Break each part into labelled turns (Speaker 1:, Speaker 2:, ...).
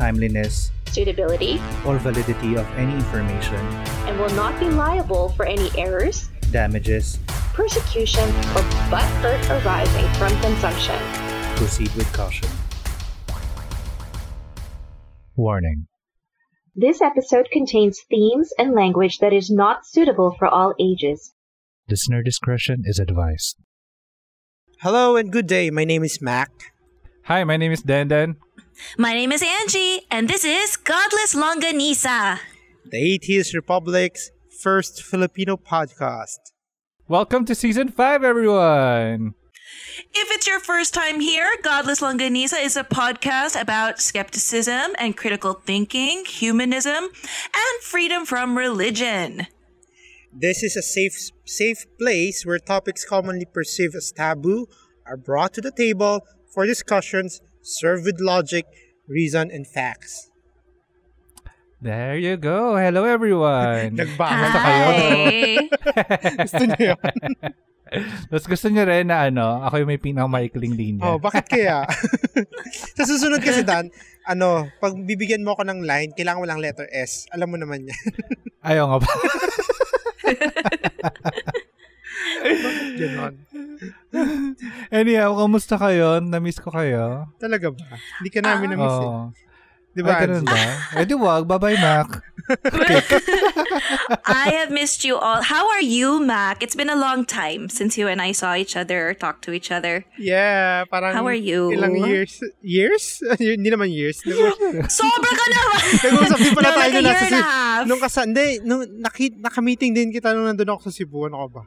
Speaker 1: timeliness,
Speaker 2: suitability,
Speaker 1: or validity of any information,
Speaker 2: and will not be liable for any errors,
Speaker 1: damages,
Speaker 2: persecution, or butt hurt arising from consumption.
Speaker 1: proceed with caution.
Speaker 3: Warning.
Speaker 2: This episode contains themes and language that is not suitable for all ages.
Speaker 3: Listener discretion is advised.
Speaker 4: Hello and good day. My name is Mac.
Speaker 5: Hi, my name is Dandan.
Speaker 6: My name is Angie, and this is Godless Longganisa.
Speaker 4: the Atheist Republic's first Filipino podcast.
Speaker 5: Welcome to season 5, everyone.
Speaker 6: If it's your first time here, Godless Longganisa is a podcast about skepticism and critical thinking, humanism, and freedom from religion.
Speaker 4: This is a safe safe place where topics commonly perceived as taboo are brought to the table for discussions served with logic, reason, and facts.
Speaker 5: There you go. Hello, everyone.
Speaker 4: Nagbawas
Speaker 6: Hi.
Speaker 4: Gusto niyo yun?
Speaker 5: Tapos gusto nyo rin na ano, ako yung may pinakamaikling linya.
Speaker 4: Oh, bakit kaya? Sa susunod kasi, Dan, ano, pag bibigyan mo ako ng line, kailangan walang letter S. Alam mo naman yan.
Speaker 5: Ayaw nga ba?
Speaker 4: Ganon.
Speaker 5: Anyhow, kamusta kayo? Na-miss ko kayo?
Speaker 4: Talaga ba? Hindi ka namin na-miss eh.
Speaker 5: Oo.
Speaker 4: Di ba,
Speaker 5: Ay, ganun ba? Eh di wag. Bye-bye, Mac.
Speaker 6: I have missed you all. How are you, Mac? It's been a long time since you and I saw each other or talked to each other.
Speaker 4: Yeah, parang
Speaker 6: How are you?
Speaker 4: ilang years? Years? Hindi naman years.
Speaker 6: Sobra ka naman!
Speaker 4: Nag-usap din pala tayo
Speaker 6: like
Speaker 4: nung nasa Cebu. Nung kasa, hindi, nung naki, naka-meeting din kita nung nandun ako sa Cebu. Ano ka ba?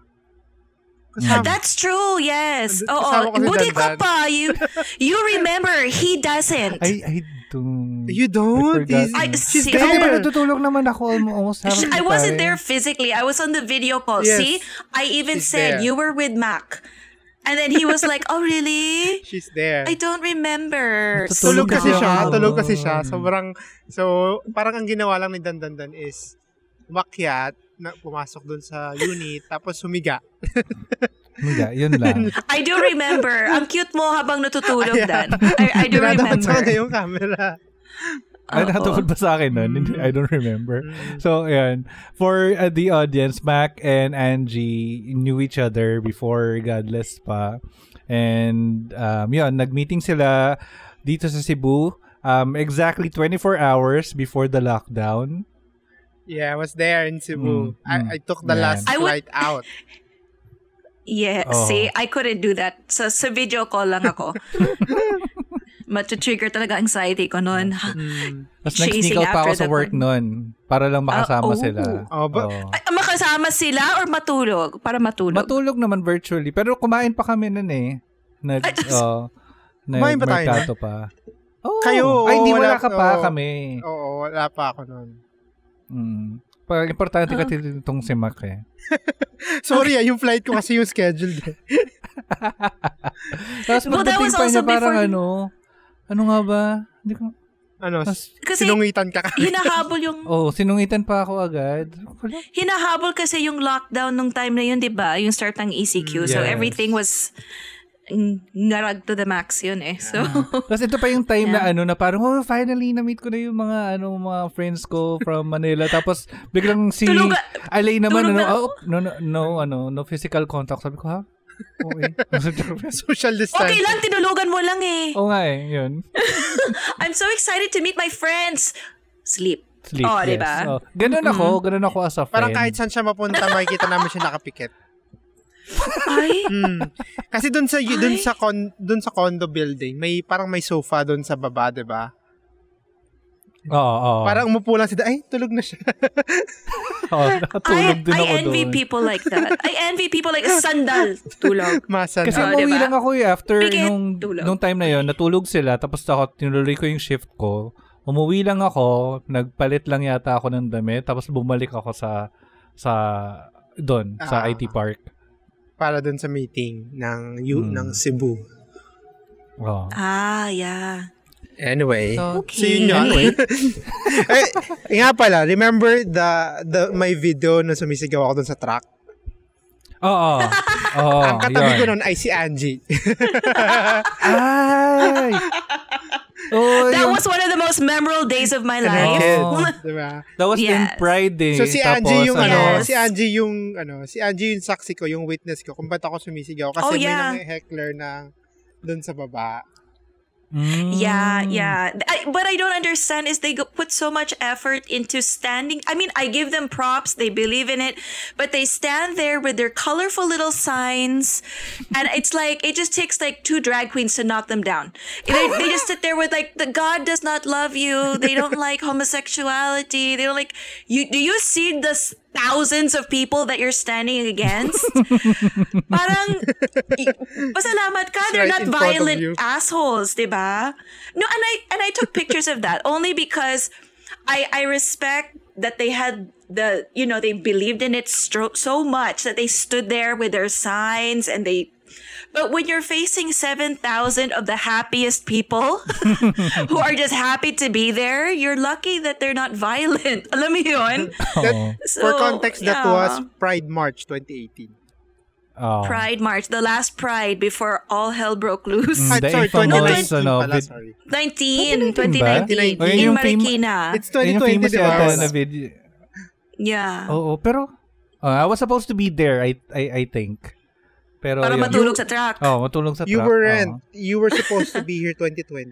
Speaker 4: Kasama.
Speaker 6: That's true, yes. Oo, buti ko pa. You, you remember, he doesn't.
Speaker 5: I, I don't.
Speaker 4: You don't?
Speaker 5: I
Speaker 4: She's
Speaker 6: see-
Speaker 4: there.
Speaker 5: natutulog naman ako almost
Speaker 6: I wasn't there physically. I was on the video call.
Speaker 4: Yes.
Speaker 6: See, I even
Speaker 4: She's
Speaker 6: said
Speaker 4: there.
Speaker 6: you were with Mac, and then he was like, "Oh, really?
Speaker 4: She's there.
Speaker 6: I don't remember."
Speaker 4: Tulog kasi
Speaker 5: kasi
Speaker 4: siya. Tulog kasi siya. Sobrang, so, parang ang ginawa lang ni Dandandan is umakyat, na, pumasok dun sa unit, tapos humiga.
Speaker 5: Hindi, yun lang.
Speaker 6: I do remember. Ang cute mo habang natutulog,
Speaker 4: Ayan.
Speaker 6: Dan. I, I do
Speaker 4: Dinadapat sa
Speaker 6: remember.
Speaker 4: kanya yung camera.
Speaker 5: Ay,
Speaker 6: Oo.
Speaker 5: nakatupad ba sa akin nun? Hindi- I don't remember. So, ayan. For uh, the audience, Mac and Angie knew each other before Godless pa. And, um, yun, nag-meeting sila dito sa Cebu um, exactly 24 hours before the lockdown.
Speaker 4: Yeah, I was there in
Speaker 5: Mm,
Speaker 4: Cebu.
Speaker 5: mm.
Speaker 4: I, I took the
Speaker 5: Yan.
Speaker 4: last
Speaker 6: I would-
Speaker 4: flight out.
Speaker 6: Yeah,
Speaker 5: Oh.
Speaker 6: see, I couldn't do that. So, sa video call lang ako. Matu-trigger talaga anxiety ko noon.
Speaker 4: Mm.
Speaker 5: Tapos nag-sneak out pa ako
Speaker 6: after
Speaker 5: sa
Speaker 6: the
Speaker 5: work nun para lang makasama
Speaker 6: Ah, oh.
Speaker 5: sila.
Speaker 4: Oh, ba-
Speaker 5: Oo.
Speaker 6: Ay, makasama sila or matulog? Para matulog?
Speaker 5: Matulog naman virtually. Pero kumain pa kami nun eh. Nag, oh,
Speaker 4: Kumain ba tayo
Speaker 5: mercato pa. Oh,
Speaker 4: Kayo,
Speaker 5: Ay, hindi
Speaker 4: oo,
Speaker 5: wala
Speaker 4: wala-
Speaker 5: ka pa
Speaker 4: oo.
Speaker 5: kami.
Speaker 4: Oo, wala pa ako nun.
Speaker 5: Mm. Parang importante
Speaker 6: Ah.
Speaker 5: kasi itong si Mac eh.
Speaker 4: Sorry ah, yung flight ko kasi yung scheduled. eh.
Speaker 5: Tapos
Speaker 6: Well, that
Speaker 5: pagdating pa niya parang
Speaker 6: before-
Speaker 5: ano, ano nga ba? Hindi ko,
Speaker 4: ano,
Speaker 5: Mas-
Speaker 6: Kasi
Speaker 4: sinungitan ka kami.
Speaker 6: hinahabol yung
Speaker 5: oh, sinungitan pa ako agad.
Speaker 6: Hinahabol kasi yung lockdown nung time na yun, 'di ba? Yung start ng ECQ. So
Speaker 5: Yes.
Speaker 6: everything was ngarag to the max yun eh. So
Speaker 5: Tapos ito pa yung time na
Speaker 6: Yeah.
Speaker 5: ano na parang oh finally na meet ko na yung mga ano mga friends ko from Manila. Tapos biglang si
Speaker 6: Tulog-
Speaker 5: Alay naman ano,
Speaker 6: na-
Speaker 5: oh, no no no ano no physical contact. Sabi ko ha. Okay.
Speaker 4: Social distance.
Speaker 6: okay lang, tinulugan mo lang eh.
Speaker 5: Oo nga eh, yun.
Speaker 6: I'm so excited to meet my friends. Sleep.
Speaker 5: Sleep,
Speaker 6: Oh,
Speaker 5: yes.
Speaker 6: diba?
Speaker 5: Oh, ganun ako, ganun ako as a friend.
Speaker 4: Parang kahit saan siya mapunta, makikita namin siya nakapikit.
Speaker 6: Ay,
Speaker 4: Hmm. Kasi dun sa dun sa con, dun sa condo building, may parang may sofa dun sa baba, 'di ba?
Speaker 5: Oo, oo.
Speaker 4: Parang umupo lang si Da- ay tulog na siya.
Speaker 5: Oo, nakatulog
Speaker 6: I,
Speaker 5: din
Speaker 6: I
Speaker 5: ako
Speaker 6: envy
Speaker 5: doon.
Speaker 6: people like that. I envy people like sandal. Tulog.
Speaker 4: Masa
Speaker 5: Kasi
Speaker 6: Oh,
Speaker 5: umuwi
Speaker 6: diba?
Speaker 5: lang ako eh, after
Speaker 6: Pikit,
Speaker 5: nung,
Speaker 6: tulog.
Speaker 5: nung time na yon natulog sila, tapos ako, tinuloy ko yung shift ko. umuwi lang ako, nagpalit lang yata ako ng damit, tapos bumalik ako sa sa doon sa
Speaker 4: Ah.
Speaker 5: IT Park.
Speaker 4: Para dun sa meeting ng, U,
Speaker 5: Hmm.
Speaker 4: ng Cebu.
Speaker 5: Oh.
Speaker 6: Ah, yeah.
Speaker 4: Anyway.
Speaker 5: So,
Speaker 6: Okay.
Speaker 4: So yun yun. eh, eh, nga pala, remember the, the my video na sumisigaw ako dun sa truck?
Speaker 5: Oo. Oo.
Speaker 4: Ang katabi
Speaker 5: yun.
Speaker 4: ko nun ay si Angie.
Speaker 5: Ay! Oh,
Speaker 6: That
Speaker 5: yung-
Speaker 6: was one of the most memorable days of my life.
Speaker 4: kids, diba?
Speaker 5: that was in
Speaker 6: Yes.
Speaker 5: Pride eh.
Speaker 4: So si
Speaker 5: Tapos,
Speaker 4: Angie yung ano,
Speaker 6: Yes.
Speaker 4: si Angie yung ano, si Angie yung saksi ko, yung witness ko kung ba't ako sumisigaw kasi
Speaker 6: Oh, yeah.
Speaker 4: may nang heckler na dun sa baba.
Speaker 5: Mm.
Speaker 6: Yeah, yeah. I, what I don't understand is they go, put so much effort into standing. I mean, I give them props. They believe in it, but they stand there with their colorful little signs, and it's like it just takes like two drag queens to knock them down. They, they just sit there with like the God does not love you. They don't like homosexuality. They don't like you. Do you see the s- thousands of people that you're standing against? Parang pasalamat ka. They're
Speaker 4: right
Speaker 6: not
Speaker 4: in front of
Speaker 6: violent
Speaker 4: you.
Speaker 6: assholes, diba? No, and I and I took pictures of that only because I I respect that they had the you know they believed in it stro- so much that they stood there with their signs and they but when you're facing 7,000 of the happiest people who are just happy to be there, you're lucky that they're not violent. Alam mo yun?
Speaker 4: That, for
Speaker 6: So,
Speaker 4: context, that was Pride March 2018.
Speaker 5: Oh.
Speaker 6: Pride March, the last Pride before all hell broke loose.
Speaker 5: Mm, the
Speaker 4: sorry,
Speaker 5: infamous,
Speaker 4: 2019
Speaker 5: ano,
Speaker 4: pala, sorry.
Speaker 6: 19,
Speaker 5: 2019 ba?
Speaker 6: 2019,
Speaker 5: Oh, yun
Speaker 6: in
Speaker 5: yung
Speaker 6: Marikina.
Speaker 4: It's
Speaker 5: Yun yung
Speaker 4: 2020,
Speaker 5: famous
Speaker 4: di ba?
Speaker 5: yata na video.
Speaker 6: Yeah.
Speaker 5: Oo, pero uh, I was supposed to be there, I I, I think. Pero
Speaker 6: Para
Speaker 5: yun.
Speaker 6: matulog sa truck.
Speaker 5: Oh, matulog sa
Speaker 4: You
Speaker 5: truck.
Speaker 4: weren't.
Speaker 5: Oo.
Speaker 4: You were supposed to be here 2020.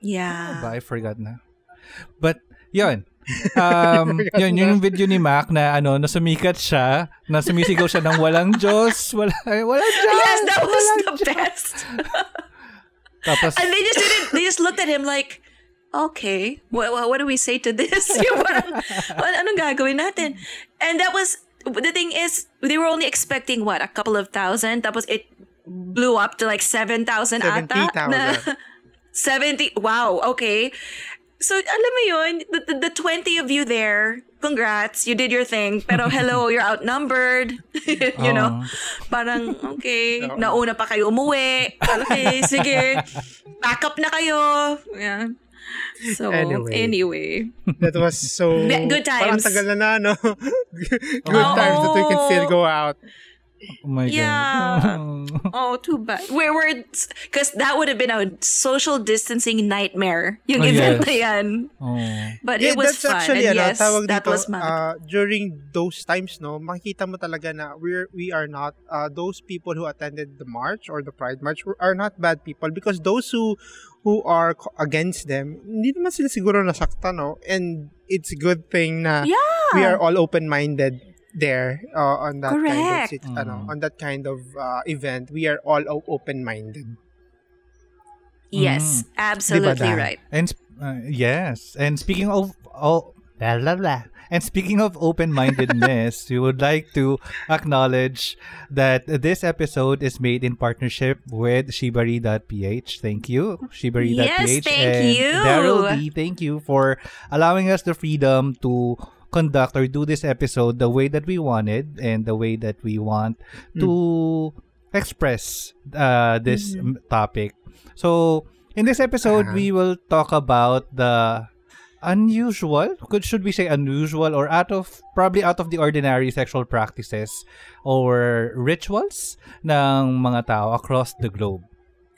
Speaker 6: Yeah.
Speaker 5: Ba, I forgot na. But, yun. Um, yun, yun yung video ni Mac na ano, na sumikat siya, na sumisigaw siya ng walang Diyos, wala, walang Diyos!
Speaker 6: Yes, that was
Speaker 5: walang
Speaker 6: the
Speaker 5: Diyos."
Speaker 6: best.
Speaker 5: Tapos,
Speaker 6: And they just didn't, they just looked at him like, okay, what, what, what do we say to this? Yung parang, "Ano- anong gagawin natin? And that was, the thing is, they were only expecting what, a couple of thousand? Tapos it blew up to like 7,000 ata.
Speaker 4: 70,000.
Speaker 6: na- 70, wow, okay. So, alam mo yun, the, the, the 20 of you there, congrats, you did your thing. Pero hello, you're outnumbered. you know? Parang, okay, nauna pa kayo umuwi. Okay, sige. Back up na kayo. Yeah. So,
Speaker 4: Anyway.
Speaker 6: anyway.
Speaker 4: That was so...
Speaker 6: Good
Speaker 4: Parang
Speaker 6: times.
Speaker 4: tagal na na, no? good
Speaker 6: Oo.
Speaker 4: times that we can still go out.
Speaker 5: oh my
Speaker 6: Yeah.
Speaker 5: God.
Speaker 6: Oh, too bad. Where were, because that would have been a social distancing nightmare. Yung
Speaker 5: Oh,
Speaker 6: event
Speaker 5: yes.
Speaker 6: na yan.
Speaker 5: oh.
Speaker 6: But
Speaker 4: Yeah,
Speaker 6: it was
Speaker 4: that's
Speaker 6: fun.
Speaker 4: actually,
Speaker 6: and
Speaker 4: ano,
Speaker 6: yes,
Speaker 4: tawag
Speaker 6: that
Speaker 4: dito,
Speaker 6: was mad.
Speaker 4: uh, during those times, no, makikita mo talaga na we're, we are not, uh, those people who attended the march or the Pride March are not bad people because those who who are against them, hindi naman sila siguro nasaktan, no? And it's a good thing na
Speaker 6: yeah.
Speaker 4: we are all open-minded there uh, on that kind of
Speaker 6: Correct.
Speaker 4: sit- ano,
Speaker 5: Mm.
Speaker 4: on that kind of uh, event. We are all open-minded.
Speaker 6: Yes,
Speaker 5: Mm.
Speaker 6: absolutely right.
Speaker 5: And uh, yes, and speaking of oh, blah, blah, blah. And speaking of open-mindedness, we would like to acknowledge that this episode is made in partnership with Shibari.ph. Thank you, Shibari.ph.
Speaker 6: Yes, thank
Speaker 5: and
Speaker 6: you.
Speaker 5: Daryl D, thank you for allowing us the freedom to conduct or do this episode the way that we wanted and the way that we want to express uh, this m- topic. So, in this episode,
Speaker 4: Uh-huh.
Speaker 5: we will talk about the unusual, could should we say unusual or out of probably out of the ordinary sexual practices or rituals ng mga tao across the globe.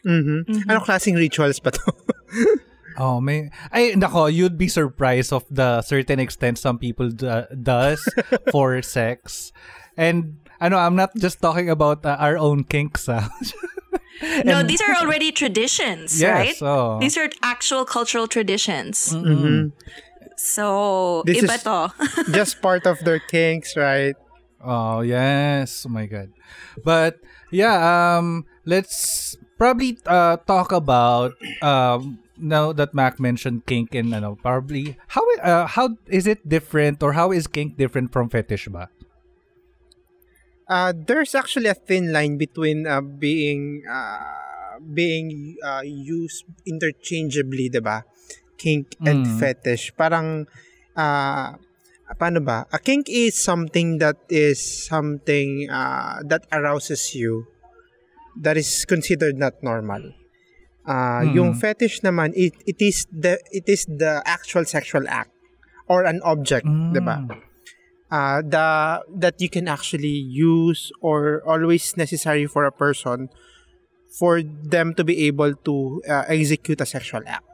Speaker 4: Mhm. Ano klaseng rituals pa to?
Speaker 5: Oh, may ay nako, you'd be surprised of the certain extent some people do, does for sex. And ano, I'm not just talking about uh, our own kinks. ah.
Speaker 6: No, these are already traditions,
Speaker 5: Yes,
Speaker 6: right?
Speaker 5: oh.
Speaker 6: These are actual cultural traditions.
Speaker 4: Mhm.
Speaker 6: So,
Speaker 4: This
Speaker 6: iba
Speaker 4: is-
Speaker 6: to.
Speaker 4: Just part of their kinks, right?
Speaker 5: Oh, yes. Oh my god. But yeah, um let's probably uh talk about um now that Mac mentioned kink and ano, probably how uh, how is it different or how is kink different from fetish ba?
Speaker 4: Uh, there's actually a thin line between uh, being uh, being uh, used interchangeably, 'di ba? Kink and
Speaker 5: Mm.
Speaker 4: fetish. Parang uh, paano ba? A kink is something that is something uh, that arouses you that is considered not normal. Uh,
Speaker 5: Mm.
Speaker 4: Yung fetish naman, it, it is the it is the actual sexual act or an object,
Speaker 5: Mm.
Speaker 4: 'di ba? Uh, the that you can actually use or always necessary for a person for them to be able to uh, execute a sexual act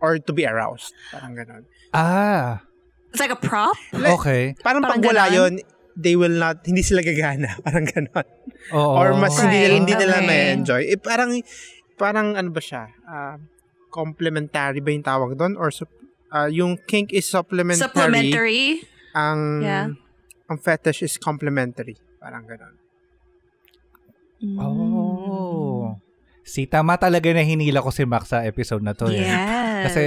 Speaker 4: or to be aroused. Parang ganon.
Speaker 5: Ah,
Speaker 6: It's like a prop.
Speaker 5: okay.
Speaker 4: Parang,
Speaker 6: Parang
Speaker 4: pag wala yun, they will not, hindi sila gagana. Parang ganon.
Speaker 5: Oo.
Speaker 4: Or mas hindi,
Speaker 6: Right,
Speaker 4: hindi nila
Speaker 6: okay.
Speaker 4: may enjoy. Eh, parang, parang ano ba siya? Uh, complementary ba yung tawag doon? Or uh, yung kink is supplementary.
Speaker 6: Supplementary.
Speaker 4: Ang,
Speaker 6: Yeah.
Speaker 4: ang fetish is complementary. Parang ganon.
Speaker 5: Oh. Si tama talaga na hinila ko si Max sa episode na to. eh.
Speaker 6: Yes.
Speaker 5: Kasi,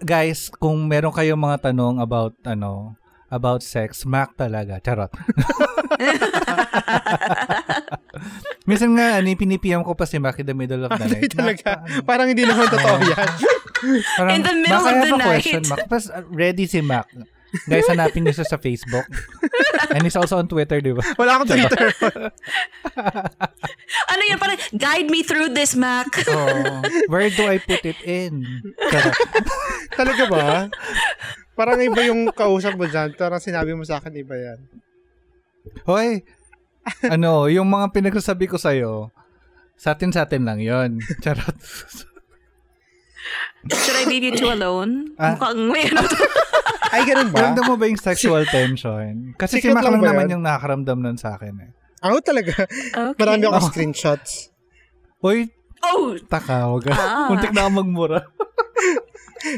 Speaker 5: guys, kung meron kayong mga tanong about, ano, about sex, Mac talaga. Charot. Minsan nga, ano, pinipiyam ko pa si Mac in the middle of the night.
Speaker 4: talaga.
Speaker 5: Mac, ano?
Speaker 4: Parang hindi naman totoo yan.
Speaker 5: Parang,
Speaker 6: In the middle
Speaker 5: Mac,
Speaker 6: of the
Speaker 5: a question,
Speaker 6: night.
Speaker 5: Mac. Tapos, uh, ready si Mac. Guys, hanapin niyo siya sa Facebook. And he's also on Twitter, di ba?
Speaker 4: Wala akong Twitter.
Speaker 6: ano yun? Parang, guide me through this, Mac.
Speaker 5: Oh, where do I put it in?
Speaker 4: Talaga ba? Parang iba yung kausap mo dyan. Parang sinabi mo sa akin, iba yan.
Speaker 5: Hoy, ano, yung mga pinagsasabi ko sa'yo, sa atin sa atin lang yon Charot.
Speaker 6: Should I leave you two alone?
Speaker 5: Ah.
Speaker 6: Mukhang may ano to.
Speaker 4: Ay, ganun ba?
Speaker 5: Ramdam mo ba yung sexual tension? Kasi si
Speaker 4: Secret
Speaker 5: Mac
Speaker 4: lang
Speaker 5: lang naman yung nakakaramdam nun sa akin eh.
Speaker 4: Ako talaga.
Speaker 6: Okay.
Speaker 4: Marami ako
Speaker 5: Oh.
Speaker 4: screenshots.
Speaker 5: Hoy,
Speaker 6: Oh!
Speaker 5: taka, wag ka.
Speaker 6: Ah.
Speaker 5: Muntik na ako magmura.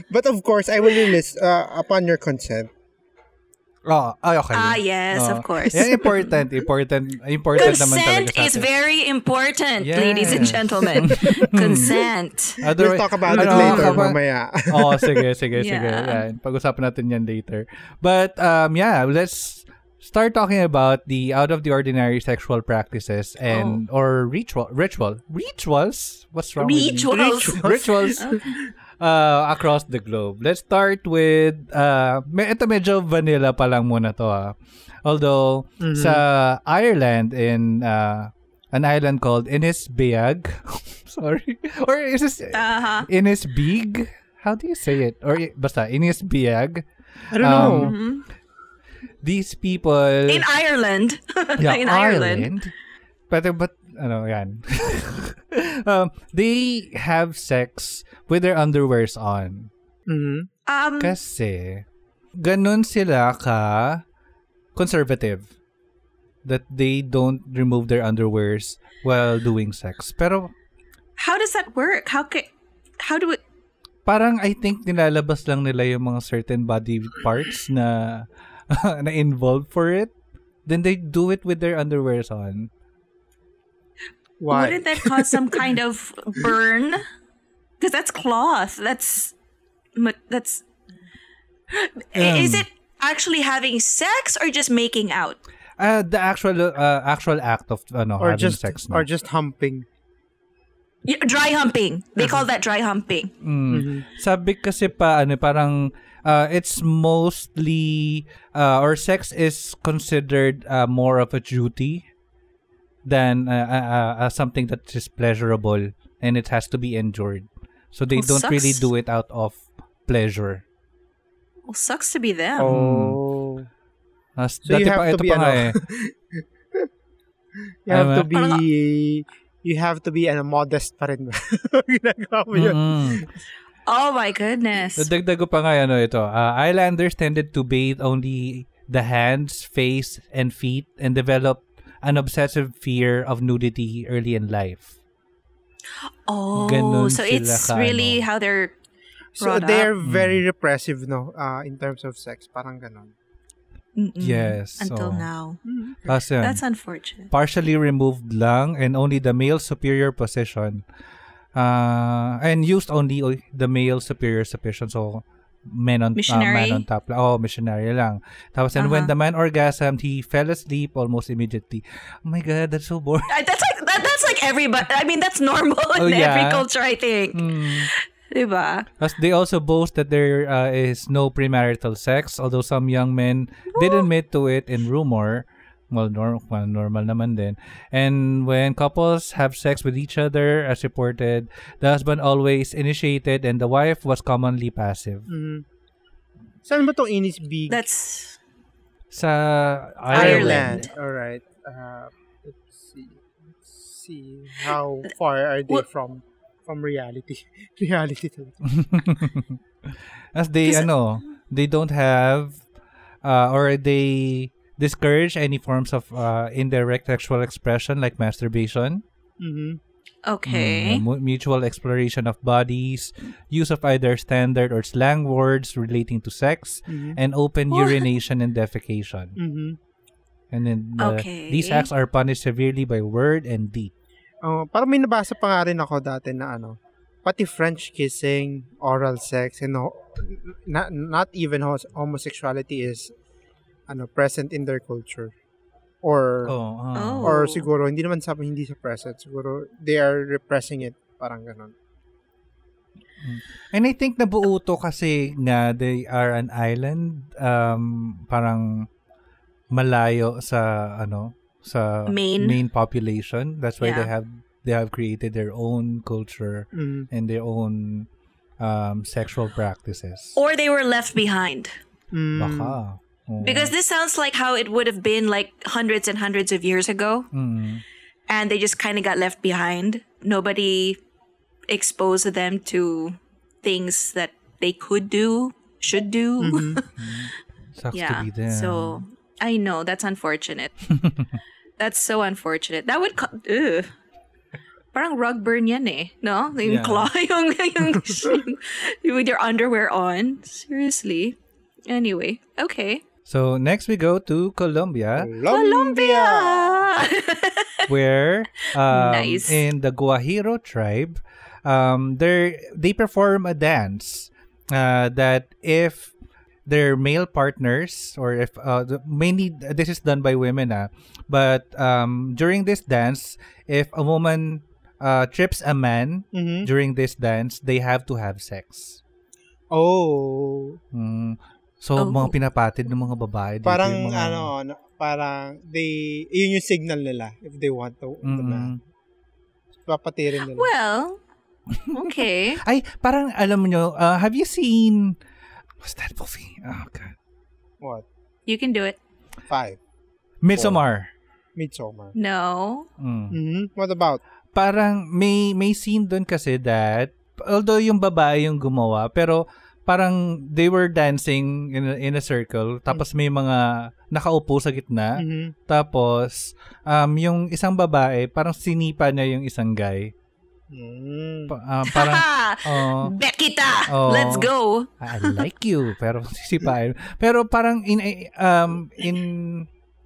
Speaker 4: But of course, I will release uh, upon your consent.
Speaker 5: Oh, ay, okay.
Speaker 6: Ah, yes,
Speaker 5: Oo.
Speaker 6: of course.
Speaker 5: Yan, important, important, important naman talaga
Speaker 6: Consent
Speaker 5: sa
Speaker 6: is very important,
Speaker 5: Yes.
Speaker 6: ladies and gentlemen. Consent.
Speaker 4: We'll
Speaker 5: Otherwise-
Speaker 4: talk about it
Speaker 5: ano,
Speaker 4: later,
Speaker 5: kapag-
Speaker 4: mamaya.
Speaker 5: oh, sige, sige, sige.
Speaker 6: Yeah.
Speaker 5: Yan. Pag-usapan natin yan later. But, um, yeah, let's start talking about the out of the ordinary sexual practices and or ritual ritual rituals what's wrong
Speaker 6: Rituals.
Speaker 5: with me? rituals uh, across the globe let's start with uh me- ito medyo vanilla pa lang muna to ah. although sa Ireland in uh, an island called Inis Beag sorry or is this
Speaker 6: Uh-huh.
Speaker 5: Inis Beag how do you say it or i- basta Inis Beag
Speaker 4: I don't know.
Speaker 5: Um, these people
Speaker 6: In Ireland.
Speaker 5: yeah,
Speaker 6: In Ireland.
Speaker 5: Ireland. But, but, ano, yan. um, they have sex with their underwears on.
Speaker 4: Mhm.
Speaker 6: Um,
Speaker 5: Kasi, ganun sila ka conservative. That they don't remove their underwears while doing sex. Pero,
Speaker 6: how does that work? How ca- how do it
Speaker 5: parang I think nilalabas lang nila yung mga certain body parts na na involved for it. Then they do it with their underwears on.
Speaker 4: Why?
Speaker 6: wouldn't that cause some kind of burn? Because that's cloth. That's ma- that's is
Speaker 5: Um,
Speaker 6: it actually having sex or just making out?
Speaker 5: Uh, the actual uh, actual act of ano,
Speaker 4: or
Speaker 5: having
Speaker 4: just
Speaker 5: sex.
Speaker 4: or just humping.
Speaker 6: Y- Dry humping. They call that dry humping.
Speaker 5: Mm. Sabi kasi pa ano parang uh, it's mostly uh, or sex is considered uh, more of a duty than uh, uh, uh, something that is pleasurable and it has to be endured. So they
Speaker 6: Well,
Speaker 5: don't really do it out of pleasure.
Speaker 6: Well, sucks to be them.
Speaker 4: Oh.
Speaker 5: Uh,
Speaker 4: So you have to be, ano,
Speaker 5: eh.
Speaker 4: you have
Speaker 5: Ano
Speaker 4: to
Speaker 5: ba?
Speaker 4: be you have to be ano, modest pa rin. Ginagawa mo yun.
Speaker 5: Mm-mm.
Speaker 6: Oh my goodness.
Speaker 5: Dagdag ko pa nga ano ito. Uh, Islanders tended to bathe only the hands, face, and feet and developed an obsessive fear of nudity early in life.
Speaker 6: oh,
Speaker 5: ganun
Speaker 6: so
Speaker 5: sila
Speaker 6: it's
Speaker 5: ka,
Speaker 6: really
Speaker 5: ano.
Speaker 6: how they're
Speaker 4: So they're
Speaker 6: up.
Speaker 4: very repressive no uh, in terms of sex, parang ganon.
Speaker 6: Mm-mm.
Speaker 5: Yes,
Speaker 6: Until
Speaker 5: so-
Speaker 6: now.
Speaker 5: Tapos yun,
Speaker 6: That's unfortunate.
Speaker 5: partially removed lang and only the male superior position. Uh, and used only the male superior position. So, men on uh, man on top. Oh, missionary lang. Tapos and when
Speaker 6: Uh-huh.
Speaker 5: the man orgasmed, he fell asleep almost immediately. Oh my god, that's so boring.
Speaker 6: Uh, That's like that, that's like everybody. I mean, that's normal
Speaker 5: Oh,
Speaker 6: in every culture, I think.
Speaker 5: Hmm.
Speaker 6: Diba?
Speaker 5: They also boast that there uh, is no premarital sex, although some young men did admit to it in rumor. Well, nor- well, normal naman din. And when couples have sex with each other, as reported, the husband always initiated and the wife was commonly passive.
Speaker 4: Mhm. Saan ba itong Inis Beag?
Speaker 6: That's
Speaker 5: Sa
Speaker 6: Ireland.
Speaker 5: Ireland.
Speaker 4: All right. Uh, let's see. Let's see how far are they
Speaker 6: Well-
Speaker 4: from from reality. reality talaga.
Speaker 5: As they,
Speaker 6: Kasi-
Speaker 5: ano, they don't have, uh, or they discourage any forms of uh, indirect sexual expression like masturbation.
Speaker 4: Mhm.
Speaker 6: okay.
Speaker 5: Mm, mu- mutual exploration of bodies, use of either standard or slang words relating to sex,
Speaker 4: Mhm.
Speaker 5: and open
Speaker 6: What?
Speaker 5: urination and defecation.
Speaker 4: Mhm.
Speaker 5: And then uh,
Speaker 6: Okay.
Speaker 5: these acts are punished severely by word and deed.
Speaker 4: Oh, parang may nabasa pa nga rin ako dati na ano, pati French kissing, oral sex, and ho- not, not even homosexuality is ano present in their culture. Or
Speaker 5: Oh, ah.
Speaker 6: Oh.
Speaker 4: or siguro hindi naman sabi hindi sa present, siguro they are repressing it, parang ganun.
Speaker 5: And I think nabuo to kasi nga they are an island um parang malayo sa ano sa
Speaker 6: Main.
Speaker 5: main population. That's why they
Speaker 6: Yeah.
Speaker 5: have they have created their own culture
Speaker 4: Mhm.
Speaker 5: and their own um sexual practices.
Speaker 6: Or they were left behind.
Speaker 4: Mm.
Speaker 5: Baka.
Speaker 6: Because this sounds like how it would have been like hundreds and hundreds of years ago.
Speaker 5: Mm.
Speaker 6: And they just kind of got left behind. Nobody exposed them to things that they could do, should do.
Speaker 5: Sucks to
Speaker 6: yeah.
Speaker 5: be them.
Speaker 6: So I know that's unfortunate. that's so unfortunate. That would co- ugh. Parang rug burn yan eh. No? Yung
Speaker 5: Yeah.
Speaker 6: claw, yung, yung, yung, with your underwear on. Seriously. Anyway, okay.
Speaker 5: So next we go to Colombia
Speaker 4: Colombia.
Speaker 5: where um,
Speaker 6: Nice.
Speaker 5: in the Guajiro tribe um they they perform a dance uh, that if their male partners or if uh, mainly this is done by women ah, but um during this dance if a woman uh, trips a man
Speaker 4: Mhm.
Speaker 5: during this dance they have to have sex
Speaker 4: Oh,
Speaker 5: Mm. So
Speaker 6: Oh.
Speaker 5: mga pinapatid ng mga babae dito,
Speaker 4: parang
Speaker 5: yung mga-
Speaker 4: ano, ano, parang they yun yung signal nila if they want to, to na. Papatirin nila.
Speaker 6: Well, okay.
Speaker 5: Ay, parang alam nyo, uh, have you seen, what's that movie? Oh, God.
Speaker 4: What?
Speaker 6: You can do it.
Speaker 4: Five.
Speaker 5: Midsommar.
Speaker 4: Midsommar.
Speaker 6: No.
Speaker 5: Mm.
Speaker 4: Mhm. What about?
Speaker 5: Parang may, may scene doon kasi that, although yung babae yung gumawa, pero parang they were dancing in a, in a circle, tapos may mga nakaupo sa gitna,
Speaker 4: Mhm.
Speaker 5: tapos um, yung isang babae, parang sinipa niya yung isang guy.
Speaker 4: Mm.
Speaker 5: Pa- ah, parang, oh,
Speaker 6: Bet kita!
Speaker 5: Oh.
Speaker 6: Let's go!
Speaker 5: I like you pero sisipain pero parang in um in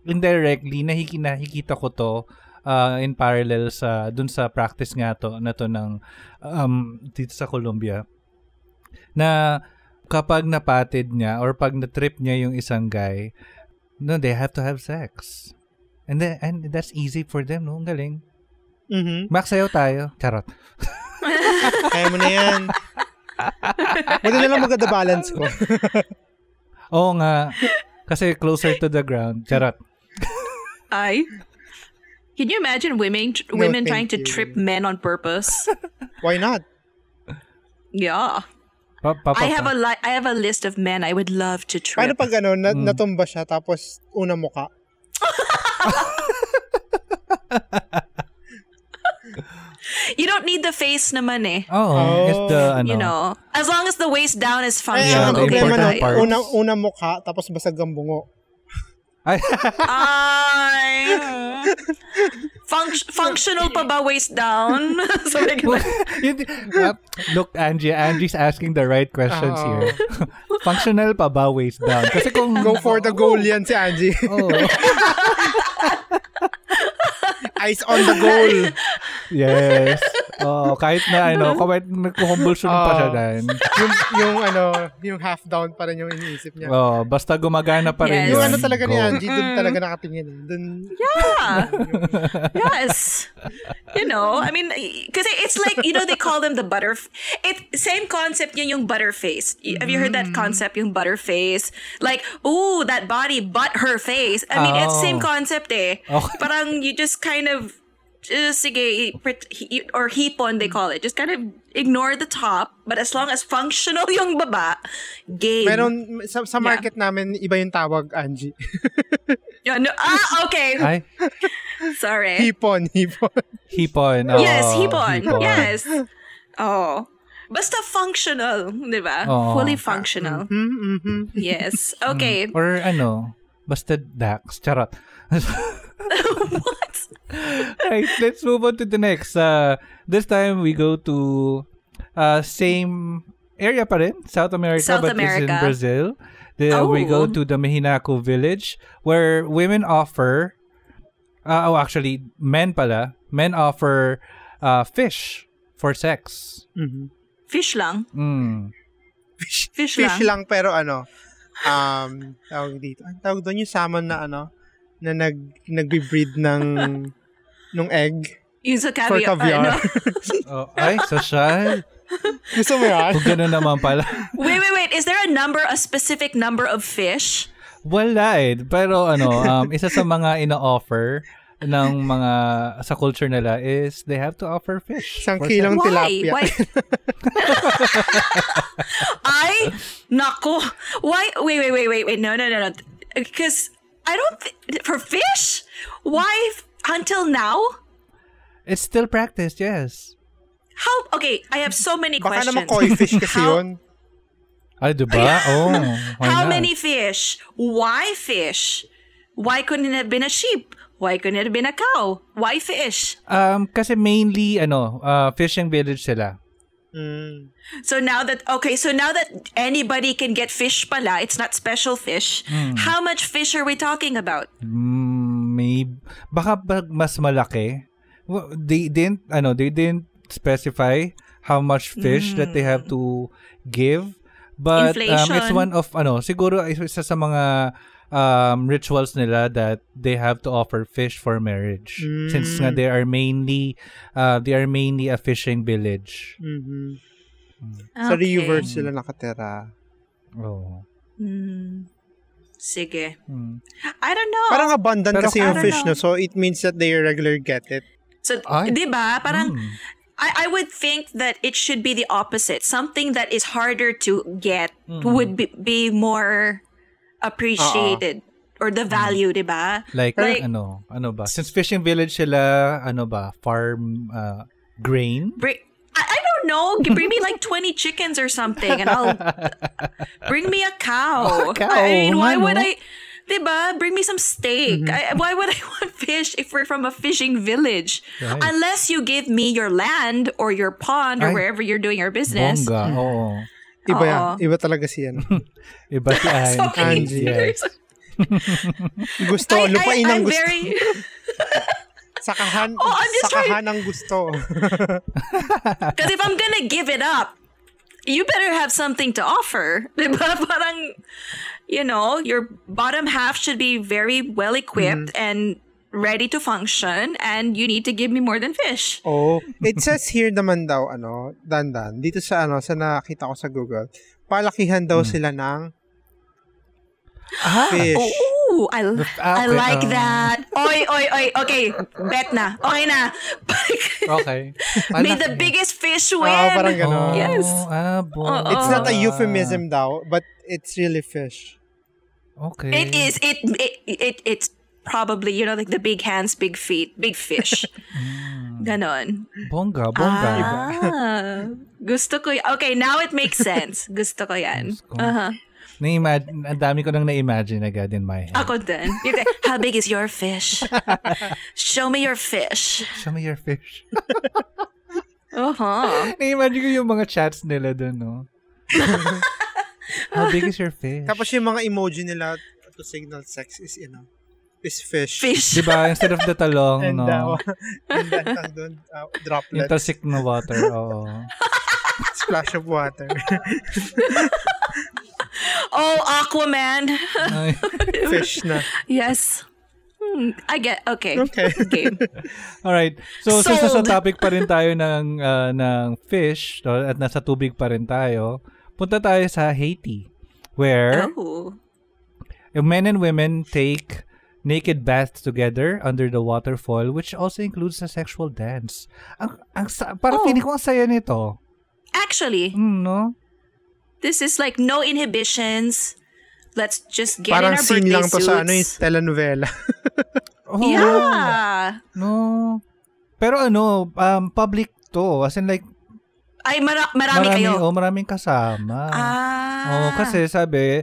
Speaker 5: indirectly nahiki, nakikita ko to uh, in parallel sa dun sa practice nga to na to ng um dito sa Colombia na kapag napatid niya or pag na-trip niya yung isang guy no they have to have sex and then and that's easy for them no ang galing
Speaker 4: Mhm.
Speaker 5: Max sayo tayo charot
Speaker 4: Kaya mo na yan. Buti na lang maganda balance ko.
Speaker 5: oo nga kasi closer to the ground charot
Speaker 6: I. Can you imagine women
Speaker 4: No,
Speaker 6: women
Speaker 4: thank
Speaker 6: trying to
Speaker 4: you.
Speaker 6: trip men on purpose?
Speaker 4: Why not?
Speaker 6: yeah.
Speaker 5: Pa- pa- pa-
Speaker 6: I have a li- I have a list of men I would love to
Speaker 4: Paano
Speaker 6: trip.
Speaker 4: pag ano, na,
Speaker 5: Mm.
Speaker 4: natumba siya tapos una muka?
Speaker 6: You don't need the face naman eh.
Speaker 4: Oh,
Speaker 5: it's the ano.
Speaker 6: You know, as long as the waist down is
Speaker 4: Ay,
Speaker 6: functional,
Speaker 4: ang
Speaker 5: the
Speaker 6: okay
Speaker 5: important
Speaker 4: una, una mukha tapos basag ang bungo.
Speaker 5: Ay,
Speaker 6: Ay. Func- functional pa ba waist down? so like,
Speaker 5: uh, look, Angie, Angie's asking the right questions
Speaker 4: Oo.
Speaker 5: here. Functional pa ba waist down? Kasi kung...
Speaker 4: Go for the goal yan si Angie.
Speaker 5: Oh,
Speaker 4: Eyes on the goal.
Speaker 5: yes. Oo, kahit na ano, kahit nagkukumbulsyon pa siya
Speaker 4: Oo.
Speaker 5: dan.
Speaker 4: yung, yung ano, yung half down pa rin yung iniisip niya.
Speaker 5: Oh, basta gumagana pa rin
Speaker 6: Yes.
Speaker 4: Yung
Speaker 5: yun.
Speaker 4: ano talaga ni
Speaker 5: Go.
Speaker 4: Angie, dun
Speaker 6: Mm.
Speaker 4: talaga nakatingin. eh. Dun,
Speaker 6: Yeah. yes. You know, I mean, kasi it's like, you know, they call them the butter. It same concept yun yung butter face. Y- Have you heard that concept, yung butter face? Like, ooh, that body but her face. I mean, it's same
Speaker 5: Oh.
Speaker 6: concept eh.
Speaker 5: Okay.
Speaker 6: Parang you just kind of, just sige, or hipon they call it. Just kind of ignore the top, but as long as functional yung baba, game.
Speaker 4: meron, sa, sa
Speaker 6: Yeah.
Speaker 4: market namin, iba yung tawag, Angie.
Speaker 6: Yeah, no, ah, okay.
Speaker 5: Ay,
Speaker 6: Sorry.
Speaker 4: hipon, hipon.
Speaker 5: hipon. Oh,
Speaker 6: Yes, hipon. Yes. Oh. Basta functional, di ba?
Speaker 5: Oo.
Speaker 6: Fully functional.
Speaker 4: Mm-hmm.
Speaker 6: Yes. Okay.
Speaker 5: Or ano, basta Dax. Charot.
Speaker 6: what?
Speaker 5: right, let's move on to the next. Uh, this time we go to uh, same area pa rin, South America,
Speaker 6: South
Speaker 5: but it's in
Speaker 6: America.
Speaker 5: Brazil. The, We go
Speaker 6: Oh.
Speaker 5: to the Mehinaco village where women offer, uh, oh actually, men pala, men offer uh, fish for sex.
Speaker 4: Mhm.
Speaker 6: Fish lang.
Speaker 5: Mm.
Speaker 4: Fish,
Speaker 6: Fish
Speaker 4: fish
Speaker 6: lang.
Speaker 4: lang. pero ano, um, tawag dito. Ang tawag doon yung salmon na ano, na nag, nagbe-breed ng, nung egg.
Speaker 6: Yung sa
Speaker 4: For
Speaker 6: caviar.
Speaker 4: caviar.
Speaker 6: ano?
Speaker 5: Oh, ay, social.
Speaker 4: Gusto mo yan?
Speaker 5: Kung gano'n naman pala.
Speaker 6: wait, wait, wait. Is there a number, a specific number of fish?
Speaker 5: Wala eh. Pero ano, um, isa sa mga ina-offer ng mga sa culture nila is they have to offer fish.
Speaker 4: Isang kilong
Speaker 6: Why?
Speaker 4: tilapia.
Speaker 6: Why? I nako. Why? Wait, wait, wait, wait, wait. No, no, no, no. Because I don't thi- for fish. Why f- until now?
Speaker 5: It's still practiced, yes.
Speaker 6: How? Okay, I have so many
Speaker 4: Baka
Speaker 6: questions.
Speaker 4: naman koi fish kasi
Speaker 6: How-
Speaker 4: yun.
Speaker 5: Ay, diba? Oh,
Speaker 6: How
Speaker 5: not?
Speaker 6: many fish? Why fish? Why couldn't it have been a sheep? Why couldn't it have been a cow? Why fish?
Speaker 5: Um, kasi mainly, ano, uh, fishing village sila.
Speaker 4: Mm.
Speaker 6: So now that okay, so now that anybody can get fish pala, it's not special fish.
Speaker 5: Hmm.
Speaker 6: How much fish are we talking about?
Speaker 5: Mm, may, baka ba mas malaki? Well, They didn't, ano, they didn't specify how much fish that they have to give. But um, it's
Speaker 6: Inflation.
Speaker 5: one of, ano, siguro isa sa mga um, rituals nila that they have to offer fish for marriage. Since nga they are mainly, uh, they are mainly a fishing village.
Speaker 4: Mhm. Sa
Speaker 6: Okay.
Speaker 4: river sila nakatira.
Speaker 5: Oh.
Speaker 6: Hmm. Sige.
Speaker 5: Hmm.
Speaker 6: I don't know.
Speaker 4: Parang abundant
Speaker 5: Pero
Speaker 4: kasi yung fish,
Speaker 6: know.
Speaker 4: no? So, it means that they regularly get it.
Speaker 6: so,
Speaker 5: Ay.
Speaker 6: di ba? Parang,
Speaker 5: Hmm.
Speaker 6: I, I would think that it should be the opposite. Something that is harder to get
Speaker 5: Mm-hmm.
Speaker 6: would be, be more appreciated or the value, mm. di ba?
Speaker 5: Like,
Speaker 6: Like-
Speaker 5: ano, ano ba? Since fishing village sila, ano ba, farm uh, grain?
Speaker 6: Bring, I, I don't know. Bring me like 20 chickens or something and I'll bring me a cow.
Speaker 5: A cow,
Speaker 6: I mean, why
Speaker 5: nga,
Speaker 6: would? I, diba? Bring me some steak. Mm-hmm. I, why would I want fish if we're from a fishing village?
Speaker 5: Right.
Speaker 6: Unless you give me your land or your pond or
Speaker 5: Ay,
Speaker 6: wherever you're doing your business.
Speaker 5: Bongga, mm. oo.
Speaker 4: Iba yan. Iba talaga si ano.
Speaker 5: Iba si Angie.
Speaker 4: Angie.
Speaker 5: Yes.
Speaker 4: Gusto,
Speaker 6: I,
Speaker 4: lupain
Speaker 6: I,
Speaker 4: ang
Speaker 6: I'm
Speaker 4: gusto.
Speaker 6: very...
Speaker 4: Sakahan,
Speaker 6: Oh, I'm just
Speaker 4: sakahan ang gusto.
Speaker 6: Because if I'm gonna give it up, you better have something to offer. Diba? Parang, you know, your bottom half should be very well equipped and ready to function, and you need to give me more than fish.
Speaker 4: oh, it says here naman daw, ano, dandan, dito sa ano, sa nakita ko sa Google, palakihan daw sila ng fish.
Speaker 6: Ooh, I,
Speaker 5: ah,
Speaker 6: I
Speaker 5: okay,
Speaker 6: like
Speaker 5: ah.
Speaker 6: that. Oy, oy, oy. Okay, bet na. Okay na.
Speaker 5: Okay.
Speaker 6: May
Speaker 5: Alak-
Speaker 6: the biggest fish win.
Speaker 4: parang gano'n.
Speaker 6: Yes.
Speaker 5: Ah, bongga.
Speaker 4: It's not a euphemism daw, but it's really fish.
Speaker 5: Okay.
Speaker 6: It is. It, it it it's probably you know like the big hands, big feet, big fish. Ganon.
Speaker 5: Bongga, bongga.
Speaker 6: Ah, gusto ko y- Okay, now it makes sense. Gusto ko yan. Uh-huh.
Speaker 5: Na-imagine, ang dami ko nang na-imagine agad in my head.
Speaker 6: Ako din. How big is your fish? Show me your fish.
Speaker 5: Show me your fish.
Speaker 6: Uh-huh.
Speaker 5: Na-imagine ko yung mga chats nila dun, no? How big is your fish?
Speaker 4: Tapos yung mga emoji nila to signal sex is, you know, Is fish.
Speaker 6: Fish.
Speaker 5: Diba? Instead of the talong,
Speaker 4: And,
Speaker 5: no?
Speaker 4: uh, and then, tawag doon, uh,
Speaker 5: Yung
Speaker 4: droplet.
Speaker 5: talsik na water, oo.
Speaker 4: Splash of water.
Speaker 6: Oh, Aquaman.
Speaker 5: Ay.
Speaker 4: fish na.
Speaker 6: yes. Hmm, I get okay.
Speaker 4: Okay.
Speaker 6: Game.
Speaker 5: Alright. So, since nasa
Speaker 6: Sold.
Speaker 5: topic pa rin tayo ng, ah, ng fish, no, at nasa tubig pa rin tayo, punta tayo sa Haiti, where
Speaker 6: Oh.
Speaker 5: men and women take naked baths together under the waterfall, which also includes a sexual dance. Ang, ang, sa- parang
Speaker 6: Oh.
Speaker 5: feeling ko ang saya nito.
Speaker 6: Actually,
Speaker 5: Mm, no?
Speaker 6: this is like no inhibitions. Let's just get
Speaker 4: Parang
Speaker 6: in our
Speaker 4: scene
Speaker 6: birthday
Speaker 4: lang to sa ano yung
Speaker 6: suits.
Speaker 4: telenovela.
Speaker 5: Oh,
Speaker 6: yeah.
Speaker 5: No. Pero ano, um, public to. As in like,
Speaker 6: Ay, mara- marami,
Speaker 5: marami,
Speaker 6: kayo.
Speaker 5: oh, maraming kasama.
Speaker 6: Ah.
Speaker 5: Oh, kasi sabi,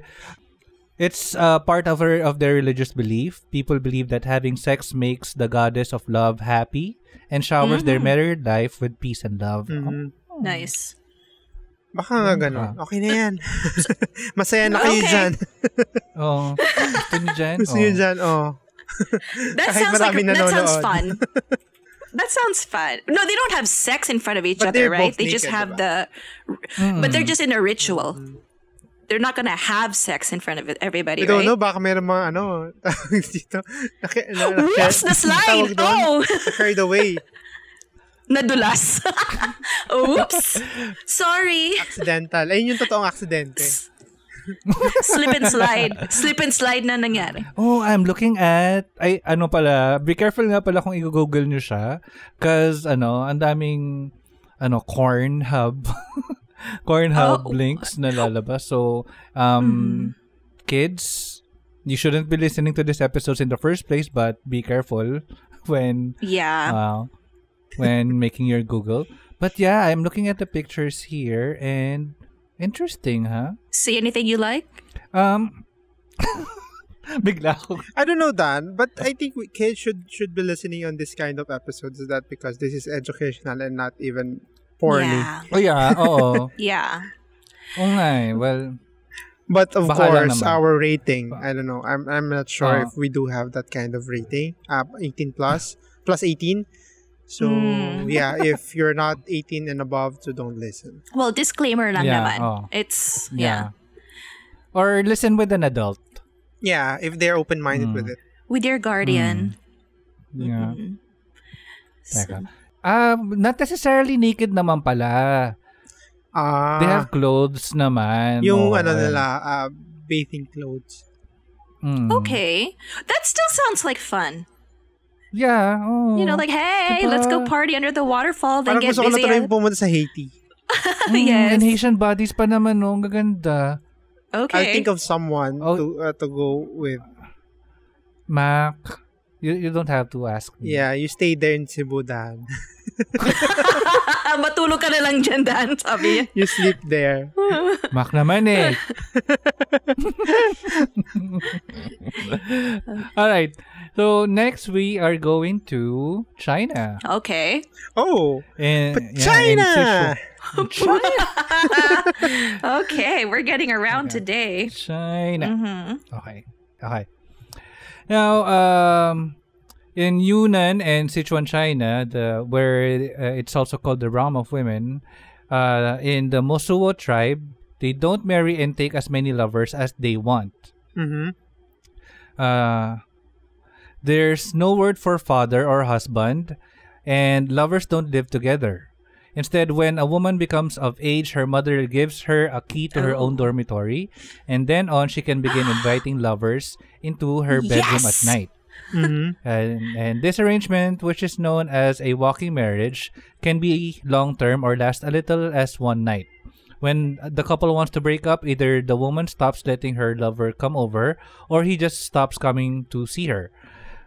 Speaker 5: it's uh, part of her, of their religious belief. People believe that having sex makes the goddess of love happy and showers their
Speaker 6: Mm.
Speaker 5: married life with peace and love.
Speaker 4: Mhm.
Speaker 6: Nice.
Speaker 4: Baka nga ganun. Okay na yan. Masaya na kayo
Speaker 6: Okay.
Speaker 4: dyan.
Speaker 5: Oh, gusto niyo dyan?
Speaker 4: Gusto nyo
Speaker 5: Oh.
Speaker 4: dyan, oh.
Speaker 6: That
Speaker 4: Kahit
Speaker 6: sounds like
Speaker 4: maraming
Speaker 6: that sounds fun. that sounds fun. No, they don't have sex in front of each
Speaker 4: But
Speaker 6: other, right?
Speaker 4: both
Speaker 6: They just have
Speaker 4: diba?
Speaker 6: the but they're just in a ritual. They're not gonna have sex in front of everybody,
Speaker 4: I don't
Speaker 6: right?
Speaker 4: know, baka meron mga ano, tawag dito. Naki, na, na,
Speaker 6: Whoops, the slide! Oh!
Speaker 4: Carried away.
Speaker 6: Nadulas. Oops. Sorry.
Speaker 4: Accidental. Ayun yung totoong aksidente.
Speaker 6: Slip and slide. Slip and slide na nangyari.
Speaker 5: Oh, I'm looking at, ay, ano pala, be careful nga pala kung i-google nyo siya. Cause, ano, ang daming, ano, corn hub. Corn hub
Speaker 6: Oh.
Speaker 5: links na lalabas. So, um, kids, you shouldn't be listening to these episodes in the first place, but be careful when,
Speaker 6: Yeah.
Speaker 5: uh, when making your Google. But yeah, I'm looking at the pictures here and interesting, huh?
Speaker 6: See anything you like?
Speaker 5: Um, bigla ako.
Speaker 4: I don't know, Dan, but I think we, kids should should be listening on this kind of episodes. Is that because this is educational and not even porny?
Speaker 6: Yeah.
Speaker 5: Oh yeah, oo.
Speaker 6: Yeah.
Speaker 5: Oo nga eh. Well,
Speaker 4: But of
Speaker 5: Baka
Speaker 4: course, our rating, I don't know. I'm I'm not sure if we do have that kind of rating. Uh, 18 plus, plus 18. So,
Speaker 6: Hmm.
Speaker 4: yeah, if you're not 18 and above, so don't listen.
Speaker 6: Well, disclaimer lang
Speaker 5: Yeah,
Speaker 6: naman.
Speaker 5: oh.
Speaker 6: It's
Speaker 5: yeah.
Speaker 6: yeah.
Speaker 5: Or listen with an adult.
Speaker 4: Yeah, if they're open-minded
Speaker 5: Hmm.
Speaker 4: with it.
Speaker 6: With your guardian.
Speaker 5: Yeah.
Speaker 6: Mhm.
Speaker 5: Teka. Um, not necessarily naked naman pala.
Speaker 4: Ah,
Speaker 5: They have clothes naman.
Speaker 4: yung
Speaker 5: Oo,
Speaker 4: ano nila, uh, bathing clothes.
Speaker 5: Mm.
Speaker 6: Okay. That still sounds like fun.
Speaker 5: Yeah. Oh.
Speaker 6: You know, like, hey, let's go party under the waterfall, then
Speaker 4: Parang
Speaker 6: get
Speaker 4: gusto ko na tuloy pumunta sa Haiti.
Speaker 5: Mm,
Speaker 6: yes.
Speaker 5: And Haitian bodies pa naman, no? Ang gaganda.
Speaker 6: Okay.
Speaker 4: I'll think of someone
Speaker 5: Oh.
Speaker 4: to uh, to go with.
Speaker 5: Mac, you, you don't have to ask me.
Speaker 4: Yeah, you stay there in Cebu, Dan.
Speaker 6: Matulog ka na lang dyan, Dan, sabi niya.
Speaker 4: You sleep there.
Speaker 5: Mac naman eh. All right. So next we are going to China.
Speaker 6: Okay.
Speaker 4: Oh,
Speaker 5: And,
Speaker 4: but
Speaker 5: yeah,
Speaker 4: China!
Speaker 5: and Sichuan.
Speaker 6: Okay, we're getting around today.
Speaker 5: China.
Speaker 6: hmm
Speaker 5: Okay. Okay. Now, um, in Yunnan and Sichuan, China, the where uh, it's also called the realm of women, uh, in the Mosuo tribe, they don't marry and take as many lovers as they want.
Speaker 4: Mm-hmm.
Speaker 5: Uh, there's no word for father or husband, and lovers don't live together. Instead, when a woman becomes of age, her mother gives her a key to her own
Speaker 6: Oh.
Speaker 5: dormitory, and then on, she can begin inviting lovers into her bedroom
Speaker 6: Yes!
Speaker 5: at night.
Speaker 4: Mm-hmm.
Speaker 5: And, and this arrangement, which is known as a walking marriage, can be long term or last a little as one night. When the couple wants to break up, either the woman stops letting her lover come over, or he just stops coming to see her.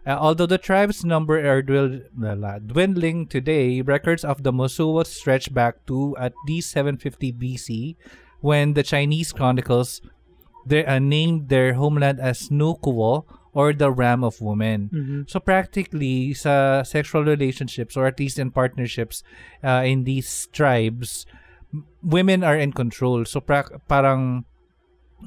Speaker 5: Uh, although the tribe's number are dwindling today, records of the Mosuo stretch back to at least 750 BC, when the Chinese chronicles uh, named their homeland as Nukuo or the Ram of Women.
Speaker 4: Mm-hmm.
Speaker 5: So practically sa sexual relationships or at least in partnerships uh, in these tribes, women are in control. So pra- parang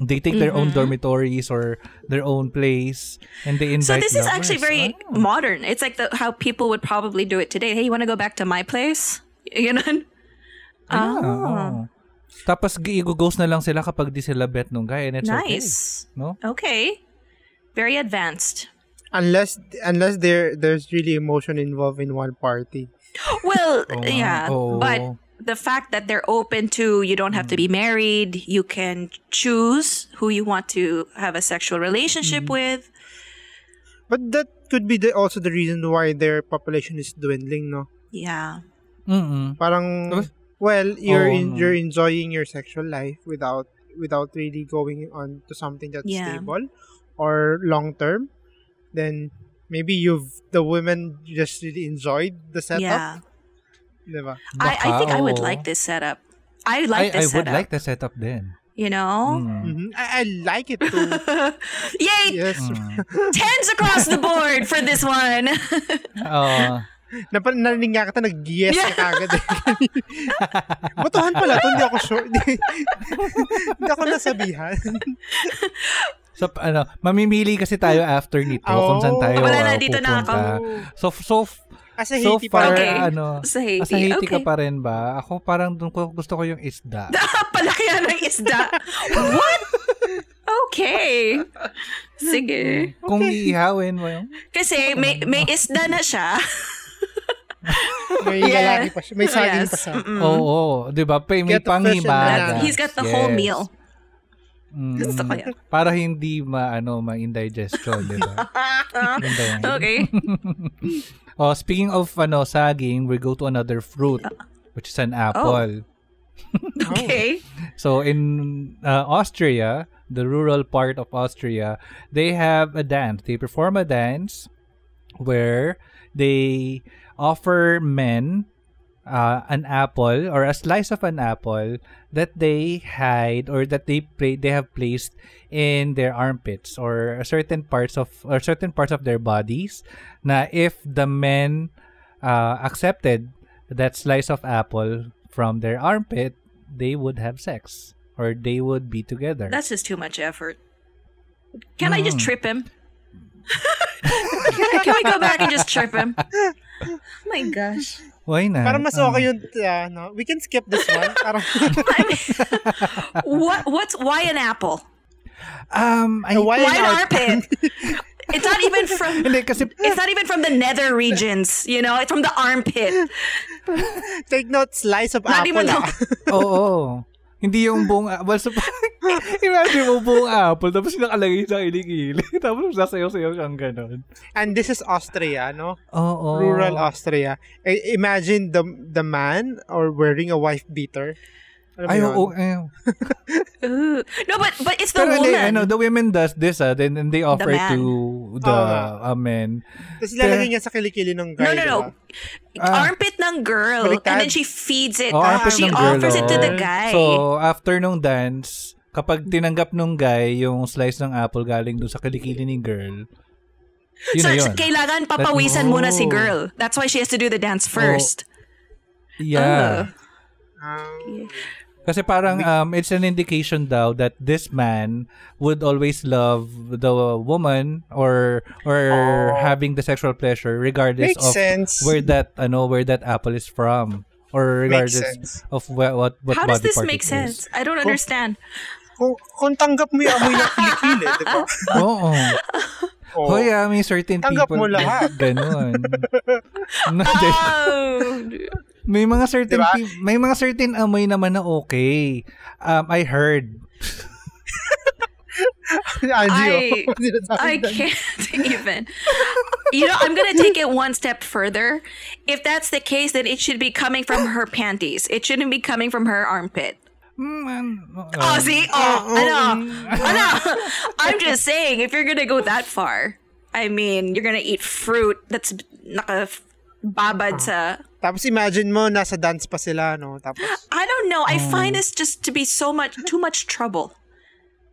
Speaker 5: they take their own
Speaker 6: Mhm.
Speaker 5: dormitories or their own place and they
Speaker 6: So
Speaker 5: invite
Speaker 6: this is actually very
Speaker 5: Ah.
Speaker 6: modern. It's like the, how people would probably do it today. Hey, you want to go back to my place? You know? Oh,
Speaker 5: oo. Tapos i-ghost na lang sila kapag di sila bet nung guy and it's okay.
Speaker 6: nice.
Speaker 5: No?
Speaker 6: Okay. Very advanced.
Speaker 4: Unless unless there there's really emotion involved in one party.
Speaker 6: Well, oh,
Speaker 5: Oo nga.
Speaker 6: yeah,
Speaker 5: Oo.
Speaker 6: but the fact that they're open to you don't have to be hmm. married, you can choose who you want to have a sexual relationship hmm. with.
Speaker 4: But that could be the, also the reason why their population is dwindling, no?
Speaker 6: Yeah.
Speaker 5: Mm-mm.
Speaker 4: Parang well, you're
Speaker 5: Oo,
Speaker 4: in,
Speaker 5: no.
Speaker 4: you're enjoying your sexual life without without really going on to something that's
Speaker 6: Yeah.
Speaker 4: stable or long term. Then maybe you've the women just really enjoyed the setup,
Speaker 6: Yeah.
Speaker 4: diba?
Speaker 6: I, I think I would like this setup. I like
Speaker 5: I, I
Speaker 6: this
Speaker 5: would like the setup then.
Speaker 6: you know?
Speaker 5: Mm.
Speaker 4: Mhm. I, I like it too.
Speaker 6: Yay!
Speaker 4: yes.
Speaker 5: Mm.
Speaker 6: Tens across the board for this one.
Speaker 5: Oo.
Speaker 4: Napa, narinig nga kita, nag-yes ka kagad. eh. Botohan pala to, hindi ako sure. Hindi, hindi ako nasabihan.
Speaker 5: So, ano, mamimili kasi tayo after nito
Speaker 4: Oo.
Speaker 5: kung saan tayo
Speaker 6: Wala na,
Speaker 5: uh,
Speaker 6: dito na
Speaker 5: pupunta.
Speaker 6: ako.
Speaker 5: So, so,
Speaker 4: As a
Speaker 5: so
Speaker 4: Haiti
Speaker 5: far,
Speaker 4: pa.
Speaker 6: Okay.
Speaker 5: ano,
Speaker 6: Sa Haiti.
Speaker 5: sa Haiti ka
Speaker 6: Okay.
Speaker 5: pa rin ba? Ako parang dun ko, gusto ko yung isda.
Speaker 6: Palakihan ng isda. What? Okay. Sige.
Speaker 5: Kung iihawin mo yung...
Speaker 6: Kasi may may isda na siya.
Speaker 4: May
Speaker 6: Yeah.
Speaker 4: lalaki pa siya. May saging
Speaker 6: Yes.
Speaker 4: pa siya.
Speaker 6: Mm-mm.
Speaker 5: Oo, di ba? Pa- May.
Speaker 6: That- he's got the whole
Speaker 5: Yes.
Speaker 6: meal.
Speaker 5: Mm,
Speaker 6: Gusto ko yan.
Speaker 5: Para hindi ma, ano, ma-indigestion, di ba?
Speaker 6: Okay.
Speaker 5: Oh, speaking of ano saging, we go to another fruit, which is an apple.
Speaker 6: Okay.
Speaker 5: So in uh, Austria, the rural part of Austria, they have a dance. They perform a dance where they offer men uh, an apple or a slice of an apple that they hide or that they play they have placed in their armpits or certain parts of or certain parts of their bodies Now, if the men uh, accepted that slice of apple from their armpit they would have sex or they would be together
Speaker 6: That's just too much effort. Can I just
Speaker 5: Mm.
Speaker 6: trip him? Can we go back and just trip him? Oh my gosh.
Speaker 5: Why not
Speaker 4: Para mas
Speaker 5: Um,
Speaker 4: okay yung, uh, no? we can skip this one.
Speaker 6: Mean, what what's why an apple?
Speaker 5: um I,
Speaker 4: why
Speaker 6: Why
Speaker 4: an
Speaker 6: armpit? It's not even from
Speaker 5: hindi kasi
Speaker 6: it's not even from the nether regions, you know, it's from the armpit.
Speaker 4: Take note, slice of
Speaker 6: Not
Speaker 4: apple.
Speaker 6: even
Speaker 4: ah.
Speaker 5: Oo. Hindi yung buong apple. So, imagine mo buong apple, tapos nakalagay sa kilikili. tapos sasayaw-sayaw siyang ganon.
Speaker 4: And this is Austria, no?
Speaker 5: Oo.
Speaker 4: Rural Austria. I- imagine the the man or wearing a wife beater. Alam mo
Speaker 5: Ay,
Speaker 4: yun?
Speaker 5: oo. ay.
Speaker 6: Ooh. No, but but it's the
Speaker 5: Pero
Speaker 6: woman.
Speaker 5: ano, the women does this, ah, then, then they offer
Speaker 6: man.
Speaker 5: to the
Speaker 4: nga.
Speaker 5: uh, men.
Speaker 4: Tapos ilalagay niya sa kilikili ng guy,
Speaker 6: no, no, no.
Speaker 4: diba?
Speaker 5: Ah.
Speaker 6: Armpit ng girl.
Speaker 4: Baliktad.
Speaker 6: And then she feeds it.
Speaker 5: Oh, armpit
Speaker 6: she
Speaker 5: ng girl,
Speaker 6: offers it to the
Speaker 5: oh.
Speaker 6: guy.
Speaker 5: So, after nung dance, kapag tinanggap nung guy yung slice ng apple galing doon sa kilikili ni girl, yun
Speaker 6: so,
Speaker 5: na yun.
Speaker 6: kailangan papawisan muna si
Speaker 5: Oh.
Speaker 6: girl. That's why she has to do the dance first.
Speaker 5: Yeah.
Speaker 4: Um,
Speaker 5: Kasi parang um, it's an indication daw that this man would always love the woman or or having the sexual pleasure regardless
Speaker 4: makes
Speaker 5: of
Speaker 4: sense.
Speaker 5: where that ano where that apple is from or regardless
Speaker 4: sense.
Speaker 5: of wha- what what
Speaker 6: How does this make
Speaker 5: it is.
Speaker 6: sense? I don't understand.
Speaker 4: Kung, kung tanggap mo yung amoy ng kilikili, di ba?
Speaker 5: Oo.
Speaker 4: Oh.
Speaker 5: Hoy, ah, may certain
Speaker 4: Tanggap
Speaker 5: people
Speaker 4: mo lahat.
Speaker 5: ganun. No,
Speaker 6: Oh.
Speaker 5: May mga certain
Speaker 4: Diba?
Speaker 5: peop- may mga certain amoy naman na okay. Um I heard
Speaker 6: I-
Speaker 4: oh.
Speaker 6: I can't even. You know, I'm gonna take it one step further. If that's the case, then it should be coming from her panties. It shouldn't be coming from her armpit.
Speaker 5: mm, ano,
Speaker 6: Oh,
Speaker 5: um,
Speaker 6: see? Oh, ano? Ano? I'm just saying, if you're gonna go that far, I mean, you're gonna eat fruit that's naka babad ah. sa
Speaker 4: Tapos imagine mo, nasa dance pa sila, no? Tapos,
Speaker 6: I don't know. I hmm. find this just to be so much too much trouble.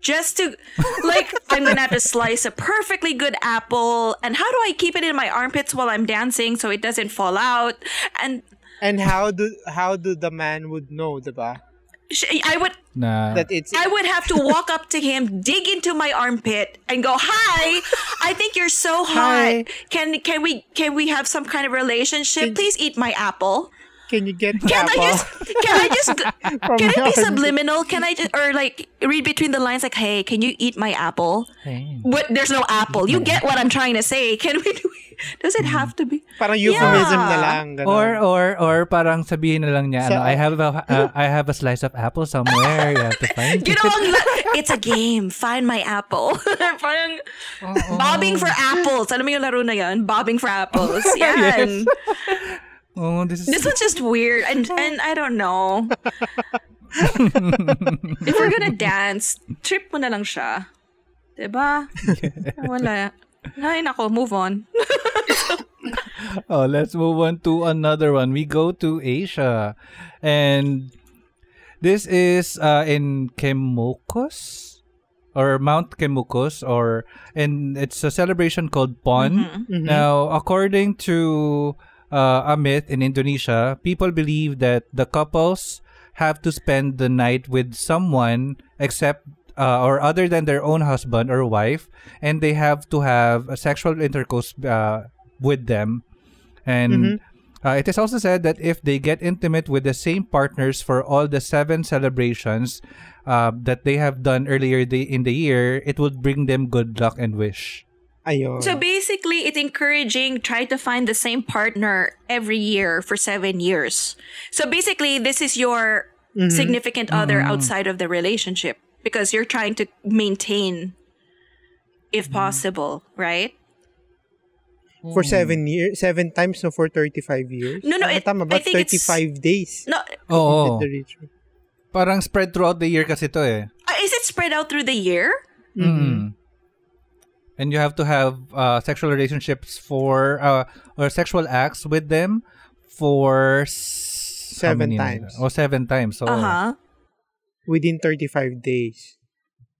Speaker 6: Just to like I'm gonna have to slice a perfectly good apple and how do I keep it in my armpits while I'm dancing so it doesn't fall out? And
Speaker 4: and how do how do the man would know, di ba?
Speaker 6: I would
Speaker 5: na
Speaker 4: that it's
Speaker 6: I would have to walk up to him, dig into my armpit, and go, "Hi, I think you're so
Speaker 4: Hi.
Speaker 6: hot. Can can we can we have some kind of relationship? Please eat my apple."
Speaker 4: Can you get
Speaker 6: Can I just can I just can it be subliminal? Can I just or like read between the lines like, "Hey, can you eat my apple?"
Speaker 5: Hey.
Speaker 6: What? There's no apple. You get what I'm trying to say. Can we do? Does it have to be?
Speaker 4: Parang euphemism na
Speaker 6: Yeah.
Speaker 4: lang. ganun.
Speaker 5: Or or or parang sabihin na lang niya
Speaker 4: Sa-
Speaker 5: ano, I have a uh, I have a slice of apple somewhere. You have to find it.
Speaker 6: Ginawang la- it's a game. Find my apple. Parang bobbing for apples. Alam mo yung laro na yan? Bobbing for apples. Yan.
Speaker 5: Oh, this is
Speaker 6: This one's just weird. And, and I don't know. If we're gonna dance, trip mo na lang siya. Diba? Wala. Ay, nako, move on.
Speaker 5: Oh, let's move on to another one. We go to Asia. And this is uh, in Kemokos or Mount Kemukos or and it's a celebration called Pon. Now, according to uh, a myth in Indonesia, people believe that the couples have to spend the night with someone except uh, or other than their own husband or wife and they have to have a sexual intercourse uh, with them and uh, it is also said that if they get intimate with the same partners for all the seven celebrations uh, that they have done earlier the, in the year, it would bring them good luck and wish.
Speaker 4: Ayun.
Speaker 6: So basically, it's encouraging try to find the same partner every year for seven years. So basically, this is your significant other outside of the relationship because you're trying to maintain, if possible, right?
Speaker 4: for seven years, seven times no for 35 years.
Speaker 6: No, no,
Speaker 4: Ah,
Speaker 6: it-
Speaker 4: tama
Speaker 6: I
Speaker 4: ba?
Speaker 6: think it's-
Speaker 4: 35 days.
Speaker 6: No,
Speaker 5: Oo.
Speaker 4: Complete the ritual.
Speaker 5: Parang spread throughout the year kasi to eh.
Speaker 6: uh, is it spread out through the year?
Speaker 5: Mm. And you have to have uh, sexual relationships for uh, or sexual acts with them for s-
Speaker 4: Seven
Speaker 5: times. Or
Speaker 4: times.
Speaker 5: Oh, seven times. So,
Speaker 6: Uh huh.
Speaker 4: Within 35 days.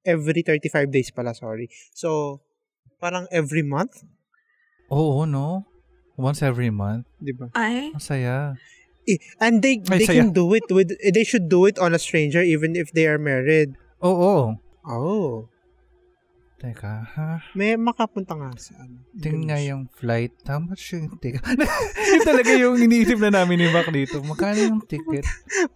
Speaker 4: Every 35 days pala, sorry. So, parang every month?
Speaker 5: Oo, no? Once every month.
Speaker 4: Di ba?
Speaker 6: I
Speaker 5: Masaya.
Speaker 4: Eh, And they
Speaker 5: Ay,
Speaker 4: they
Speaker 5: saya.
Speaker 4: can do it with eh, they should do it on a stranger even if they are married.
Speaker 5: Oo.
Speaker 4: Oh. oh. oh.
Speaker 5: Teka, ha?
Speaker 4: May makapunta nga sa ano.
Speaker 5: Tingnan nga yung flight. How much yung ticket? yun talaga yung iniisip na namin ni Mac dito. Magkano yung ticket?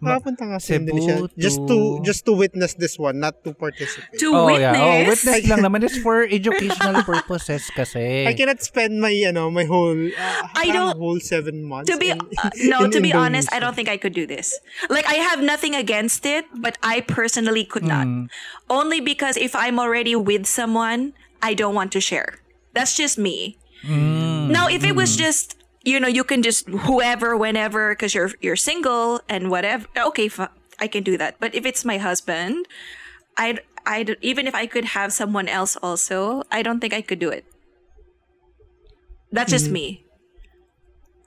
Speaker 5: Ma-
Speaker 4: Makapunta nga
Speaker 5: Cebu
Speaker 4: sa Indonesia. Just to
Speaker 5: to-
Speaker 4: just to witness this one, not to participate.
Speaker 6: to
Speaker 5: oh,
Speaker 6: witness.
Speaker 5: yeah. Oh, witness lang naman. It's for educational purposes kasi.
Speaker 4: I cannot spend my ano my whole uh,
Speaker 6: I don't-
Speaker 4: whole seven months.
Speaker 6: to be
Speaker 4: in-
Speaker 6: uh, no
Speaker 4: in
Speaker 6: to be honest i
Speaker 4: Indonesia.
Speaker 6: don't think i could do this like i have nothing against it but i personally could not
Speaker 5: Mm.
Speaker 6: only because if i'm already with someone i don't want to share that's just me
Speaker 5: Mm.
Speaker 6: now if it was just you know you can just whoever whenever because you're you're single and whatever okay fi- i can do that but if it's my husband i'd I'd, even if I could have someone else also, I don't think I could do it. That's just me.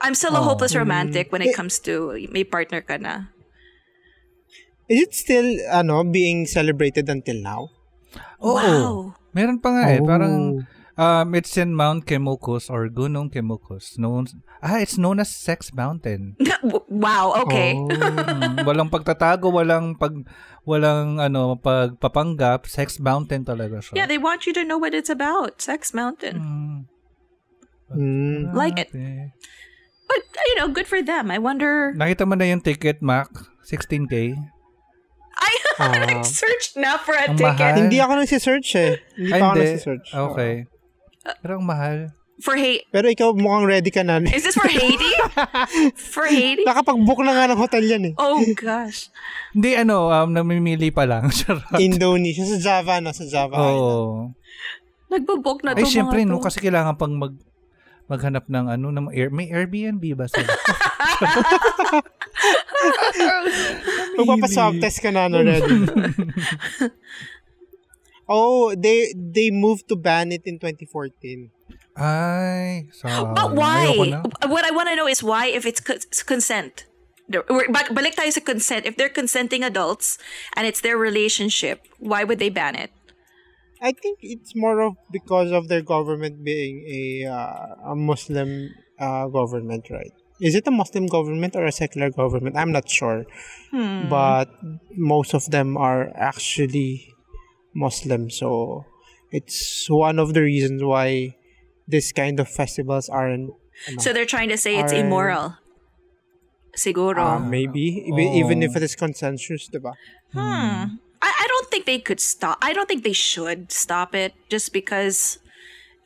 Speaker 6: I'm still a
Speaker 5: Oh.
Speaker 6: hopeless romantic when it comes to may partner ka na.
Speaker 4: Is it still ano being celebrated until now?
Speaker 6: Wow.
Speaker 5: Meron pa nga eh.
Speaker 4: Oh.
Speaker 5: Parang um, it's in Mount Kemukos or Gunung Kemukos. Known, ah, it's known as Sex Mountain.
Speaker 6: wow, okay.
Speaker 4: Oh.
Speaker 5: Mm, walang pagtatago, walang pag walang ano pagpapanggap, Sex Mountain talaga siya.
Speaker 6: Yeah, they want you to know what it's about. Sex Mountain.
Speaker 5: Mm.
Speaker 4: Mm.
Speaker 6: Like it. But, you know, good for them. I wonder.
Speaker 5: Nakita mo na yung ticket, Mac? 16K?
Speaker 6: I
Speaker 4: Ah.
Speaker 6: searched na for a ticket.
Speaker 5: mahal.
Speaker 4: Hindi ako nagsi-search eh. Hindi
Speaker 5: Ay,
Speaker 4: pa ako nagsi-search.
Speaker 5: Okay. Pero ang mahal.
Speaker 6: For Haiti.
Speaker 4: Pero ikaw mukhang ready ka na.
Speaker 6: Is this for Haiti? for Haiti?
Speaker 4: Nakapag-book na nga ng hotel yan eh.
Speaker 6: Oh, gosh.
Speaker 5: Hindi, ano, um, namimili pa lang.
Speaker 4: Indonesia. Sa Java na. Sa Java.
Speaker 5: Oo.
Speaker 4: Island.
Speaker 6: Nagbo-book na to
Speaker 5: Ay, syempre, no, kasi kailangan pang mag maghanap ng ano, ng air, may Airbnb ba sila?
Speaker 4: Magpapaswab test ka na no, ready. oh, they they moved to ban it in 2014.
Speaker 5: Ay, so,
Speaker 6: But why? What I want to know is why if it's cons- consent. The- we're- ba- Balik tayo sa consent. If they're consenting adults and it's their relationship, why would they ban it?
Speaker 4: I think it's more of because of their government being a uh, a Muslim uh, government, right? is it a Muslim government or a secular government? I'm not sure. But most of them are actually Muslim. So it's one of the reasons why this kind of festivals aren't ano,
Speaker 6: So they're trying to say it's immoral. Siguro.
Speaker 4: uh, maybe even, even if it is consensus, diba?
Speaker 6: Hmm. I, I don't think they could stop. I don't think they should stop it just because.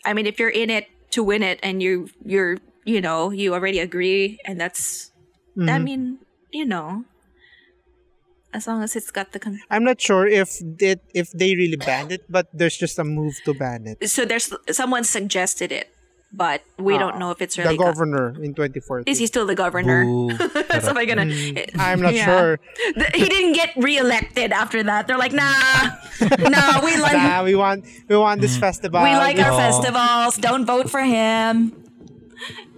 Speaker 6: I mean, if you're in it to win it, and you you're you know you already agree, and that's. I mm-hmm. mean, you know. As long as it's got the. Con-
Speaker 4: I'm not sure if it if they really banned it, but there's just a move to ban it.
Speaker 6: so there's someone suggested it, but we don't ah, know if it's
Speaker 4: The
Speaker 6: really. go-
Speaker 4: governor in 2014.
Speaker 6: is he still the governor?
Speaker 5: Boo.
Speaker 6: so am I gonna?
Speaker 4: Mm, I'm not
Speaker 6: Yeah.
Speaker 4: sure.
Speaker 6: Th- He didn't get reelected after that. They're like, nah, nah, we like
Speaker 4: Nah, we want we want this mm. festival.
Speaker 6: we like our
Speaker 5: Oh.
Speaker 6: festivals. Don't vote for him.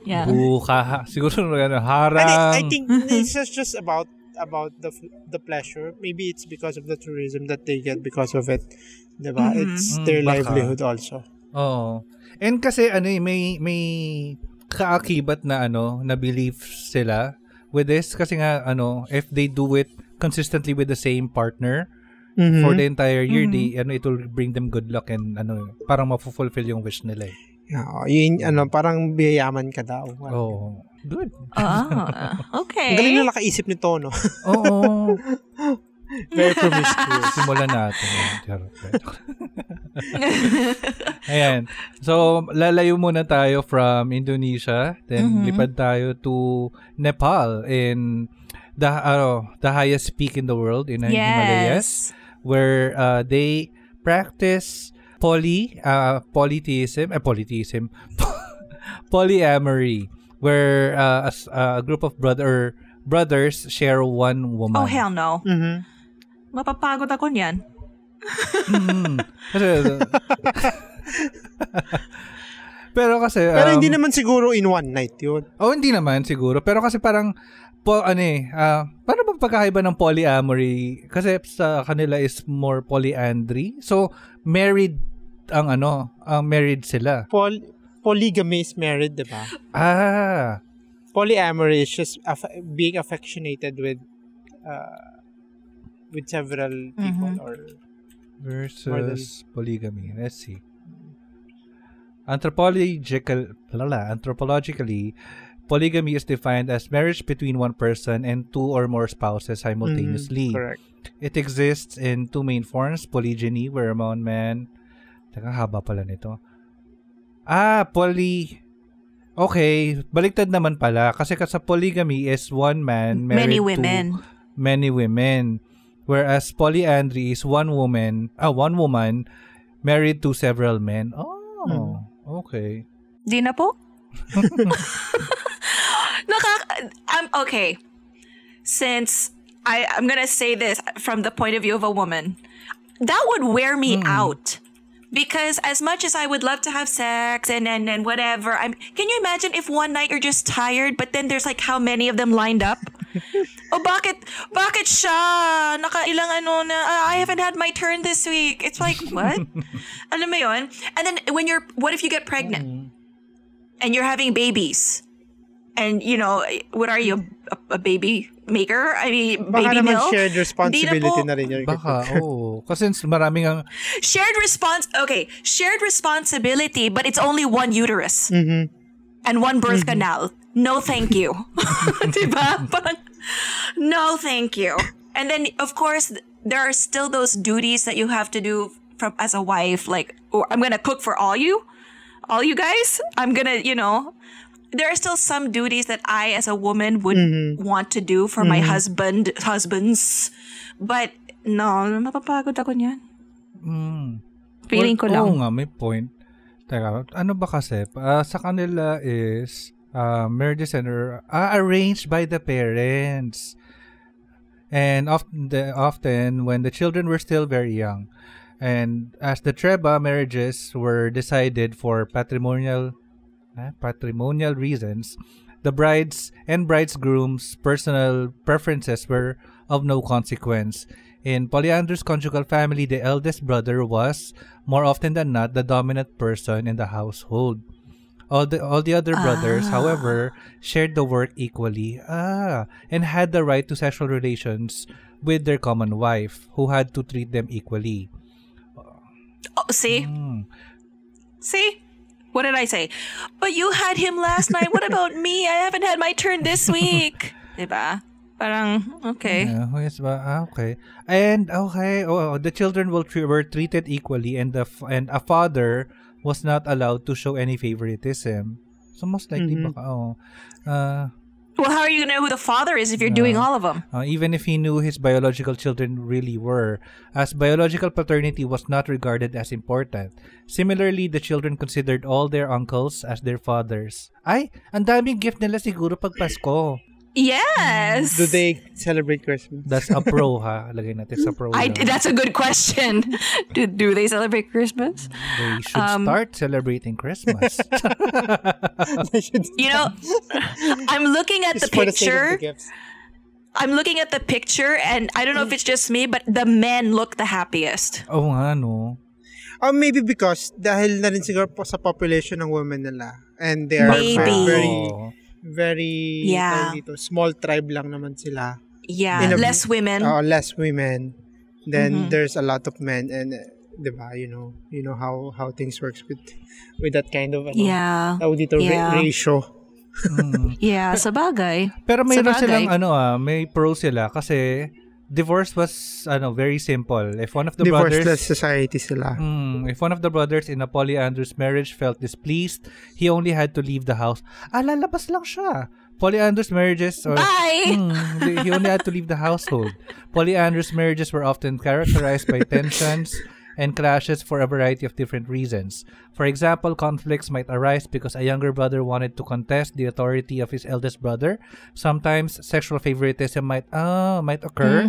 Speaker 6: Yeah.
Speaker 5: Boo, kaha. Siguro ano,
Speaker 4: I,
Speaker 5: harang.
Speaker 4: thi- I think it's just, just about about the the pleasure. Maybe it's because of the tourism that they get because of it. Diba? Mm-hmm. It's their
Speaker 5: Mm,
Speaker 4: livelihood also.
Speaker 5: Oo. And kasi ano eh, may may kaakibat na ano, na belief sila with this kasi nga ano, if they do it consistently with the same partner
Speaker 4: Mm-hmm.
Speaker 5: for the entire year, they, ano, it will bring them good luck and ano, parang mafulfill yung wish nila eh.
Speaker 4: Yeah, yun, ano, parang biyayaman ka daw.
Speaker 5: Oh, good.
Speaker 6: Ah,
Speaker 4: Ang
Speaker 6: okay.
Speaker 4: galing na nakaisip nito, no?
Speaker 5: Oo.
Speaker 4: Very promiscuous.
Speaker 5: Simulan natin. Charot. Ayan. So, lalayo muna tayo from Indonesia. Then, lipad tayo to Nepal in the, ano, the highest peak in the world in the Himalayas. Where uh, they practice poly, uh, polytheism, eh, polytheism, polyamory. Where uh, a, s- a group of brother brothers share one woman.
Speaker 6: Oh hell no.
Speaker 4: Mhm.
Speaker 6: Mapapagod ako niyan.
Speaker 5: Mm. Kasi, pero kasi,
Speaker 4: Pero
Speaker 5: um,
Speaker 4: hindi naman siguro in one night yun.
Speaker 5: oh, hindi naman siguro. Pero kasi parang, po, ano eh, ah, paano ba pagkakaiba ng polyamory? Kasi sa kanila is more polyandry. So, married ang ano, ang married sila.
Speaker 4: Poly- polygamy is married, di ba?
Speaker 5: Ah,
Speaker 4: Polyamory is just aff- being affectionated with uh, with several people or
Speaker 5: versus polygamy. Let's see. Anthropological, lala, anthropologically, polygamy is defined as marriage between one person and two or more spouses simultaneously.
Speaker 4: Mhm, correct.
Speaker 5: It exists in two main forms, polygyny, where a one man... Teka, haba pala nito. Ah, poly... Okay, baliktad naman pala. Kasi sa polygamy is one man married
Speaker 6: Many
Speaker 5: to
Speaker 6: women.
Speaker 5: many women. Whereas polyandry is one woman, ah, one woman married to several men. Oh, okay.
Speaker 6: Di na po? Nakaka- I'm okay. Since I I'm gonna say this from the point of view of a woman, that would wear me out. Because as much as I would love to have sex and, and and whatever, I'm can you imagine if one night you're just tired, but then there's like how many of them lined up? oh, bakit, bakit siya? Naka ilang ano na, "Ah, I haven't had my turn this week. It's like, what? Alam mo yun? And then when you're, what if you get pregnant? And you're having babies? And, you know, what are you, a, a baby maker? I mean,
Speaker 4: Baka
Speaker 6: baby
Speaker 4: naman
Speaker 6: milk?
Speaker 4: shared
Speaker 6: Di
Speaker 4: responsibility
Speaker 6: po.
Speaker 4: na rin yun.
Speaker 5: Baka, oo. Kasi maraming ang...
Speaker 6: Shared response, okay, shared responsibility, but it's only one uterus. Mm-hmm. And one birth mm-hmm. canal. No, thank you. diba? Parang, no, thank you. And then, of course, th- there are still those duties that you have to do from as a wife. Like, or I'm gonna cook for all you, all you guys. I'm gonna, you know, there are still some duties that I, as a woman, would want to do for my husband, husbands. But no, mapapagod ako niyan. Feeling ko lang.
Speaker 5: Oo nga, may point. Teka, ano ba kasi? Ah, sa kanila is uh, marriages and are arranged by the parents. And often, the, often when the children were still very young. And as the Treba marriages were decided for patrimonial ah, patrimonial reasons, the brides and bridegroom's personal preferences were of no consequence. In Polyandrous conjugal family, the eldest brother was, more often than not, the dominant person in the household. All the all the other brothers, however, shared the work equally. Ah, and had the right to sexual relations with their common wife, who had to treat them equally.
Speaker 6: Oh, see?
Speaker 5: Hmm.
Speaker 6: See? What did I say? But you had him last night. What about me? I haven't had my turn this week. diba? Parang, okay.
Speaker 5: Yeah, who is ba? Ah, okay. And okay, oh, the children will tre- were treated equally, and the f- and a father was not allowed to show any favoritism. So most likely,
Speaker 4: Mhm.
Speaker 5: baka, oh, uh,
Speaker 6: Well, how are you gonna know who the father is if you're doing all of them?
Speaker 5: uh, even if he knew his biological children really were, as biological paternity was not regarded as important. Similarly, the children considered all their uncles as their fathers. Ay, ang daming gift nila siguro pag Pasko.
Speaker 6: Yes.
Speaker 4: Do they celebrate Christmas?
Speaker 5: That's a pro ha. Lagay natin sa pro.
Speaker 6: I,
Speaker 5: lang.
Speaker 6: that's a good question. Do, do they celebrate Christmas?
Speaker 5: They should
Speaker 6: Um,
Speaker 5: start celebrating Christmas.
Speaker 6: You know, I'm looking at the
Speaker 4: Just the
Speaker 6: picture.
Speaker 4: the.
Speaker 6: I'm looking at the picture, and I don't know if it's just me, but the men look the happiest.
Speaker 5: Oh nga, no?
Speaker 4: Or maybe because dahil na rin siguro po sa population ng women nila. And they are
Speaker 6: Maybe.
Speaker 4: very,
Speaker 5: Oo.
Speaker 4: Very,
Speaker 6: Yeah.
Speaker 4: dito, small tribe lang naman sila.
Speaker 6: Yeah,
Speaker 4: a-
Speaker 6: less women.
Speaker 4: Uh, less women. Then
Speaker 6: Mhm.
Speaker 4: there's a lot of men and uh, 'di ba, you know, you know how how things works with with that kind of ano,
Speaker 6: yeah.
Speaker 4: tawag dito, ra-
Speaker 6: Yeah.
Speaker 4: ratio.
Speaker 5: Mm.
Speaker 6: Yeah, sa bagay.
Speaker 5: Pero mayroon silang ano ah, may pro sila kasi divorce was ano very simple. If one of the
Speaker 4: Divorceless
Speaker 5: brothers
Speaker 4: society sila.
Speaker 5: Mm, if one of the brothers in a polyandrous marriage felt displeased, he only had to leave the house. Ah, lalabas lang siya. Polyandrous marriages or
Speaker 6: Bye!
Speaker 5: Mm, he only had to leave the household. Polyandrous marriages were often characterized by tensions and clashes for a variety of different reasons. For example, conflicts might arise because a younger brother wanted to contest the authority of his eldest brother. Sometimes sexual favoritism might uh, might occur,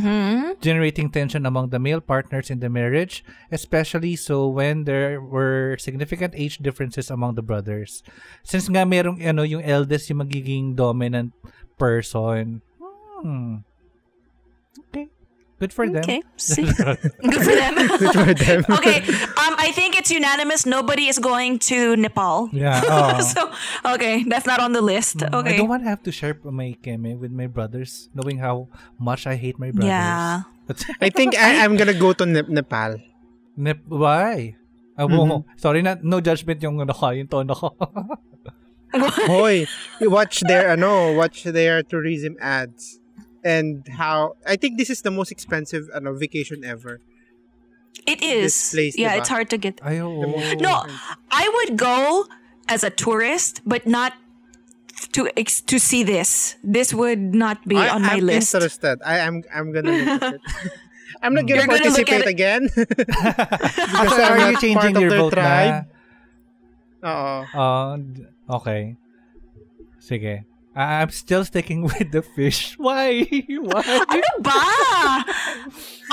Speaker 5: generating tension among the male partners in the marriage, especially so when there were significant age differences among the brothers. Since nga merong ano yung eldest yung magiging dominant person. Hmm. Okay. Good for them.
Speaker 6: Okay, see? Good for them.
Speaker 4: Good for them.
Speaker 6: okay, um, I think it's unanimous. Nobody is going to Nepal.
Speaker 5: Yeah. Oh.
Speaker 6: so, okay, that's not on the list. Okay.
Speaker 5: I don't want to have to share my keme with my brothers, knowing how much I hate my brothers.
Speaker 6: Yeah.
Speaker 5: That's
Speaker 4: I think I, I'm gonna go to Nep- Nepal.
Speaker 5: Nep- why? Ah, mo- Sorry na, no judgment yung ano ko, yung tono ko.
Speaker 4: Hoy, watch their ano, watch their tourism ads and how I think this is the most expensive ano vacation ever.
Speaker 6: It is.
Speaker 4: This place,
Speaker 6: yeah,
Speaker 4: diba?
Speaker 6: it's hard to get.
Speaker 5: Ay, oo.
Speaker 6: No, I would go as a tourist, but not to ex- to see this. This would not be
Speaker 4: I,
Speaker 6: on my
Speaker 4: I'm
Speaker 6: list.
Speaker 4: interested. I am I'm gonna look at it. I'm not
Speaker 6: You're
Speaker 4: gonna
Speaker 6: gonna
Speaker 4: participate again.
Speaker 5: Ah, so
Speaker 4: I'm
Speaker 5: are you changing
Speaker 4: part of
Speaker 5: your
Speaker 4: their
Speaker 5: vote
Speaker 4: tribe.
Speaker 5: na?
Speaker 4: Oo.
Speaker 5: Ah, d- okay. Sige. I'm still sticking with the fish. Why? Why?
Speaker 6: Ano ba?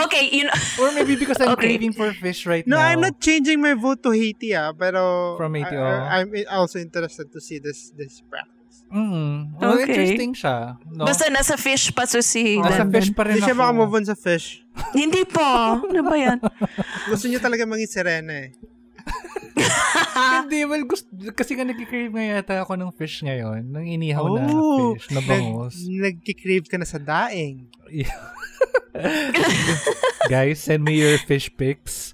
Speaker 6: Okay, you know.
Speaker 5: Or maybe because I'm
Speaker 6: Okay.
Speaker 5: craving for fish right
Speaker 4: No,
Speaker 5: now.
Speaker 4: I'm not changing my vote to Haiti ah, pero
Speaker 5: From Haiti,
Speaker 4: I,
Speaker 5: oh.
Speaker 4: I, am also interested to see this this practice.
Speaker 5: Mm. Well,
Speaker 6: Okay.
Speaker 5: interesting siya. No?
Speaker 6: Basta nasa fish pa so si
Speaker 5: Nasa
Speaker 6: Dandan.
Speaker 5: fish pa rin
Speaker 4: Hindi siya makamove on sa fish.
Speaker 6: Hindi pa. Ano ba yan?
Speaker 4: Gusto niyo talaga maging sirena eh.
Speaker 5: Hindi, well, gusto, kasi nga nagkikrave nga yata ako ng fish ngayon. Ng inihaw na
Speaker 4: Oh,
Speaker 5: fish, na bangus.
Speaker 4: Nag, nagkikrave ka na sa daing.
Speaker 5: Guys, send me your fish pics.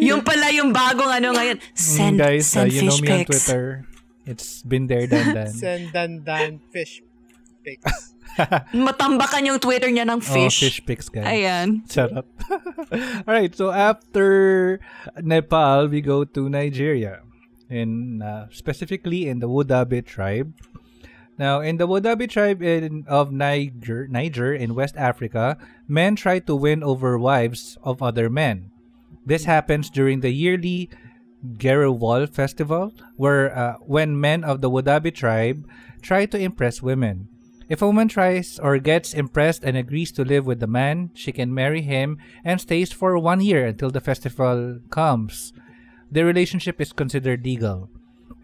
Speaker 6: yung pala yung bagong ano ngayon. Send,
Speaker 5: Mm, Guys, uh,
Speaker 6: send
Speaker 5: you know
Speaker 6: fish
Speaker 5: me on
Speaker 6: pics.
Speaker 5: Twitter. It's been there, done, done.
Speaker 4: Send dan dan fish pics.
Speaker 6: Matambakan yung Twitter niya ng
Speaker 5: Oh,
Speaker 6: fish.
Speaker 5: fish pics, guys.
Speaker 6: Ayan.
Speaker 5: Charot. Alright, so after Nepal, we go to Nigeria. In uh, specifically in the Wodabe tribe. Now, in the Wodabe tribe in, of Niger, Niger in West Africa, men try to win over wives of other men. This happens during the yearly Gerewol festival, where uh, when men of the Wodabe tribe try to impress women. If a woman tries or gets impressed and agrees to live with the man, she can marry him and stays for one year until the festival comes. The relationship is considered legal.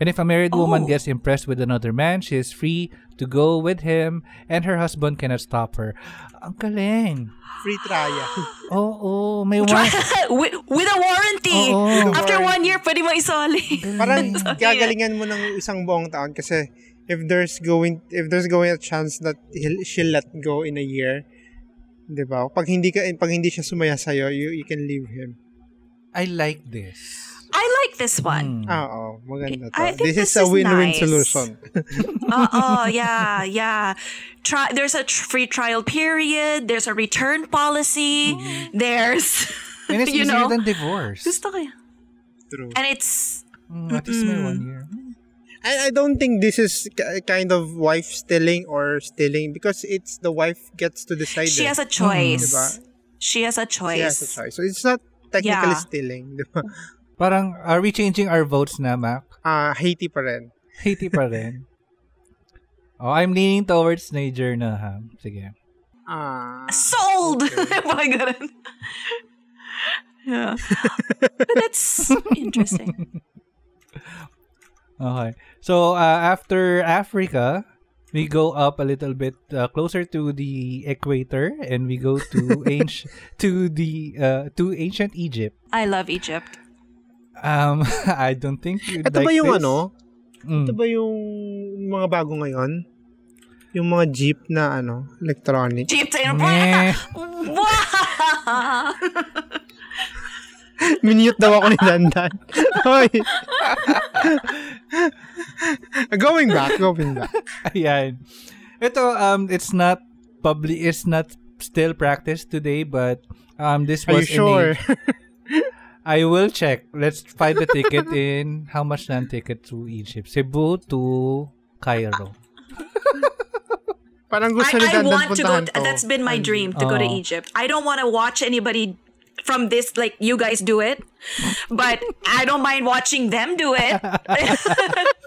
Speaker 5: And if a married woman
Speaker 6: Oh.
Speaker 5: gets impressed with another man, she is free to go with him and her husband cannot stop her. Ang galing.
Speaker 4: Free trial.
Speaker 5: Oo, may one.
Speaker 6: with, with a warranty.
Speaker 5: Oo.
Speaker 6: After one year, pwede mo isoli.
Speaker 4: Parang gagalingan mo ng isang buong taon kasi if there's going if there's going a chance that he'll, she'll let go in a year, 'di ba? Pag hindi ka pag hindi siya sumaya sa you, you can leave him.
Speaker 5: I like this.
Speaker 6: I like this one.
Speaker 4: Ah, oo, maganda to.
Speaker 6: I think
Speaker 4: This,
Speaker 6: this
Speaker 4: is a win-win
Speaker 6: nice.
Speaker 4: solution.
Speaker 6: Uh, oh, yeah, yeah. Try, there's a tr- free trial period. There's a return policy. There's,
Speaker 5: And it's
Speaker 6: you
Speaker 5: easier
Speaker 6: know.
Speaker 5: than divorce.
Speaker 6: Gusto ko yan.
Speaker 4: True.
Speaker 6: And it's,
Speaker 5: Mm, at least may one year.
Speaker 4: I, I don't think this is ki- kind of wife stealing or stealing because it's the wife gets to decide.
Speaker 6: she
Speaker 4: it.
Speaker 6: has a choice.
Speaker 4: Diba?
Speaker 6: She has a choice.
Speaker 4: She has a choice. So it's not technically
Speaker 6: Yeah.
Speaker 4: stealing, di ba?
Speaker 5: Parang, are we changing our votes na, Mac?
Speaker 4: Ah, Haiti pa rin.
Speaker 5: Haiti pa rin. oh, I'm leaning towards Niger na, ha? Sige.
Speaker 4: Ah.
Speaker 6: Sold! Parang ganun. yeah. But that's interesting.
Speaker 5: Okay. So, uh, after Africa, we go up a little bit uh, closer to the equator and we go to ancient to the uh, to ancient Egypt.
Speaker 6: I love Egypt.
Speaker 5: Um I don't think you
Speaker 4: Ito
Speaker 5: like
Speaker 4: ba yung
Speaker 5: this.
Speaker 4: ano?
Speaker 5: Mm.
Speaker 4: Ito ba yung mga bago ngayon? Yung mga jeep na ano, electronic.
Speaker 6: Jeep tayo
Speaker 5: Meh.
Speaker 6: Wow!
Speaker 4: Minute daw ako ni Dandan. Hoy. going back, going back.
Speaker 5: Ayan. Ito um it's not public it's not still practiced today but um this
Speaker 4: Are you sure?
Speaker 5: in a, I will check. Let's find the ticket in how much na ticket to Egypt? Cebu to Cairo.
Speaker 4: Parang gusto ni
Speaker 6: I, I want to go.
Speaker 4: to.
Speaker 6: That's been my dream to go to
Speaker 5: Oh.
Speaker 6: Egypt. I don't want to watch anybody from this like you guys do it, but I don't mind watching them do it.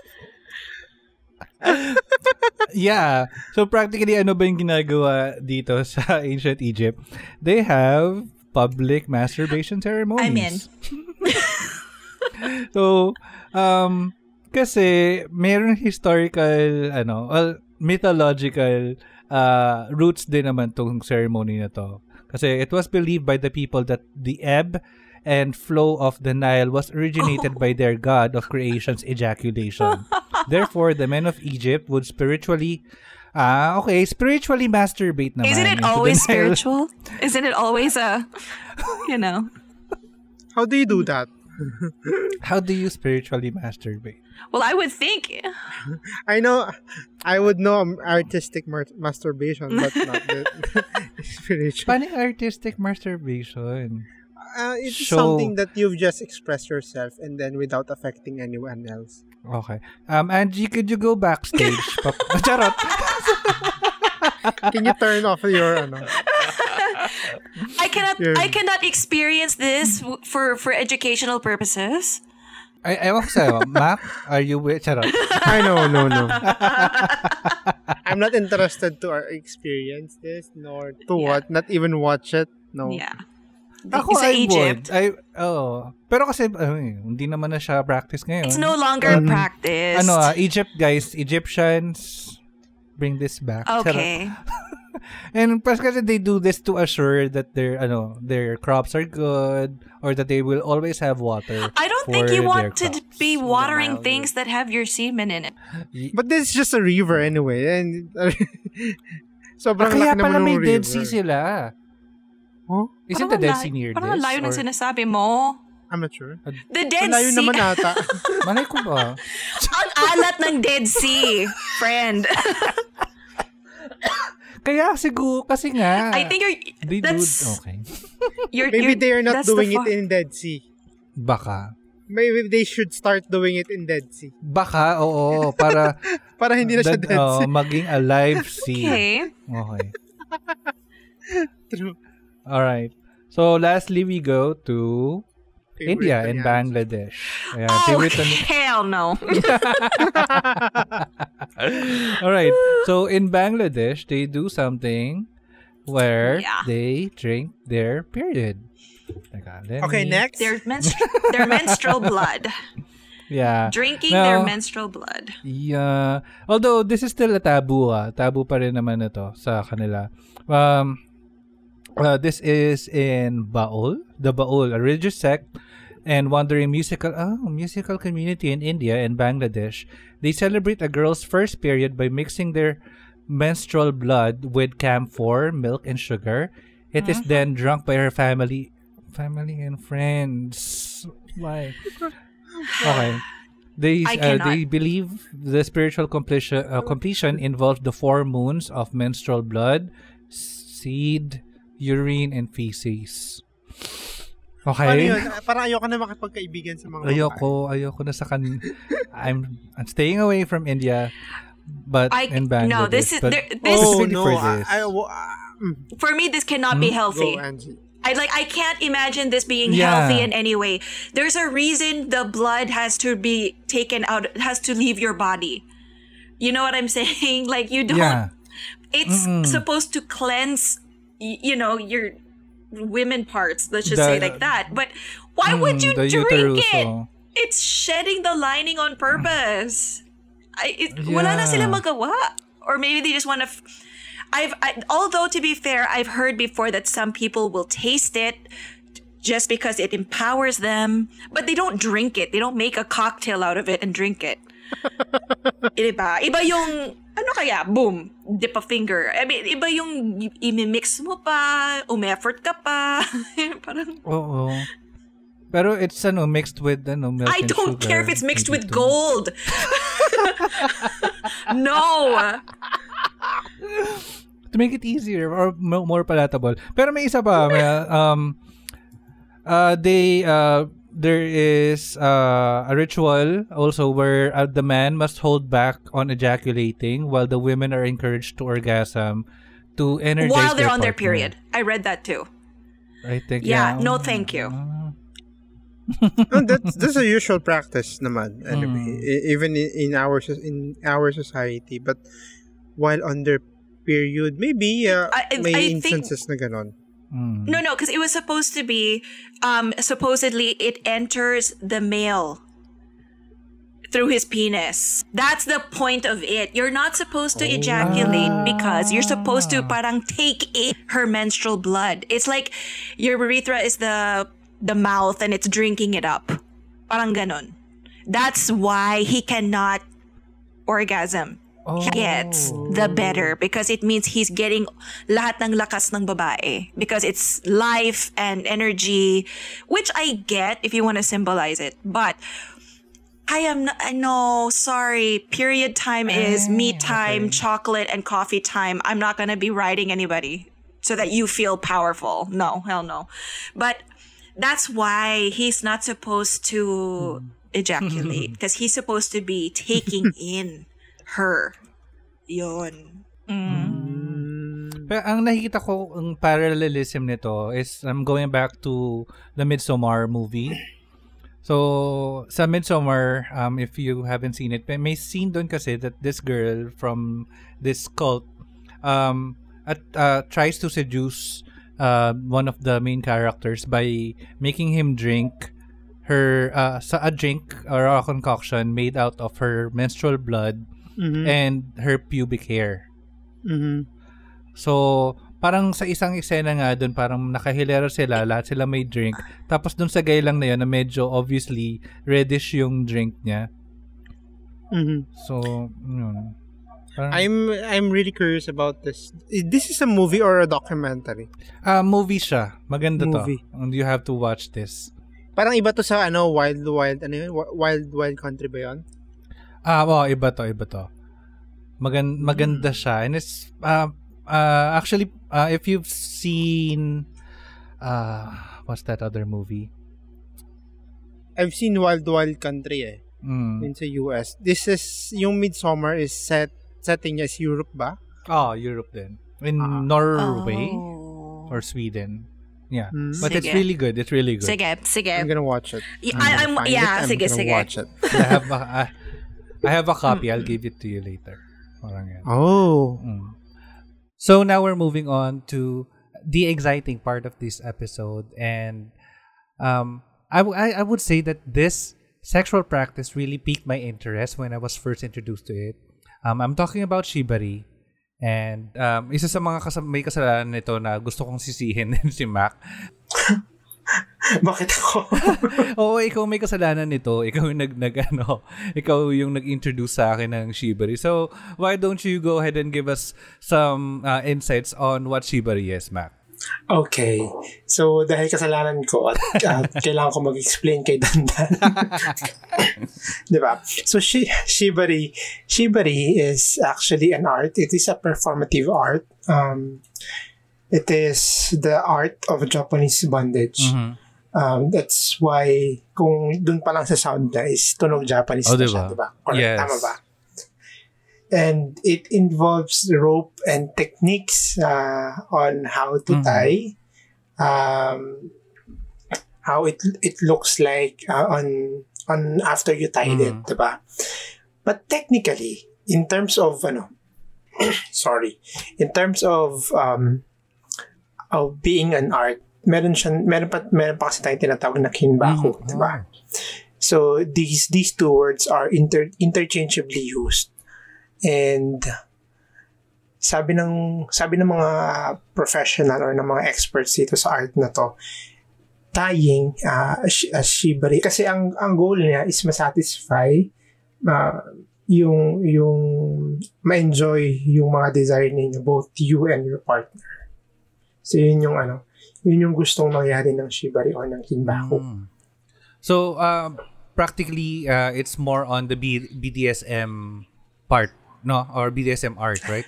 Speaker 5: Yeah. So practically ano ba yung ginagawa dito sa ancient Egypt? They have public masturbation ceremonies.
Speaker 6: I'm in.
Speaker 5: so um kasi meron historical ano, well, mythological uh, roots din naman tong ceremony na to. Kasi it was believed by the people that the ebb and flow of the Nile was originated by their god of creation's ejaculation. Therefore, the men of Egypt would spiritually Ah, okay. Spiritually masturbate naman.
Speaker 6: Isn't it always spiritual? Isn't it always a, you know?
Speaker 4: How do you do that?
Speaker 5: How do you spiritually masturbate?
Speaker 6: Well, I would think.
Speaker 4: I know, I would know artistic mar- masturbation, but not the spiritual.
Speaker 5: Paano yung artistic masturbation?
Speaker 4: Uh, it's
Speaker 5: Show-
Speaker 4: something that you've just expressed yourself and then without affecting anyone else.
Speaker 5: Okay. Um, Angie, could you go backstage? Pa- Charot.
Speaker 4: Can you turn off your ano?
Speaker 6: I cannot.
Speaker 4: Yeah.
Speaker 6: I cannot experience this w- for for educational purposes.
Speaker 5: Ay, ewan ko sa'yo. Mac, are you with? Charot.
Speaker 4: I know, no, no. I'm not interested to uh, experience this nor to
Speaker 6: Yeah.
Speaker 4: what, not even watch it. No.
Speaker 6: Yeah.
Speaker 5: Ako,
Speaker 6: Sa
Speaker 5: I
Speaker 6: Egypt.
Speaker 5: would. I, oh. Pero kasi, ay, hindi naman na siya practice ngayon.
Speaker 6: It's no longer
Speaker 4: Mm-hmm.
Speaker 6: practiced.
Speaker 5: Ano, ah, Egypt, guys, Egyptians, bring this back. Charot.
Speaker 6: Okay.
Speaker 5: And plus kasi they do this to assure that their ano their crops are good or that they will always have water.
Speaker 6: I don't
Speaker 5: for
Speaker 6: think you want to be watering
Speaker 4: Nile.
Speaker 6: things that have your semen in it.
Speaker 4: But this is just a river anyway. And
Speaker 5: Ah,
Speaker 4: sobrang
Speaker 5: kaya
Speaker 4: laki
Speaker 5: pala
Speaker 4: naman
Speaker 5: may
Speaker 4: ng
Speaker 5: Dead. Sea sila.
Speaker 4: Huh?
Speaker 5: Isn't the Dead Sea near
Speaker 6: Parang
Speaker 5: this?
Speaker 6: ang layo ng
Speaker 5: Or-
Speaker 6: sinasabi mo.
Speaker 4: I'm not sure.
Speaker 6: The Dead
Speaker 4: Malayo
Speaker 6: Sea.
Speaker 4: naman ata.
Speaker 5: Malay ko ba?
Speaker 6: ang alat ng Dead Sea, friend.
Speaker 5: Kaya siguro, kasi nga.
Speaker 6: I think you're
Speaker 5: they do,
Speaker 6: that's
Speaker 5: okay.
Speaker 6: you're,
Speaker 4: Maybe
Speaker 6: you're,
Speaker 4: they are not doing it in Dead Sea.
Speaker 5: Baka.
Speaker 4: Maybe they should start doing it in Dead Sea.
Speaker 5: Baka, oo. Para,
Speaker 4: Para hindi na siya
Speaker 5: that,
Speaker 4: Dead
Speaker 5: oh,
Speaker 4: Sea.
Speaker 5: maging a live sea.
Speaker 6: Okay.
Speaker 5: Okay.
Speaker 4: True.
Speaker 5: Alright. So, lastly, we go to India and Bangladesh. Ayan,
Speaker 6: Oh,
Speaker 5: favorite
Speaker 6: hell no.
Speaker 5: All right. So in Bangladesh, they do something where
Speaker 6: Yeah.
Speaker 5: they drink their period. Teka,
Speaker 4: Okay,
Speaker 5: me-
Speaker 4: next.
Speaker 6: their, menstru- their menstrual blood.
Speaker 5: Yeah.
Speaker 6: Drinking their menstrual blood.
Speaker 5: Yeah. Although this is still a taboo ah. Taboo pa rin naman ito sa kanila. Um uh, this is in Baul, the Baul, a religious sect and wandering musical oh, musical community in India and Bangladesh. They celebrate a girl's first period by mixing their menstrual blood with camphor, milk and sugar. It is then drunk by her family family and friends. Why? Okay. They uh, they believe the spiritual completion uh, completion involves the four moons of menstrual blood, seed, urine, and feces. Okay.
Speaker 4: Paano yun? Parang ayoko na makipagkaibigan sa mga babae.
Speaker 5: Ayoko, ayoko na sa kan. I'm I'm staying away from India, but
Speaker 6: I-
Speaker 5: in Bangladesh.
Speaker 6: no, this is-
Speaker 5: but
Speaker 6: there- this-
Speaker 4: Oh,
Speaker 5: specifically
Speaker 4: no.
Speaker 5: for this.
Speaker 4: I, wa- ah, mm,
Speaker 6: For me, this cannot be healthy.
Speaker 4: go, Angie.
Speaker 6: I like I can't imagine this being
Speaker 5: Yeah.
Speaker 6: healthy in any way. There's a reason the blood has to be taken out has to leave your body. You know what I'm saying? Like you don't
Speaker 5: yeah.
Speaker 6: it's
Speaker 5: Mm-mm.
Speaker 6: supposed to cleanse you know your women parts, let's just
Speaker 5: The-
Speaker 6: say like that. But why would
Speaker 5: Mm,
Speaker 6: you drink
Speaker 5: uterus,
Speaker 6: it? It's shedding the lining on purpose. I, it, Wala na sila magawa. Or maybe they just want to. F- I've I, although to be fair, I've heard before that some people will taste it just because it empowers them, but they don't drink it. They don't make a cocktail out of it and drink it. iba, iba yung ano kaya, boom, dip a finger. I mean, iba yung imimix mo pa, umeffort ka pa. Parang,
Speaker 5: Oo. Pero it's ano mixed with ano milk
Speaker 6: I
Speaker 5: and
Speaker 6: don't
Speaker 5: sugar.
Speaker 6: care if it's mixed with gold. no.
Speaker 5: to make it easier or mo- more palatable. Pero may isa pa, may, um, uh, they, uh, there is uh, a ritual also where uh, the man must hold back on ejaculating while the women are encouraged to orgasm to energize
Speaker 6: While they're
Speaker 5: their
Speaker 6: on their period. I read that too.
Speaker 5: I think,
Speaker 6: Yeah,
Speaker 5: yeah.
Speaker 6: no thank you.
Speaker 4: no, that's that's a usual practice naman anyway
Speaker 5: Mm.
Speaker 4: Even in, in our in our society but while on their period maybe uh,
Speaker 6: I- I-
Speaker 4: may
Speaker 6: I think-
Speaker 4: instances na ganon
Speaker 5: Mm.
Speaker 6: No, no, because it was supposed to be, um, supposedly it enters the male through his penis. That's the point of it. You're not supposed to ejaculate because you're supposed to parang take in her menstrual blood. It's like your urethra is the the mouth and it's drinking it up. Parang ganon. That's why he cannot orgasm. He gets the oh. better because it means he's getting lahat ng lakas ng babae because it's life and energy which I get if you want to symbolize it but I am not, I know sorry period time is eh, meat time chocolate and coffee time. I'm not going to be riding anybody so that you feel powerful. No hell no. But that's why he's not supposed to hmm. ejaculate because he's supposed to be taking in her. Yon.
Speaker 5: Pero ang nakikita ko, ang parallelism nito is I'm going back to the Midsommar movie. So, sa Midsommar, um, if you haven't seen it, may- may scene doon kasi that this girl from this cult um, at, uh, tries to seduce uh, one of the main characters by making him drink her uh, sa a drink or a concoction made out of her menstrual blood
Speaker 4: mm-hmm.
Speaker 5: and her pubic hair.
Speaker 4: Mm-hmm.
Speaker 5: So, parang sa isang eksena nga doon, parang nakahilera sila, lahat sila may drink. Tapos doon sa guy lang na yun, na medyo obviously reddish yung drink niya.
Speaker 4: Mm-hmm.
Speaker 5: So, yun. Parang,
Speaker 4: I'm I'm really curious about this. This is a movie or a documentary?
Speaker 5: ah, movie siya. Maganda
Speaker 4: Movie.
Speaker 5: to. And you have to watch this.
Speaker 4: Parang iba to sa ano Wild Wild ano yun? Wi- Wild Wild Country ba 'yon?
Speaker 5: Ah, oh, iba to, iba to. Magan maganda siya. And it's, uh, uh, actually, uh, if you've seen, uh, what's that other movie?
Speaker 4: I've seen Wild Wild Country eh.
Speaker 5: Mm.
Speaker 4: Yun sa US. This is yung Midsummer is set setting niya is Europe ba?
Speaker 5: Oh, Europe din. In
Speaker 4: Ah.
Speaker 5: Norway
Speaker 6: Oh.
Speaker 5: or Sweden. Yeah.
Speaker 4: Hmm.
Speaker 5: But it's
Speaker 6: Sige.
Speaker 5: really good. It's really good.
Speaker 6: Sige, sige.
Speaker 4: I'm gonna watch it.
Speaker 6: Y-
Speaker 4: I'm
Speaker 6: I-
Speaker 4: gonna
Speaker 6: I'm- yeah,
Speaker 4: it. I'm
Speaker 6: sige,
Speaker 4: gonna
Speaker 6: sige.
Speaker 4: watch it.
Speaker 5: I have a, I, have a copy. I'll give it to you later. Parang yan.
Speaker 4: Oh.
Speaker 5: Mm. So now we're moving on to the exciting part of this episode, and um, I, w- I I would say that this sexual practice really piqued my interest when I was first introduced to it. Um, I'm talking about shibari. And um, isa sa mga kasam- may kasalanan nito na gusto kong sisihin din si Mac.
Speaker 4: Bakit ako?
Speaker 5: Oo, ikaw may kasalanan nito. Ikaw yung nag, nag ano, ikaw yung nag-introduce sa akin ng shibari. So, why don't you go ahead and give us some uh, insights on what shibari is, Mac?
Speaker 4: Okay. So, dahil kasalanan ko at uh, kailangan ko mag-explain kay Dandan. Di ba? So, shi- shibari, shibari is actually an art. It is a performative art. Um, it is the art of Japanese bondage.
Speaker 5: Mhm.
Speaker 4: Um, that's why, kung dun pa lang sa sound na is tunog Japanese
Speaker 5: Oh,
Speaker 4: na
Speaker 5: diba?
Speaker 4: siya, diba? Correct,
Speaker 5: Yes.
Speaker 4: tama ba? And it involves rope and techniques uh, on how to
Speaker 5: Mhm.
Speaker 4: tie, um, how it it looks like uh, on on after you tied it,
Speaker 5: Mhm.
Speaker 4: diba? But technically, in terms of ano, sorry, in terms of um, of being an art, meron siya, meron pa, meron pa kasi tayong tinatawag na kinbaku,
Speaker 5: Mhm.
Speaker 4: di ba? So, these, these two words are inter, interchangeably used. And, sabi ng, sabi ng mga professional or ng mga experts dito sa art na to, tying, uh, sh- uh, shibari, kasi ang, ang goal niya is masatisfy uh, yung, yung ma-enjoy yung mga desire ninyo, both you and your partner. So, yun yung ano, yun yung gustong mangyari ng shibari or ng kinbaku.
Speaker 5: Mm. So, uh, practically, uh, it's more on the B- BDSM part, no? Or BDSM art, right?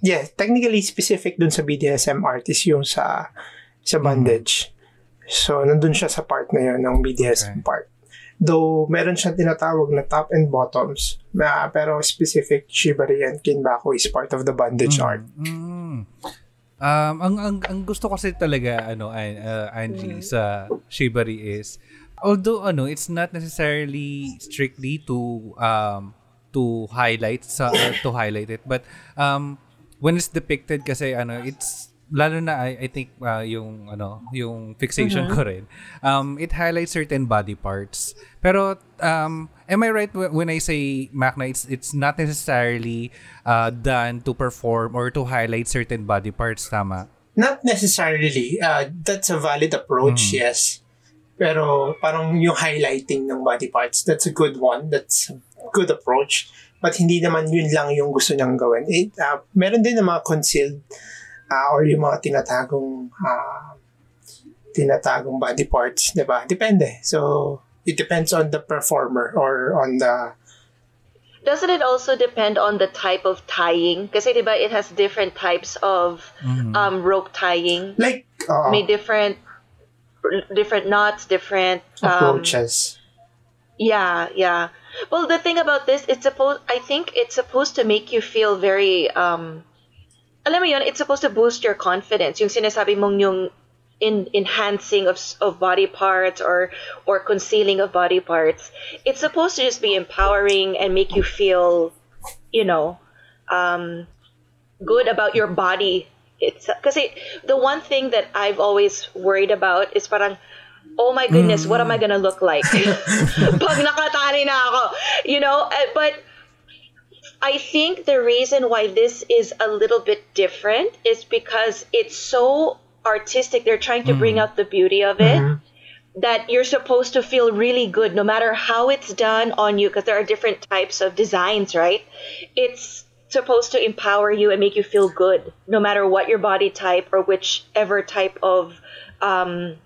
Speaker 4: Yeah, technically specific dun sa BDSM artist yung sa sa bondage. So, nandun siya sa part na yun ng BDSM
Speaker 5: Okay.
Speaker 4: part. Though, meron siya tinatawag na top and bottoms. na pero specific shibari and kinbaku is part of the bondage art.
Speaker 5: Mm. Um, ang, ang, ang gusto kasi talaga, ano, An- uh, Angie, sa shibari is, although, ano, it's not necessarily strictly to, um, to highlight, sa, uh, to highlight it, but, um, when it's depicted kasi, ano, it's, lalo na, I, I think, uh, yung, ano, yung fixation ko rin, um, it highlights certain body parts. Pero, um, am I right wh- when I say, Mac, na it's, it's not necessarily uh, done to perform or to highlight certain body parts, tama?
Speaker 4: Not necessarily. Uh, that's a valid approach, yes. Pero parang yung highlighting ng body parts, that's a good one. That's a good approach. But hindi naman yun lang yung gusto niyang gawin. It, uh, meron din ng mga concealed uh, or yung mga tinatagong uh, tinatagong body parts, di ba? Depende. So, it depends on the performer or on the
Speaker 2: Doesn't it also depend on the type of tying? Kasi diba it has different types of um, rope tying.
Speaker 4: like uh,
Speaker 2: May different different knots, different um,
Speaker 4: approaches.
Speaker 2: Yeah, yeah. Well, the thing about this, it's supposed. I think it's supposed to make you feel very. Um, alam mo yun, it's supposed to boost your confidence. Yung sinasabi mong yung in enhancing of of body parts or or concealing of body parts. It's supposed to just be empowering and make you feel, you know, um, good about your body. It's because the one thing that I've always worried about is parang oh my goodness, what am I gonna look like? Pag nakatali na ako. You know, uh, but I think the reason why this is a little bit different is because it's so artistic. They're trying to bring out the beauty of it. That you're supposed to feel really good no matter how it's done on you, because there are different types of designs, right? It's supposed to empower you and make you feel good no matter what your body type or whichever type of um,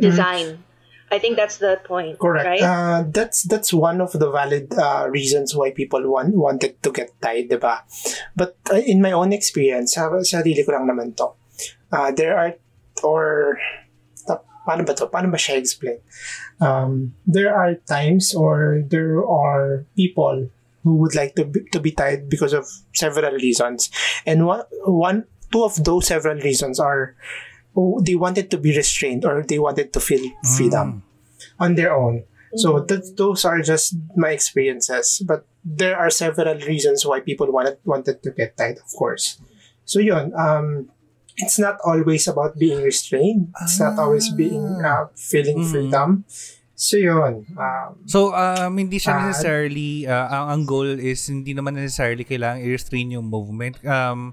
Speaker 2: design. I think that's the point,
Speaker 4: Correct.
Speaker 2: right?
Speaker 4: Uh, that's that's one of the valid uh, reasons why people want wanted to get tied, diba? But uh, in my own experience, sa sarili ko lang naman to. Uh, there are or ta- paano ba to? Paano ba siya explain? Um, there are times or there are people who would like to be, to be tied because of several reasons. And one one two of those several reasons are they wanted to be restrained or they wanted to feel freedom on their own. So that, those are just my experiences. But there are several reasons why people wanted wanted to get tied, of course. So yun, um, it's not always about being restrained. It's not always being uh, feeling
Speaker 5: Mhm.
Speaker 4: freedom. So yun. Um,
Speaker 5: So, um, hindi siya
Speaker 4: Ah.
Speaker 5: necessarily, uh, ang, ang goal is hindi naman necessarily kailangan i-restrain yung movement. Um,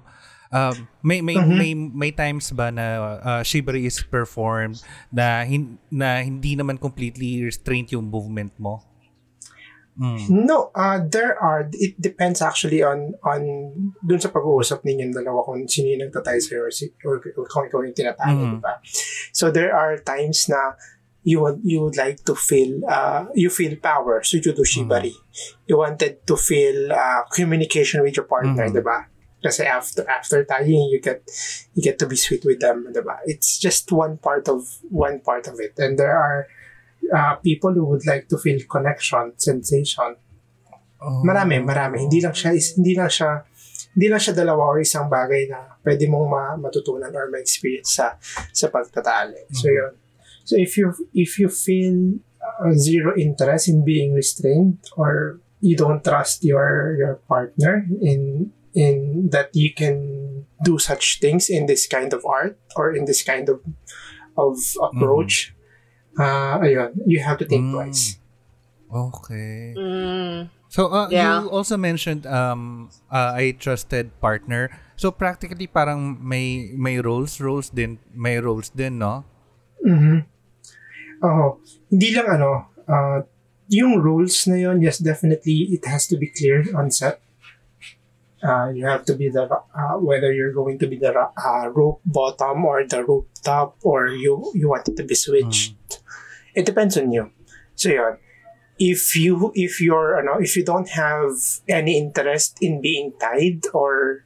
Speaker 5: um, may may
Speaker 4: Mhm.
Speaker 5: may may times ba na uh, shibari is performed na hin- na hindi naman completely restrained yung movement mo? Mm.
Speaker 4: No, uh, there are, it depends actually on, on, dun sa pag-uusap ninyong dalawa kung sino yung nagtatay sa'yo or, si, or, or kung ikaw yung tinatay,
Speaker 5: Mm.
Speaker 4: di ba? So there are times na you would, you would like to feel, uh, you feel power, so you do shibari. You wanted to feel uh, communication with your partner,
Speaker 5: Mm.
Speaker 4: di ba? Kasi after after tying, you get you get to be sweet with them, di ba? It's just one part of one part of it, and there are uh, people who would like to feel connection, sensation.
Speaker 5: Oh.
Speaker 4: Marami, marami. Hindi lang siya is hindi lang siya hindi lang siya dalawa or isang bagay na pwede mong ma- matutunan or ma-experience sa sa pagtatali. So
Speaker 5: Mhm.
Speaker 4: yun. So if you if you feel uh, zero interest in being restrained or you don't trust your your partner in in that you can do such things in this kind of art or in this kind of of approach, uh, ayun, you have to think
Speaker 5: Mm.
Speaker 4: twice.
Speaker 5: Okay.
Speaker 2: Mm.
Speaker 5: So uh,
Speaker 2: Yeah.
Speaker 5: you also mentioned um uh, a trusted partner. So practically parang may may roles roles din may roles din no?
Speaker 4: Mhm. Oo. Hindi lang ano, uh, yung rules na yun, yes, definitely, it has to be clear on set. Uh, you have to be the, uh, whether you're going to be the uh, rope bottom or the rope top or you, you want it to be switched. It depends on you. So yun. If you, if you're, you know, if you don't have any interest in being tied or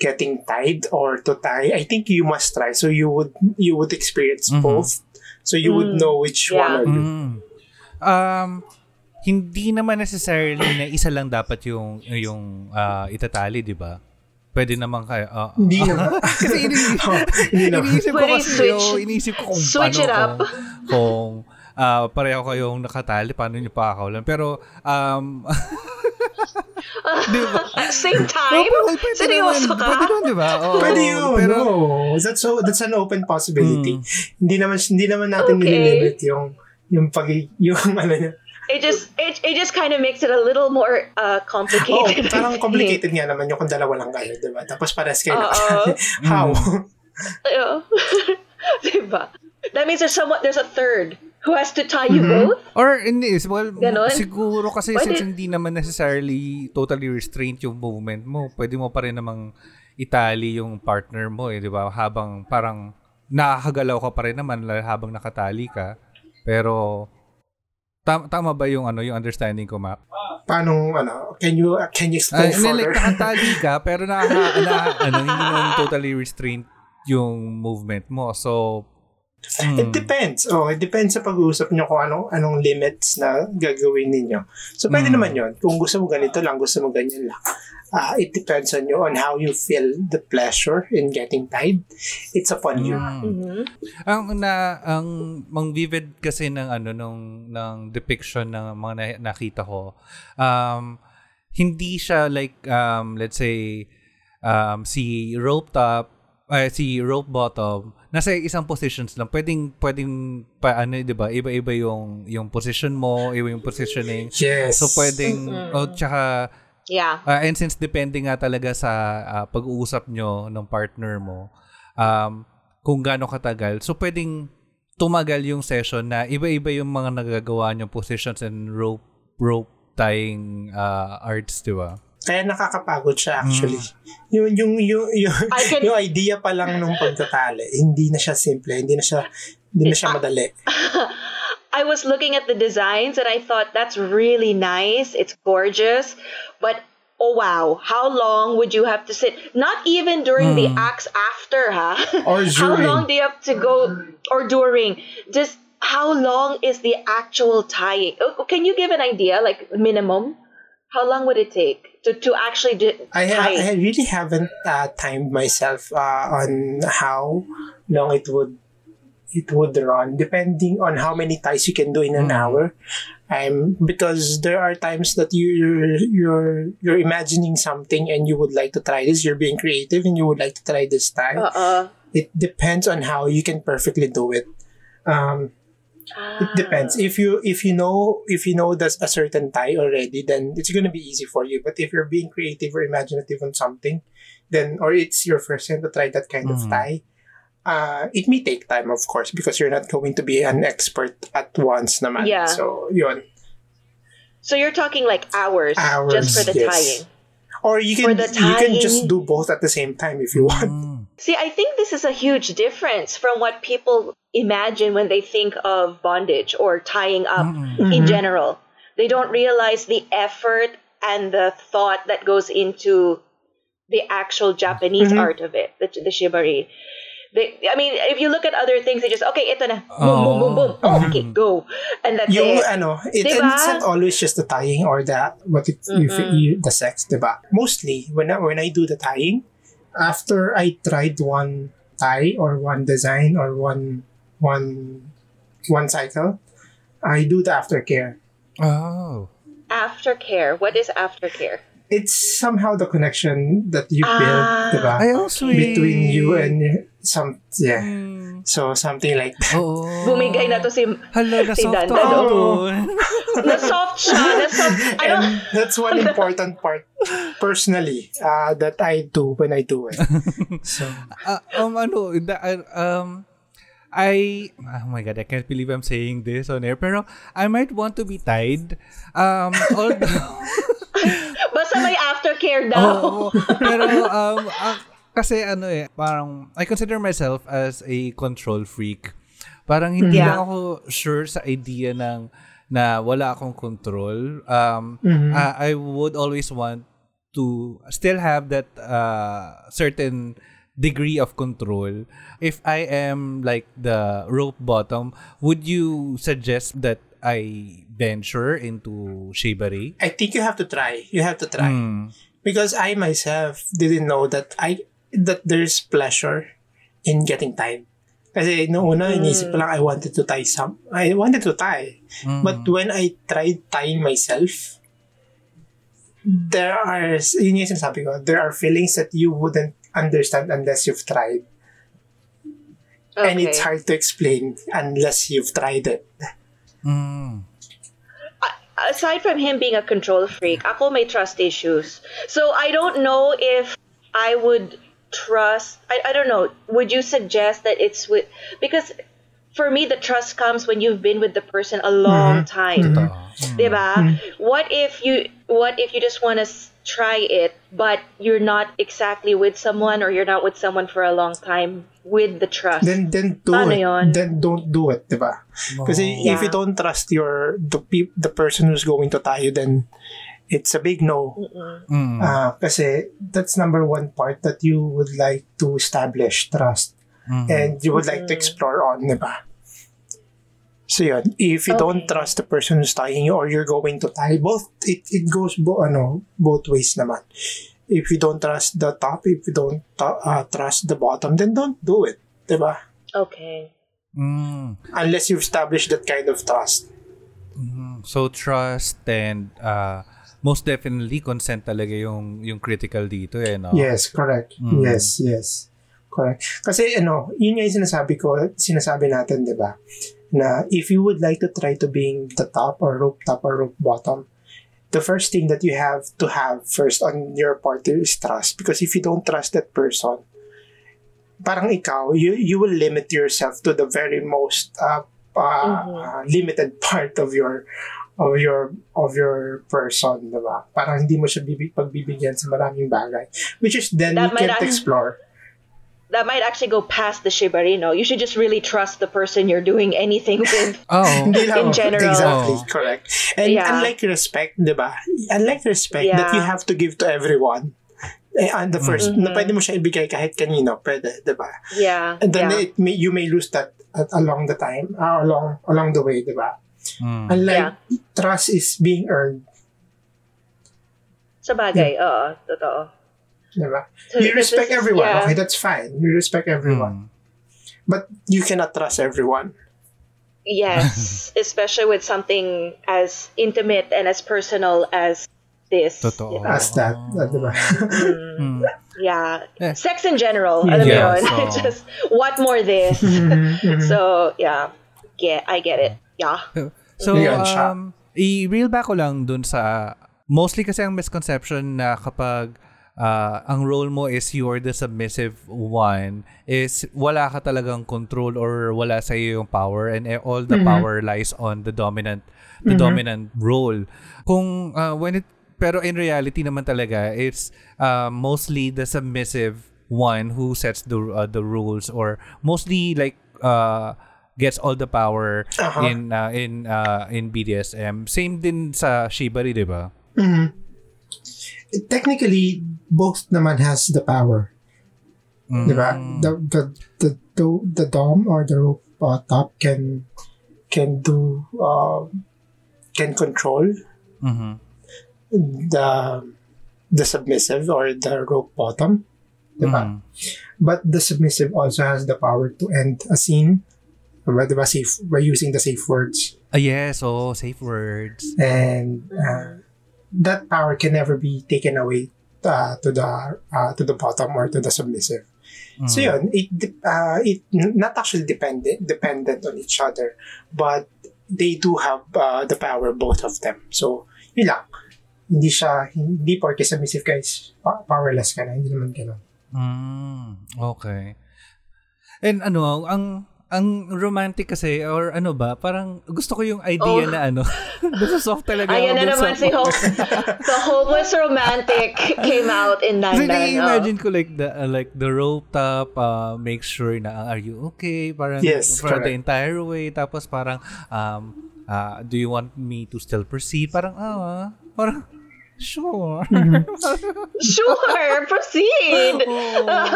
Speaker 4: getting tied or to tie, I think you must try. So you would, you would experience
Speaker 5: Mhm.
Speaker 4: both. So you would
Speaker 2: Mm.
Speaker 4: know which
Speaker 2: Yeah.
Speaker 4: one are you.
Speaker 5: Mm. Um hindi naman necessarily na isa lang dapat yung yung ah, itatali, 'di ba? Pwede naman kayo. ah,
Speaker 4: Hindi naman.
Speaker 5: kasi ini-
Speaker 4: Hindi naman.
Speaker 5: iniisip ko kasi
Speaker 2: switch-
Speaker 5: oh, iniisip ko kung
Speaker 2: switch
Speaker 5: paano
Speaker 2: it up.
Speaker 5: kung, kung ah, pareho kayong nakatali, paano nyo pakakawalan. Pero, um, di ba?
Speaker 2: Same time?
Speaker 5: Oh, pwede
Speaker 2: Seryoso
Speaker 5: naman,
Speaker 2: ka?
Speaker 5: Pwede naman, di ba? Oo,
Speaker 4: Pwede yun.
Speaker 5: Pero,
Speaker 4: no. That's so that's an open possibility. Hindi naman hindi naman natin
Speaker 2: Okay.
Speaker 4: nililimit yung yung pag yung ano niya.
Speaker 2: It just it, it just kind of makes it a little more uh, complicated.
Speaker 4: parang complicated nga naman yung kung dalawa lang kayo, di ba? Tapos pares kayo. How?
Speaker 2: Yeah. diba? That means there's someone there's a third who has to tie you
Speaker 4: Mhm.
Speaker 2: both.
Speaker 5: or hindi, well,
Speaker 2: Ganon?
Speaker 5: siguro kasi
Speaker 2: Pwede.
Speaker 5: since hindi naman necessarily totally restrained yung movement mo, pwede mo pa rin namang itali yung partner mo, eh, di ba? Habang parang nakakagalaw ka pa rin naman la- habang nakatali ka. Pero, tam- tama ba yung ano yung understanding ko, Mac?
Speaker 4: Paano ano? Can you can you explain
Speaker 5: like,
Speaker 4: further?
Speaker 5: nakatali ka, pero nakaka, na, ano, hindi naman totally restrained yung movement mo. So,
Speaker 4: It
Speaker 5: hmm.
Speaker 4: depends. Oh, it depends sa pag-uusap niyo kung anong anong limits na gagawin ninyo. So pwede
Speaker 5: Mm.
Speaker 4: naman 'yon. Kung gusto mo ganito lang, gusto mo ganyan lang. Ah, it depends on you on how you feel the pleasure in getting tied. It's upon you.
Speaker 5: Mm.
Speaker 2: Mm-hmm.
Speaker 5: Ang na ang mang vivid kasi ng ano nung ng depiction ng mga na, nakita ko. Um hindi siya like um let's say um si rope top ay si rope bottom nasa isang positions lang pwedeng pwedeng pa ano 'di ba iba-iba yung yung position mo iba yung positioning
Speaker 4: Yes.
Speaker 5: so pwedeng
Speaker 2: Mm-mm.
Speaker 5: oh tsaka
Speaker 2: Yeah.
Speaker 5: Ah, and since depende nga talaga sa ah, pag-uusap nyo ng partner mo, um, kung gaano katagal, so pwedeng tumagal yung session na iba-iba yung mga nagagawa nyo positions and rope rope tying ah, arts, di ba?
Speaker 4: Kaya nakakapagod siya actually.
Speaker 5: Mm.
Speaker 4: Yung yung yung yung,
Speaker 2: can-
Speaker 4: yung idea pa lang nung pagtatali, hindi na siya simple, hindi na siya hindi na siya madali.
Speaker 2: I was looking at the designs and I thought that's really nice. It's gorgeous. But oh wow, how long would you have to sit? Not even during the
Speaker 5: Hmm.
Speaker 2: acts after, huh?
Speaker 4: Or
Speaker 2: how long do you have to go or during? Just how long is the actual tying? Oh, Can you give an idea, like minimum? How long would it take to, to actually do,
Speaker 4: I? I really haven't uh, timed myself uh, on how long it would it would run, depending on how many ties you can do in an
Speaker 5: Mm.
Speaker 4: hour. Um, because there are times that you you're you're you're imagining something and you would like to try this. You're being creative and you would like to try this tie.
Speaker 2: Uh-uh.
Speaker 4: It depends on how you can perfectly do it. Um, It depends. If you if you know if you know that's a certain tie already, then it's gonna be easy for you. But if you're being creative or imaginative on something, then or it's your first time to try that kind of
Speaker 5: Mhm.
Speaker 4: tie, uh, it may take time, of course, because you're not going to be an expert at once, naman.
Speaker 2: Yeah.
Speaker 4: So yun.
Speaker 2: So you're talking like hours,
Speaker 4: Hours,
Speaker 2: just for the
Speaker 4: yes.
Speaker 2: tying.
Speaker 4: Or you can
Speaker 2: the
Speaker 4: you can just do both at the same time if you want.
Speaker 5: Mm.
Speaker 2: See, I think this is a huge difference from what people imagine when they think of bondage or tying up
Speaker 5: Mm-mm.
Speaker 2: in general. They don't realize the effort and the thought that goes into the actual Japanese
Speaker 4: Mhm.
Speaker 2: art of it, the, the shibari. They, I mean, if you look at other things, they just okay, ito na, boom, boom, boom, boom. Oh, okay, go, and that's
Speaker 4: Yung
Speaker 2: it.
Speaker 4: ano, it,
Speaker 2: Diba?
Speaker 4: and it's not always just the tying or the what it, if
Speaker 2: Mm-mm.
Speaker 4: you, the sex, diba? Mostly when I, when I do the tying, after I tried one tie or one design or one one one cycle, I do the aftercare.
Speaker 5: Oh.
Speaker 2: Aftercare. What is aftercare?
Speaker 4: It's somehow the connection that you
Speaker 2: Ah.
Speaker 4: build, diba?
Speaker 5: Ay, oh, sweet.
Speaker 4: Between you and some yeah.
Speaker 5: Mm.
Speaker 4: So something like that.
Speaker 5: Oo.
Speaker 2: Bumigay na to si
Speaker 5: Hala,
Speaker 2: si
Speaker 5: na-soft
Speaker 2: Dandan,
Speaker 5: ako
Speaker 4: oh.
Speaker 2: na soft siya, na soft. I don't,
Speaker 4: and that's one important part personally uh, that I do when I do it. So
Speaker 5: Ah, um, ano, the, uh, um, I, oh my god, I can't believe I'm saying this on air, pero I might want to be tied. Um, although,
Speaker 2: basta may aftercare daw.
Speaker 5: Oo. pero, um, ah, kasi ano eh, parang, I consider myself as a control freak. Parang hindi
Speaker 2: Yeah.
Speaker 5: lang ako sure sa idea ng na wala akong control. Um,
Speaker 4: Mhm.
Speaker 5: ah, I would always want to still have that uh, certain degree of control. If I am like the rope bottom, would you suggest that I venture into shibari?
Speaker 4: I think you have to try. You have to try
Speaker 5: Mm.
Speaker 4: because I myself didn't know that I that there's pleasure in getting tied. Kasi noong una, inisip ko lang I wanted to tie some. I wanted to tie.
Speaker 5: Mm.
Speaker 4: But when I tried tying myself, there are, yun yung sinasabi ko, there are feelings that you wouldn't understand unless you've tried. And it's hard to explain unless you've tried it.
Speaker 5: Mm.
Speaker 2: aside from him being a control freak, ako may trust issues. So I don't know if I would trust. I, I don't know. Would you suggest that it's with because for me the trust comes when you've been with the person a long mm-hmm. time.
Speaker 5: Totoo.
Speaker 2: Diba? What if you what if you just want to try it but you're not exactly with someone or you're not with someone for a long time with the trust?
Speaker 4: Then then do
Speaker 2: Paano
Speaker 4: it.
Speaker 2: yun?
Speaker 4: Then don't do it it, 'di ba? Kasi if you don't trust your the peop, the person who's going to tie you, then it's a big no.
Speaker 5: Mm.
Speaker 4: Ah, kasi that's number one part that you would like to establish trust
Speaker 5: Mm.
Speaker 4: and you would like to explore on, di ba? So yun, if you don't trust the person who's tying you or you're going to tie, both, it, it goes bo, ano, both ways naman. If you don't trust the top, if you don't ta- uh, trust the bottom, then don't do it, di ba?
Speaker 2: okay.
Speaker 5: Mm.
Speaker 4: Unless you've established that kind of trust. Hmm.
Speaker 5: So trust and uh, most definitely consent talaga yung yung critical dito eh no.
Speaker 4: Yes, correct.
Speaker 5: Mm.
Speaker 4: Yes, yes. Correct. Kasi ano, yun nga yung sinasabi ko, sinasabi natin, di ba? Na if you would like to try to being the top or rope top or rope bottom, the first thing that you have to have first on your partner is trust. Because if you don't trust that person, parang ikaw, you, you will limit yourself to the very most uh, uh,
Speaker 2: Mhm.
Speaker 4: uh, limited part of your of your of your person, di ba? Parang hindi mo siya bibig, pagbibigyan sa maraming bagay. Which is then
Speaker 2: That
Speaker 4: you can't
Speaker 2: ac-
Speaker 4: explore.
Speaker 2: That might actually go past the shibari, no? You should just really trust the person you're doing anything with.
Speaker 5: Oh.
Speaker 2: In general.
Speaker 4: Exactly,
Speaker 5: Oo.
Speaker 4: correct. And
Speaker 2: Yeah.
Speaker 4: unlike respect, di ba? Unlike respect that you have to give to everyone, eh, on the first,
Speaker 2: Mhm.
Speaker 4: na pwede mo siya ibigay kahit kanino, pwede, di ba?
Speaker 2: Yeah.
Speaker 4: And then
Speaker 2: yeah.
Speaker 4: it may, you may lose that at, along the time, uh, along along the way, di ba?
Speaker 5: Mm.
Speaker 4: Unlike
Speaker 2: Yeah.
Speaker 4: trust is being earned,
Speaker 2: Sa bagay, oo, totoo.
Speaker 4: di ba?
Speaker 2: So
Speaker 4: You respect
Speaker 2: is-
Speaker 4: everyone,
Speaker 2: yeah.
Speaker 4: okay, that's fine. You respect everyone.
Speaker 5: Mm.
Speaker 4: But you cannot trust everyone.
Speaker 2: Yes, especially with something as intimate and as personal as this.
Speaker 5: Totoo.
Speaker 2: you know?
Speaker 4: As that, uh, di?
Speaker 2: Mm,
Speaker 5: Mm.
Speaker 2: yeah.
Speaker 5: Eh.
Speaker 2: Sex in general, alam mo
Speaker 5: Yeah,
Speaker 2: yun?
Speaker 5: so-
Speaker 2: just, what more this?
Speaker 4: Mhm, mhm.
Speaker 2: so, yeah. get I get it. Yeah.
Speaker 5: So, um, i-reel back ko lang dun sa, mostly kasi ang misconception na kapag ah, ang role mo is you're the submissive one, is wala ka talagang control or wala sa iyo yung power and eh, all the power lies on the dominant the dominant role. Kung ah, when it pero in reality naman talaga it's ah, mostly the submissive one who sets the uh, the rules or mostly like uh gets all the power
Speaker 4: Uh-huh.
Speaker 5: in uh, in uh, in BDSM. Same din sa Shibari, 'di ba?
Speaker 4: Technically, both naman has the power. Diba? The, the, the, the, the dom or the rope uh, top can can do uh, can control
Speaker 5: Mhm.
Speaker 4: the the submissive or the rope bottom. Diba?
Speaker 5: Mhm.
Speaker 4: But the submissive also has the power to end a scene by, diba, safe, by using the safe words.
Speaker 5: Ah, yes, oh, safe words.
Speaker 4: And uh, that power can never be taken away uh, to the uh, to the bottom or to the submissive. So yun, it uh, it not actually dependent dependent on each other, but they do have uh, the power both of them. So yun lang. Hindi siya hindi porke submissive guys powerless ka na, hindi naman gano'n.
Speaker 5: Mm, okay. And ano, ang ang romantic kasi or ano ba, parang gusto ko yung idea
Speaker 2: Oh.
Speaker 5: na ano. Gusto soft talaga.
Speaker 2: Ayan na naman si Hope. The hopeless romantic came out in
Speaker 5: Kasi
Speaker 2: Dandan.
Speaker 5: imagine ko like the uh, like the rope top uh, make sure na are you okay parang
Speaker 4: Yes,
Speaker 5: for the
Speaker 4: correct.
Speaker 5: entire way tapos parang um uh, do you want me to still proceed parang ah parang sure
Speaker 2: Sure, proceed.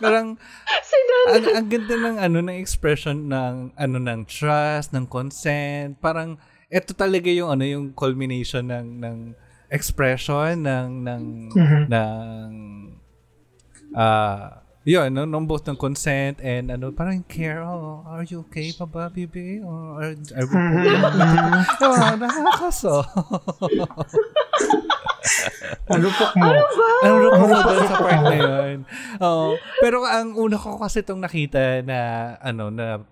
Speaker 5: parang
Speaker 2: si Dandan.
Speaker 5: ang, ang ganda ng ano ng expression ng ano ng trust ng consent parang ito talaga yung ano yung culmination ng ng expression ng ng ng ah yun, no, ng both ng consent and ano, parang care, oh, are you okay pa ba, baby? Or are, are we okay? oh, nakakaso.
Speaker 4: Ano po mo?
Speaker 5: Ang rupok ko doon sa part na yun. Oo. pero ang una ko kasi itong nakita na, ano, na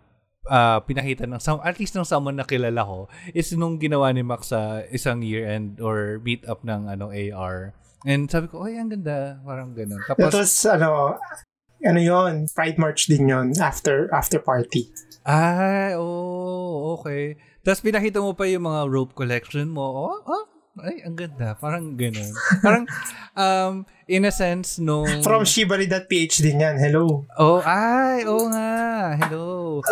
Speaker 5: ah, pinakita ng some, at least ng someone na kilala ko is nung ginawa ni Max sa isang year end or beat up ng ano AR. And sabi ko, ay, ang ganda. Parang ganun.
Speaker 4: That
Speaker 5: Tapos,
Speaker 4: was, ano, ano yon Pride March din yon after after party.
Speaker 5: Ay, oh, okay. Tapos pinakita mo pa yung mga rope collection mo. Oh, oh, ay, ang ganda. Parang ganun. Parang, um, in a sense, nung...
Speaker 4: From shibari.ph din yan. Hello.
Speaker 5: Oh, ay, oo nga. Hello.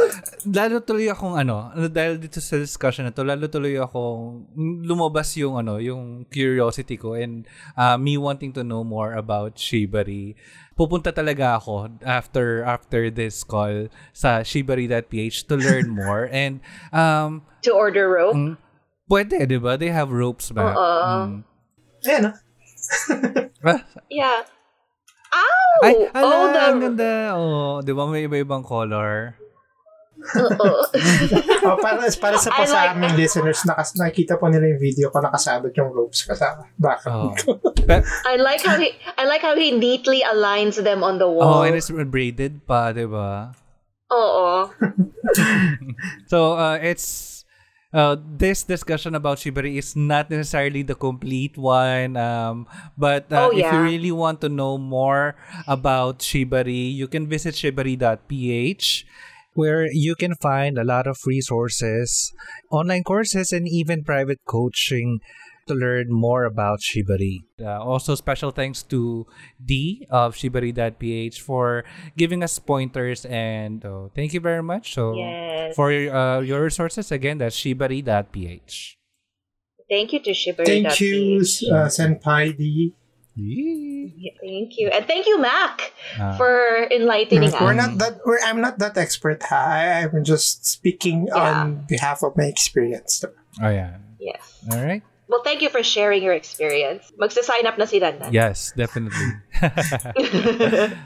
Speaker 5: Lalo tuloy akong ano, dahil dito sa discussion na to, lalo tuloy akong lumabas yung ano, yung curiosity ko and uh, me wanting to know more about Shibari. Pupunta talaga ako after after this call sa shibari.ph to learn more and um
Speaker 2: To order rope.
Speaker 5: mm, pwede, 'di ba? They have ropes ba?
Speaker 2: Oo.
Speaker 5: Mm.
Speaker 4: Ayan, ah.
Speaker 5: Ah,
Speaker 2: Yeah. Ow!
Speaker 5: Ay, ala,
Speaker 2: oh, the...
Speaker 5: ang ganda. Oh, 'di ba may iba-ibang color?
Speaker 2: Oo.
Speaker 4: oh, para, para sa pa
Speaker 2: I
Speaker 4: sa
Speaker 2: like-
Speaker 4: aming listeners, nakas, nakikita po nila yung video ko, nakasabot yung ropes ka sa background
Speaker 5: Oh.
Speaker 2: I like how he I like how he neatly aligns them on the
Speaker 5: Oh,
Speaker 2: wall.
Speaker 5: and it's braided pa, 'di ba?
Speaker 2: Oo.
Speaker 5: So, uh, it's uh, this discussion about Shibari is not necessarily the complete one. Um, but uh,
Speaker 2: Oh,
Speaker 5: if you
Speaker 2: yeah.
Speaker 5: really want to know more about Shibari, you can visit shibari.ph.
Speaker 7: where you can find a lot of resources, online courses, and even private coaching to learn more about Shibari.
Speaker 5: Uh, also, special thanks to D of shibari.ph for giving us pointers and uh, thank you very much. So,
Speaker 2: Yes.
Speaker 5: for uh, your resources, again, that's shibari.ph.
Speaker 2: Thank you to Shibari.
Speaker 4: Thank you, uh, Senpai D.
Speaker 2: Thank you. And thank you, Mac,
Speaker 5: Ah.
Speaker 2: for enlightening
Speaker 4: We're
Speaker 2: us.
Speaker 4: not that. We're, I'm not that expert. Ha? I, I'm just speaking on behalf of my experience.
Speaker 5: Oh, yeah.
Speaker 2: Yes.
Speaker 5: All right.
Speaker 2: Well, thank you for sharing your experience. Magsa-sign up na si Dandan.
Speaker 5: Yes, definitely.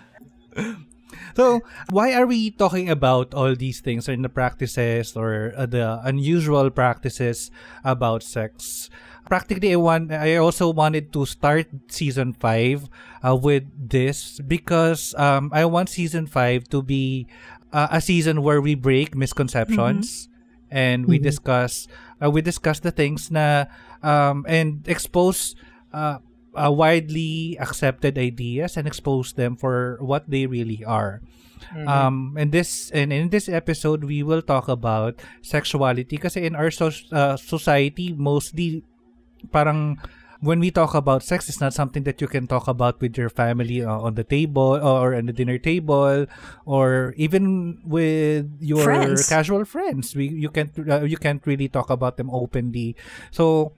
Speaker 5: so, why are we talking about all these things and the practices or uh, the unusual practices about sex? Practically, I want. I also wanted to start season five uh, with this because um, I want season five to be uh, a season where we break misconceptions and we discuss uh, we discuss the things na um, and expose uh, uh, widely accepted ideas and expose them for what they really are. Um, and this and in this episode we will talk about sexuality because in our so- uh, society mostly parang when we talk about sex it's not something that you can talk about with your family uh, on the table or on the dinner table or even with your
Speaker 6: Friends.
Speaker 5: casual friends we you can't uh, you can't really talk about them openly so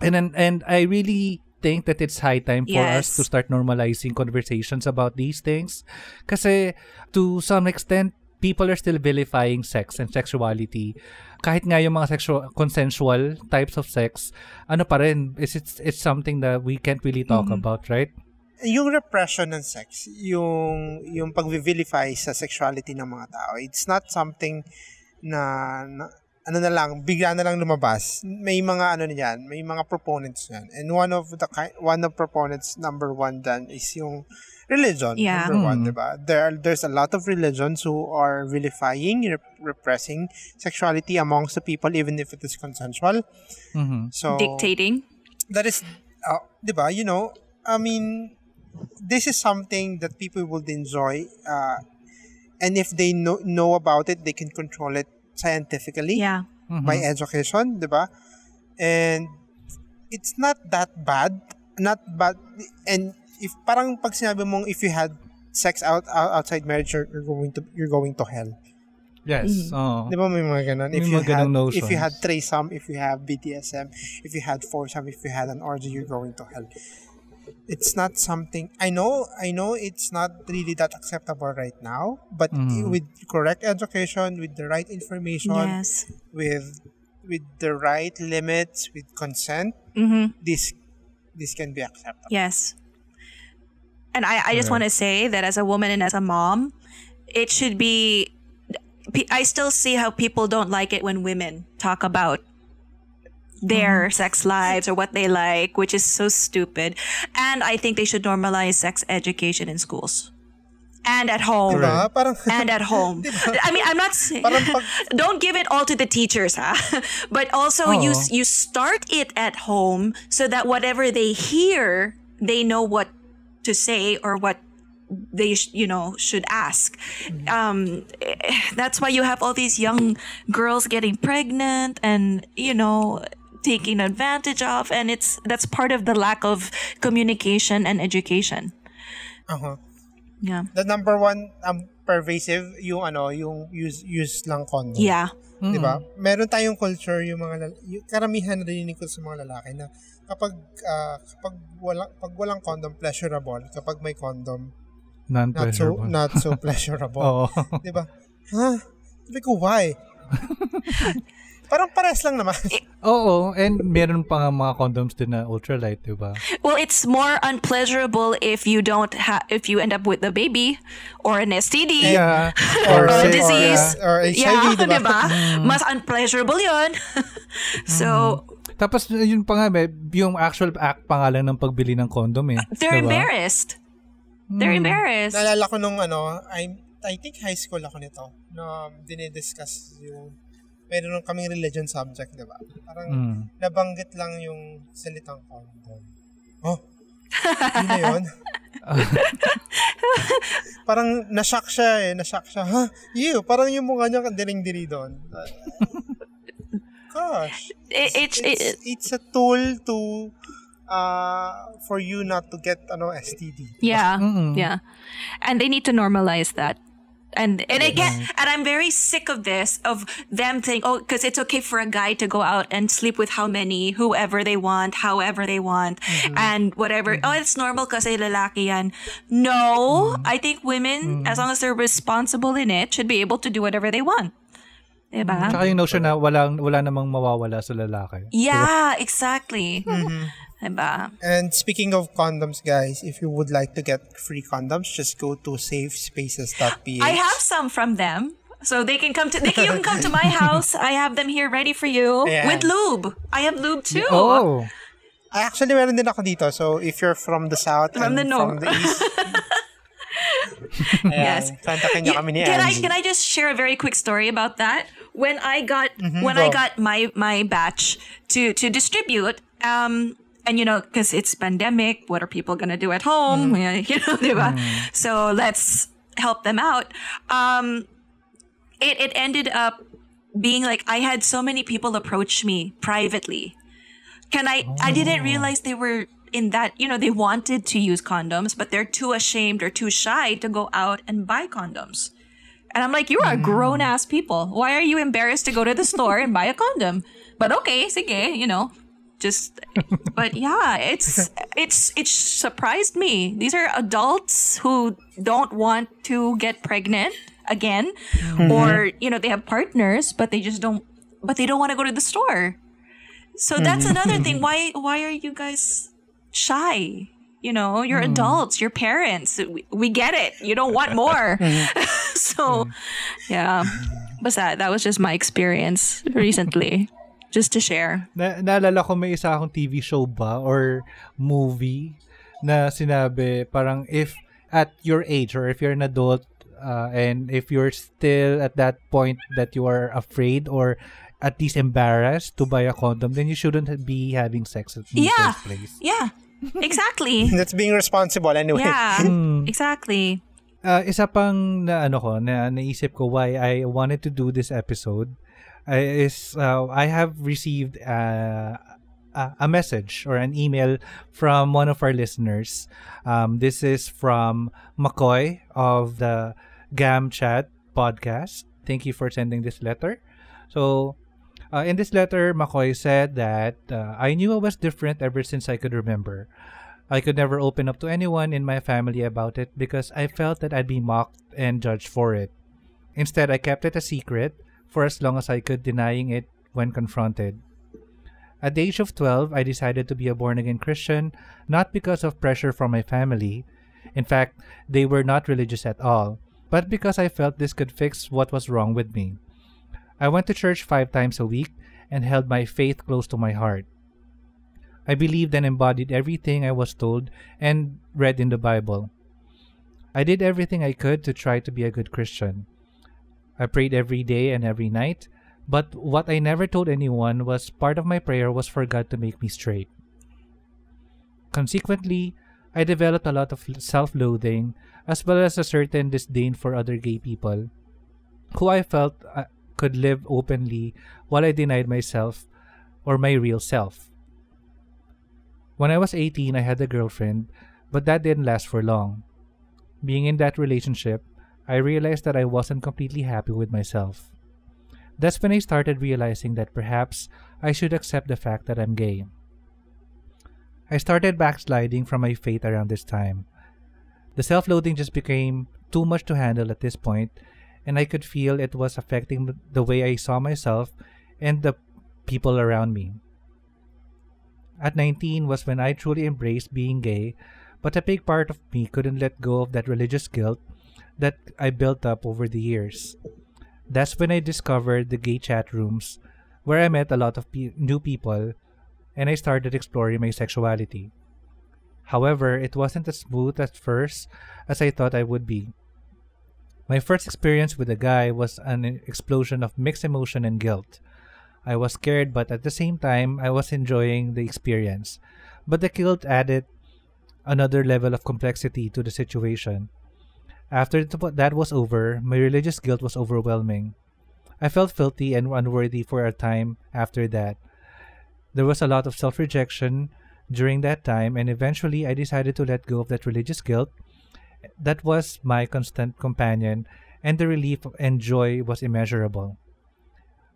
Speaker 5: and then and I really think that it's high time for us
Speaker 6: Yes.
Speaker 5: to start normalizing conversations about these things. Kasi to some extent people are still vilifying sex and sexuality. Kahit nga yung mga sexual consensual types of sex ano pa rin is it's it's something that we can't really talk about right?
Speaker 4: Yung repression ng sex, yung yung pag-vilify sa sexuality ng mga tao, it's not something na, na ano na lang, bigla na lang lumabas. May mga ano niyan, may mga proponents niyan. And one of the one of proponents number one dan is yung religion.
Speaker 6: Yeah.
Speaker 4: Number one,
Speaker 5: Mm.
Speaker 4: diba? There are, there's a lot of religions who are vilifying, rep- repressing sexuality amongst the people even if it is consensual.
Speaker 5: Mhm.
Speaker 4: So
Speaker 6: Dictating.
Speaker 4: that is, uh, di ba, you know, I mean, this is something that people would enjoy. Uh, and if they know, know about it, they can control it scientifically
Speaker 6: Yeah.
Speaker 4: by education, di ba? And it's not that bad. Not bad. And if parang pag sinabi mong if you had sex out, out outside marriage, you're, you're going to you're going to hell.
Speaker 5: yes oo.
Speaker 4: Di ba may mga ganun?
Speaker 5: May
Speaker 4: If you
Speaker 5: mga
Speaker 4: had,
Speaker 5: ganung
Speaker 4: if you
Speaker 5: notions.
Speaker 4: had threesome, if you have BDSM, if you had foursome, if you had an orgy, you're going to hell. It's not something I know. I know it's not really that acceptable right now, but
Speaker 5: Mhm.
Speaker 4: with correct education, with the right information,
Speaker 6: Yes.
Speaker 4: with with the right limits, with consent,
Speaker 6: Mm-hmm.
Speaker 4: this this can be acceptable.
Speaker 6: Yes. And I, I just want to say that as a woman and as a mom, it should be. I still see how people don't like it when women talk about their sex lives or what they like, which is so stupid. And I think they should normalize sex education in schools and at home.
Speaker 4: Diba? Parang
Speaker 6: And at home. I mean, I'm not saying.
Speaker 4: Pag-
Speaker 6: Don't give it all to the teachers, ha? But also you you start it at home so that whatever they hear, they know what to say or what they sh- you know should ask. Um, eh, that's why you have all these young girls getting pregnant and you know taken advantage of, and it's that's part of the lack of communication and education.
Speaker 4: uh
Speaker 6: Yeah.
Speaker 4: the number one um, pervasive yung ano, yung use use lang condom.
Speaker 6: Yeah.
Speaker 4: Di ba? Meron tayong culture yung mga lal- yung karamihan narinig ko sa mga lalaki na kapag ah, kapag walang pag walang condom pleasurable, kapag may condom not so not so pleasurable. Di ba? Ha? Sabi ko, why? Parang pares lang naman.
Speaker 5: oo and meron pa nga mga condoms din na ultralight di ba
Speaker 6: Well, it's more unpleasurable if you don't have if you end up with a baby or an STD.
Speaker 5: yeah
Speaker 6: Or a
Speaker 5: sick,
Speaker 6: disease.
Speaker 4: Or, uh, or
Speaker 6: Yeah,
Speaker 4: HIV, di ba?
Speaker 6: diba? Mas unpleasurable yun. so,
Speaker 5: Tapos yun pa nga, may, yung actual act pa nga lang ng pagbili ng condom eh.
Speaker 6: they're
Speaker 5: Diba?
Speaker 6: embarrassed. They're embarrassed.
Speaker 4: Naalala ko nung ano, I, I think high school ako nito, na dinidiscuss yung, meron nung kaming religion subject, di ba? Parang
Speaker 5: Mm.
Speaker 4: nabanggit lang yung salitang condom. Oh, yun na yun. parang nashock siya eh, nashock siya. Ha? Ew, parang yung mukha niya diring-diri doon. Gosh.
Speaker 6: It, it's,
Speaker 4: It's,
Speaker 6: it,
Speaker 4: it's a tool to uh for you not to get ano STD.
Speaker 6: yeah,
Speaker 5: Mm-mm.
Speaker 6: yeah. And they need to normalize that. And and again, mm-hmm. and I'm very sick of this of them saying, oh, because it's okay for a guy to go out and sleep with how many, whoever they want, however they want, mm-hmm. and whatever. Mm-hmm. Oh, it's normal kasi lalaki yan. No, I think women, as long as they're responsible in it, should be able to do whatever they want. Diba?
Speaker 5: Tsaka yung notion na walang, wala namang mawawala sa lalaki.
Speaker 6: Yeah, exactly. Diba?
Speaker 4: And speaking of condoms, guys, if you would like to get free condoms, just go to safespaces.ph.
Speaker 6: I have some from them. So they can come to they can, you can come to my house. I have them here ready for you
Speaker 4: Yeah.
Speaker 6: with lube. I have lube too.
Speaker 5: Oh!
Speaker 4: I actually meron din ako dito. So if you're from the south
Speaker 6: From
Speaker 4: and
Speaker 6: the north.
Speaker 4: from the east,
Speaker 6: Yes.
Speaker 4: Santa
Speaker 6: Yeah,
Speaker 4: kami ni
Speaker 6: can I can I just share a very quick story about that? When I got
Speaker 4: Mm-hmm.
Speaker 6: when I got my my batch to to distribute, um, and you know, because it's pandemic, what are people gonna do at home? Yeah, mm. You know, diba? Mm. So let's help them out. Um, it it ended up being like I had so many people approach me privately. Can I? I didn't oh. realize they were in that. You know, they wanted to use condoms, but they're too ashamed or too shy to go out and buy condoms. And I'm like, you are mm. grown ass people. Why are you embarrassed to go to the store and buy a condom? But okay, sige, you know, just. But yeah, it's it's it surprised me. These are adults who don't want to get pregnant again, mm-hmm. or you know, they have partners, but they just don't. But they don't want to go to the store. So that's mm-hmm. another thing. Why why are you guys shy? You know, you're mm. adults, you're parents. We, we get it. You don't want more. Mm-hmm. so, yeah. but that that was just my experience recently. Just to share.
Speaker 5: Na, naalala ko may isa akong TV show ba or movie na sinabi parang if at your age or if you're an adult uh, and if you're still at that point that you are afraid or at least embarrassed to buy a condom, then you shouldn't be having sex in the
Speaker 6: Yeah.
Speaker 5: first place.
Speaker 6: Yeah. Exactly.
Speaker 4: That's being responsible anyway.
Speaker 6: yeah.
Speaker 5: Hmm.
Speaker 6: Exactly.
Speaker 5: Uh, isa pang na ano ko na naisip ko why I wanted to do this episode is uh, I have received uh, a, message or an email from one of our listeners. Um, this is from McCoy of the Gam Chat podcast. Thank you for sending this letter. So, uh, in this letter, McCoy said that uh, I knew I was different ever since I could remember. I could never open up to anyone in my family about it because I felt that I'd be mocked and judged for it. Instead, I kept it a secret for as long as I could, denying it when confronted. At the age of 12, I decided to be a born again Christian, not because of pressure from my family. In fact, they were not religious at all, but because I felt this could fix what was wrong with me. I went to church five times a week and held my faith close to my heart. I believed and embodied everything I was told and read in the Bible. I did everything I could to try to be a good Christian. I prayed every day and every night, but what I never told anyone was part of my prayer was for God to make me straight. Consequently, I developed a lot of self loathing as well as a certain disdain for other gay people who I felt uh, could live openly while I denied myself or my real self. When I was 18, I had a girlfriend, but that didn't last for long. Being in that relationship, I realized that I wasn't completely happy with myself. That's when I started realizing that perhaps I should accept the fact that I'm gay. I started backsliding from my faith around this time. The self loathing just became too much to handle at this point, and I could feel it was affecting the way I saw myself and the people around me. At 19 was when I truly embraced being gay, but a big part of me couldn't let go of that religious guilt that I built up over the years. That's when I discovered the gay chat rooms, where I met a lot of pe- new people, and I started exploring my sexuality. However, it wasn't as smooth at first as I thought I would be. My first experience with a guy was an explosion of mixed emotion and guilt. I was scared, but at the same time, I was enjoying the experience. But the guilt added another level of complexity to the situation. After that was over, my religious guilt was overwhelming. I felt filthy and unworthy for a time after that. There was a lot of self rejection during that time, and eventually I decided to let go of that religious guilt. That was my constant companion, and the relief and joy was immeasurable.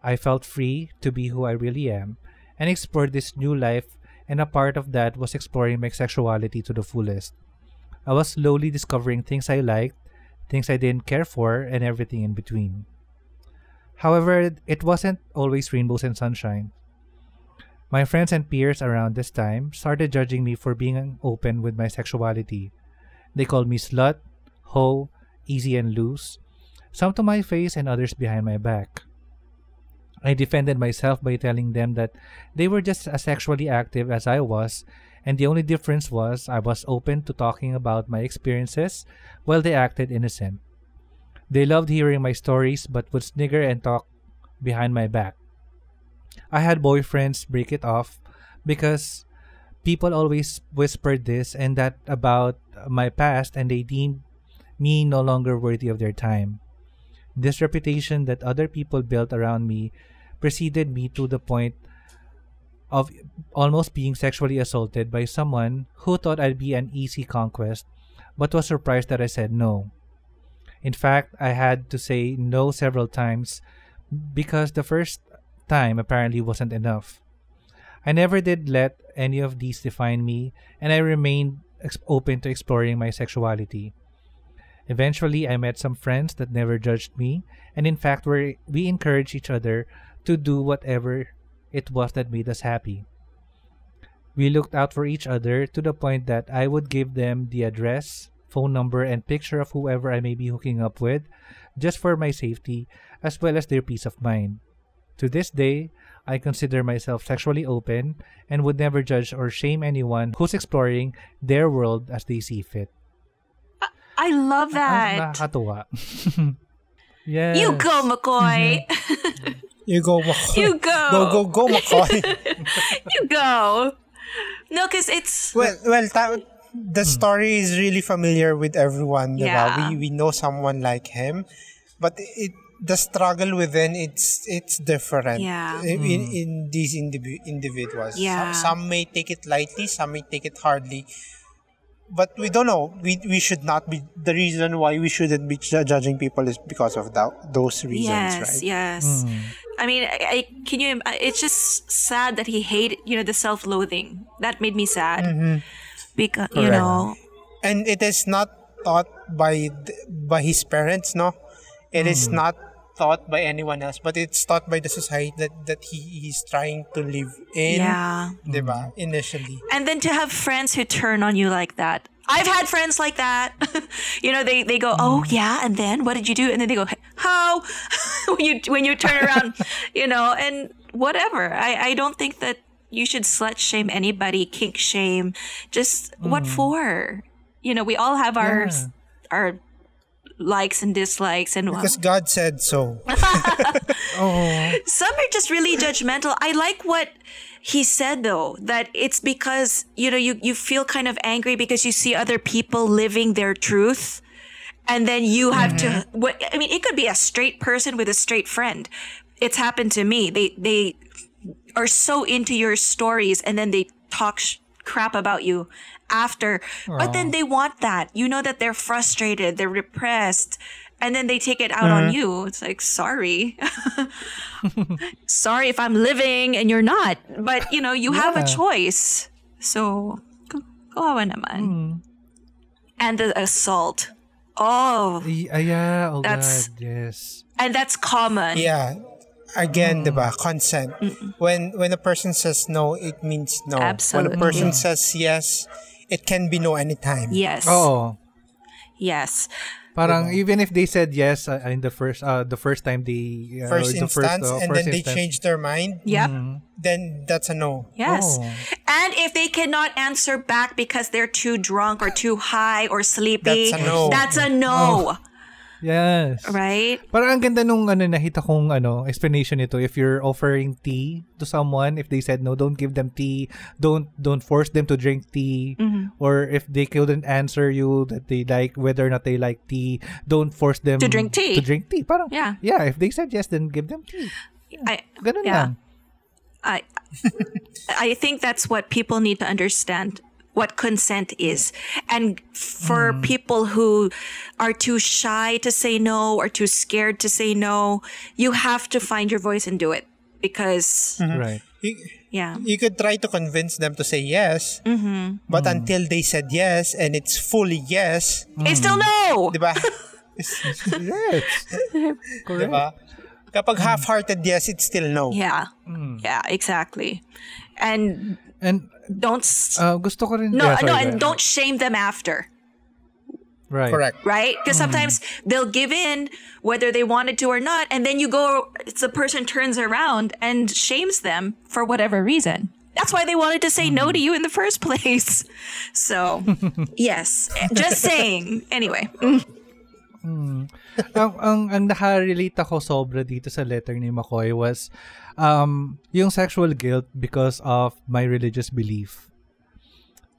Speaker 5: I felt free to be who I really am and explored this new life, and a part of that was exploring my sexuality to the fullest. I was slowly discovering things I liked, things I didn't care for, and everything in between. However, it wasn't always rainbows and sunshine. My friends and peers around this time started judging me for being open with my sexuality. They called me slut, hoe, easy and loose, some to my face and others behind my back. I defended myself by telling them that they were just as sexually active as I was and the only difference was I was open to talking about my experiences while they acted innocent. They loved hearing my stories but would snigger and talk behind my back. I had boyfriends break it off because people always whispered this and that about my past and they deemed me no longer worthy of their time. This reputation that other people built around me preceded me to the point of almost being sexually assaulted by someone who thought I'd be an easy conquest, but was surprised that I said no. In fact, I had to say no several times because the first time apparently wasn't enough. I never did let any of these define me, and I remained open to exploring my sexuality. Eventually, I met some friends that never judged me, and in fact, we encouraged each other to do whatever it was that made us happy. We looked out for each other to the point that I would give them the address, phone number, and picture of whoever I may be hooking up with, just for my safety as well as their peace of mind. To this day, I consider myself sexually open and would never judge or shame anyone who's exploring their world as they see fit.
Speaker 6: I love
Speaker 5: Ah,
Speaker 6: that.
Speaker 5: nakakatuwa. yes.
Speaker 6: You go, McCoy. Mm-hmm.
Speaker 4: You go, McCoy.
Speaker 6: You go.
Speaker 4: Go, go, go, McCoy.
Speaker 6: you go. No, because it's
Speaker 4: well, well, ta- the hmm. story is really familiar with everyone.
Speaker 6: Yeah.
Speaker 4: We, we know someone like him. But it the struggle within it's it's different
Speaker 6: Yeah.
Speaker 4: in, in, hmm. in these indivi- individuals. Some-
Speaker 6: Yeah.
Speaker 4: Some, may take it lightly, some may take it hardly. But we don't know. We we should not be the reason why we shouldn't be judging people is because of that, those reasons,
Speaker 6: yes,
Speaker 4: right?
Speaker 6: yes. Hmm. I mean, I, I can you? It's just sad that he hated, you know, the self-loathing. That made me sad mm-hmm. because you know,
Speaker 4: and it is not taught by by his parents no It is hmm. not taught by anyone else but it's taught by the society that that he is trying to live in
Speaker 6: yeah.
Speaker 4: diba mm. initially
Speaker 6: And then to have friends who turn on you like that. I've had friends like that. you know, they, they go, oh mm. yeah, and then what did you do? And then they go, how? when you when you turn around, you know, and whatever. I, I don't think that you should slut shame anybody, kink shame. Just what mm. for? You know, we all have our
Speaker 5: Yeah.
Speaker 6: our likes and dislikes and
Speaker 4: because God said so
Speaker 5: Oh.
Speaker 6: some are just really judgmental. I like what he said though, that it's because, you know, you, you feel kind of angry because you see other people living their truth. And then you have to, mm-hmm. what, I mean, it could be a straight person with a straight friend. It's happened to me. They, they are so into your stories and then they talk sh- crap about you after. But then they want that. You know that they're frustrated, they're repressed, and then they take it out on mm-hmm. you. It's like, sorry. sorry if I'm living and you're not. But, you know, you have a choice. So, go- kawawa naman. Hmm. And the assault. Oh,
Speaker 5: Y- ah, yeah. Oh
Speaker 6: That's-
Speaker 5: God. Yes.
Speaker 6: and that's common.
Speaker 4: yeah again hmm. diba consent when when a person says no it means no
Speaker 6: Absolutely.
Speaker 4: when a person says yes it can be no anytime
Speaker 6: Yes.
Speaker 5: Oh.
Speaker 6: Yes.
Speaker 5: Parang even if they said yes uh, in the first uh, the first time they uh,
Speaker 4: first
Speaker 5: the
Speaker 4: instance
Speaker 5: uh,
Speaker 4: and
Speaker 5: first
Speaker 4: then they
Speaker 5: instance.
Speaker 4: change their mind
Speaker 6: Yep.
Speaker 4: then that's a no
Speaker 6: Yes.
Speaker 5: Oh.
Speaker 6: And if they cannot answer back because they're too drunk or too high or sleepy,
Speaker 4: That's a no.
Speaker 6: that's a no.
Speaker 5: Yes.
Speaker 6: Right?
Speaker 5: Parang ang ganda nung ano nakita kong ano explanation nito if you're offering tea to someone if they said no don't give them tea don't don't force them to drink tea
Speaker 6: Mm-hmm.
Speaker 5: or if they couldn't answer you that they like whether or not they like tea don't force them
Speaker 6: To drink tea.
Speaker 5: to drink tea parang
Speaker 6: Yeah.
Speaker 5: yeah if they said yes then give them tea
Speaker 6: I
Speaker 5: ganun
Speaker 6: Yeah.
Speaker 5: lang
Speaker 6: I I think that's what people need to understand what consent is. And for
Speaker 5: Mm.
Speaker 6: people who are too shy to say no or too scared to say no, you have to find your voice and do it because
Speaker 5: right
Speaker 4: you,
Speaker 6: yeah.
Speaker 4: you could try to convince them to say yes
Speaker 6: Mm-hmm.
Speaker 4: but until they said yes and it's fully yes
Speaker 6: It's still no.
Speaker 4: diba
Speaker 5: yes correct
Speaker 4: diba kapag half-hearted yes it's still no
Speaker 6: Yeah.
Speaker 5: Mm.
Speaker 6: Yeah, exactly. And
Speaker 5: and
Speaker 6: don't
Speaker 5: uh, gusto ko rin
Speaker 6: no,
Speaker 5: yeah, sorry,
Speaker 6: no, and
Speaker 5: ahead.
Speaker 6: don't shame them after.
Speaker 5: right
Speaker 4: correct
Speaker 6: right? Because mm-hmm. sometimes they'll give in whether they wanted to or not, and then you go, the person turns around and shames them for whatever reason. That's why they wanted to say no mm-hmm. to you in the first place. So, yes. Just saying. Anyway. Mm.
Speaker 5: ang, ang, ang nakarelate ako sobra dito sa letter ni McCoy was um, yung sexual guilt because of my religious belief.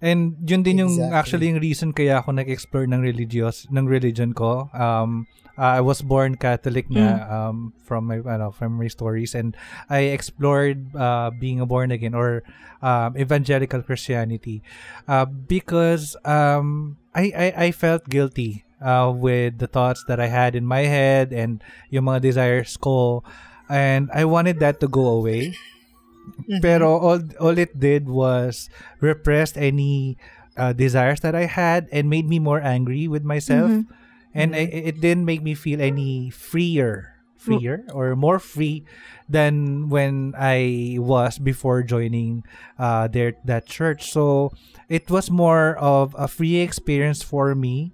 Speaker 5: And yun din yung
Speaker 8: Exactly.
Speaker 5: actually yung reason kaya ako nag-explore ng religious ng religion ko. Um I was born Catholic na um from my ano from my stories and I explored uh, being a born again or um, evangelical Christianity uh, because um I, I I felt guilty uh, with the thoughts that I had in my head and yung mga desires ko and I wanted that to go away. Pero all all it did was repressed any uh, desires that I had and made me more angry with myself. And I, it didn't make me feel any freer, freer or more free than when I was before joining uh, their that church. So it was more of a free experience for me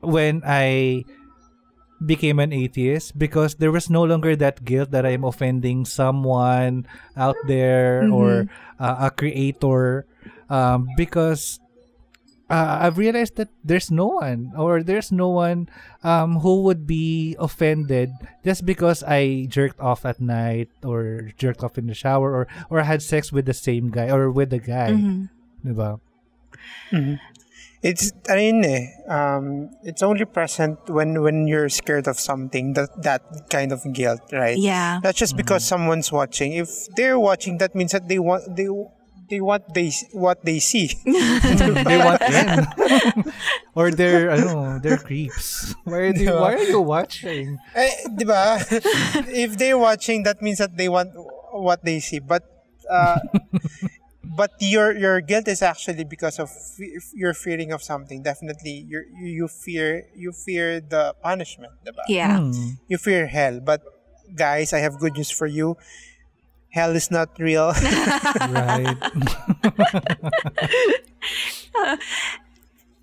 Speaker 5: when I became an atheist because there was no longer that guilt that I'm offending someone out there or uh, a creator um, because uh, I've realized that there's no one or there's no one um, who would be offended just because I jerked off at night or jerked off in the shower or or had sex with the same guy or with the guy. Diba?
Speaker 4: It's ano yun eh, um, it's only present when when you're scared of something that that kind of guilt, right?
Speaker 6: Yeah.
Speaker 4: That's just because someone's watching. If they're watching, that means that they want they they want they what they see.
Speaker 5: they want in. or they're ano, they're creeps. Why are they, why are you watching?
Speaker 4: eh, di ba? if they're watching, that means that they want what they see. But uh, but your your guilt is actually because of fe- your fearing of something. Definitely, you you fear you fear the punishment, diba?
Speaker 6: Yeah.
Speaker 5: Hmm.
Speaker 4: You fear hell. But guys, I have good news for you. Hell is not real.
Speaker 5: Right.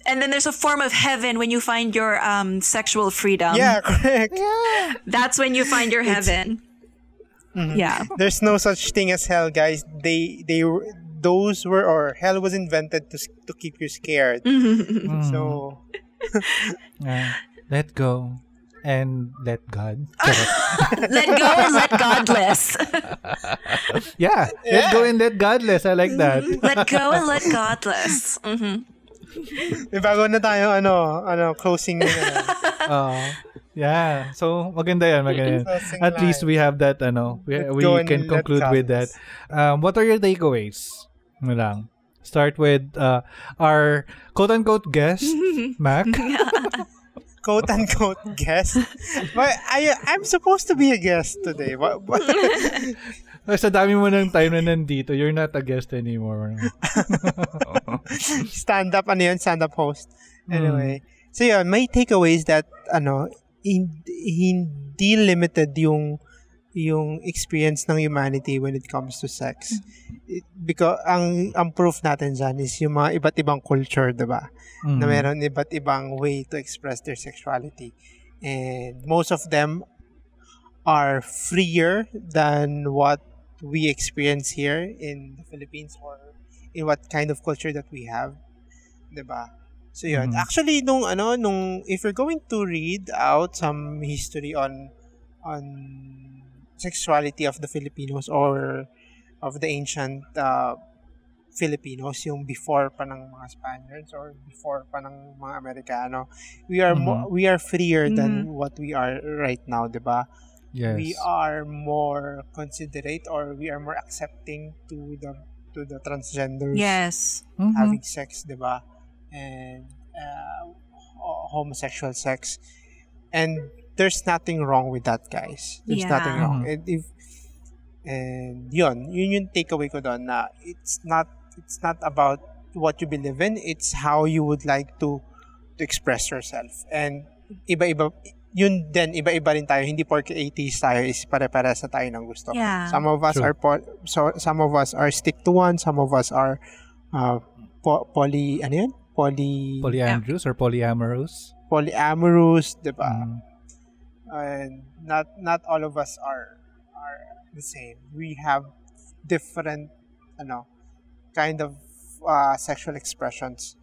Speaker 6: And then there's a form of heaven when you find your um, sexual freedom.
Speaker 4: yeah, correct.
Speaker 6: That's when you find your heaven. Yeah.
Speaker 4: There's no such thing as hell, guys. They they were- those were or hell was invented to to keep you scared. So
Speaker 5: Yeah. let go and let God.
Speaker 6: Let go and let godless.
Speaker 5: yeah, let go and let Godless. I like that.
Speaker 6: let go and let godless. hmm
Speaker 4: may bago na tayo ano ano closing ano.
Speaker 5: Oh, yeah. So maganda yan, maganda yan. At least we have that ano. We, we can conclude with that. Um, what are your takeaways? Ano lang. Start with uh, our quote-unquote guest, Mac.
Speaker 4: quote unquote guest. But I I'm supposed to be a guest today. What, what?
Speaker 5: Sa dami mo ng time na nandito, you're not a guest anymore.
Speaker 4: stand up ano yun, stand up host. Anyway. So yun, my takeaway is that ano hin- hindi limited yung yung experience ng humanity when it comes to sex. It- because ang ang proof natin dyan is yung mga iba't ibang culture, 'di ba? Na meron iba't ibang way to express their sexuality. And most of them are freer than what we experience here in the Philippines or in what kind of culture that we have. 'Di ba? So yun.
Speaker 5: Mhm.
Speaker 4: Actually nung ano nung if you're going to read out some history on on sexuality of the Filipinos or of the ancient uh, Filipinos yung before pa ng mga Spaniards or before pa ng mga Amerikano we are mo- we are freer than what we are right now 'di ba
Speaker 5: Yes.
Speaker 4: we are more considerate or we are more accepting to the to the transgenders
Speaker 6: Yes.
Speaker 5: Mhm.
Speaker 4: having sex, 'di ba? And uh, homosexual sex. And there's nothing wrong with that, guys. There's
Speaker 6: Yeah.
Speaker 4: nothing wrong.
Speaker 5: Mhm.
Speaker 4: And if and yun, yun yung takeaway ko doon na it's not it's not about what you believe in, it's how you would like to to express yourself. And iba-iba yun din iba-iba rin tayo hindi porke 80s tayo is pare-pares na tayo ng gusto.
Speaker 6: Yeah.
Speaker 4: Some of us
Speaker 5: True.
Speaker 4: are po- so some of us are stick to one, some of us are uh, po- poly ano yun? Poly
Speaker 5: Polyandrous or polyamorous?
Speaker 4: polyamorous, 'di ba?
Speaker 5: Mm.
Speaker 4: And not not all of us are are the same. We have different ano, kind of uh, sexual expressions.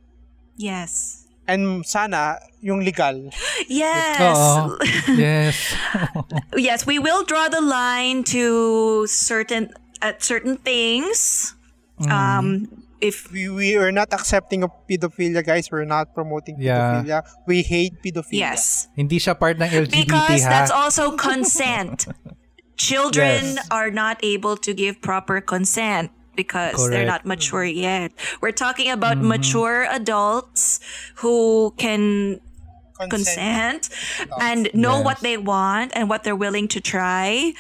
Speaker 6: Yes.
Speaker 4: And sana, yung legal.
Speaker 6: Yes.
Speaker 5: Oo. yes.
Speaker 6: yes, we will draw the line to certain at certain things.
Speaker 5: Mm.
Speaker 6: Um, if
Speaker 4: We, we are not accepting of pedophilia, guys. We're not promoting
Speaker 5: Yeah.
Speaker 4: pedophilia. We hate pedophilia.
Speaker 6: yes,
Speaker 5: Hindi siya part ng LGBT
Speaker 6: because
Speaker 5: ha.
Speaker 6: that's also consent. Children
Speaker 5: Yes.
Speaker 6: are not able to give proper consent because they're not mature yet. We're talking about
Speaker 5: Mm-hmm.
Speaker 6: mature adults who can consent and know
Speaker 5: Yes.
Speaker 6: what they want and what they're willing to try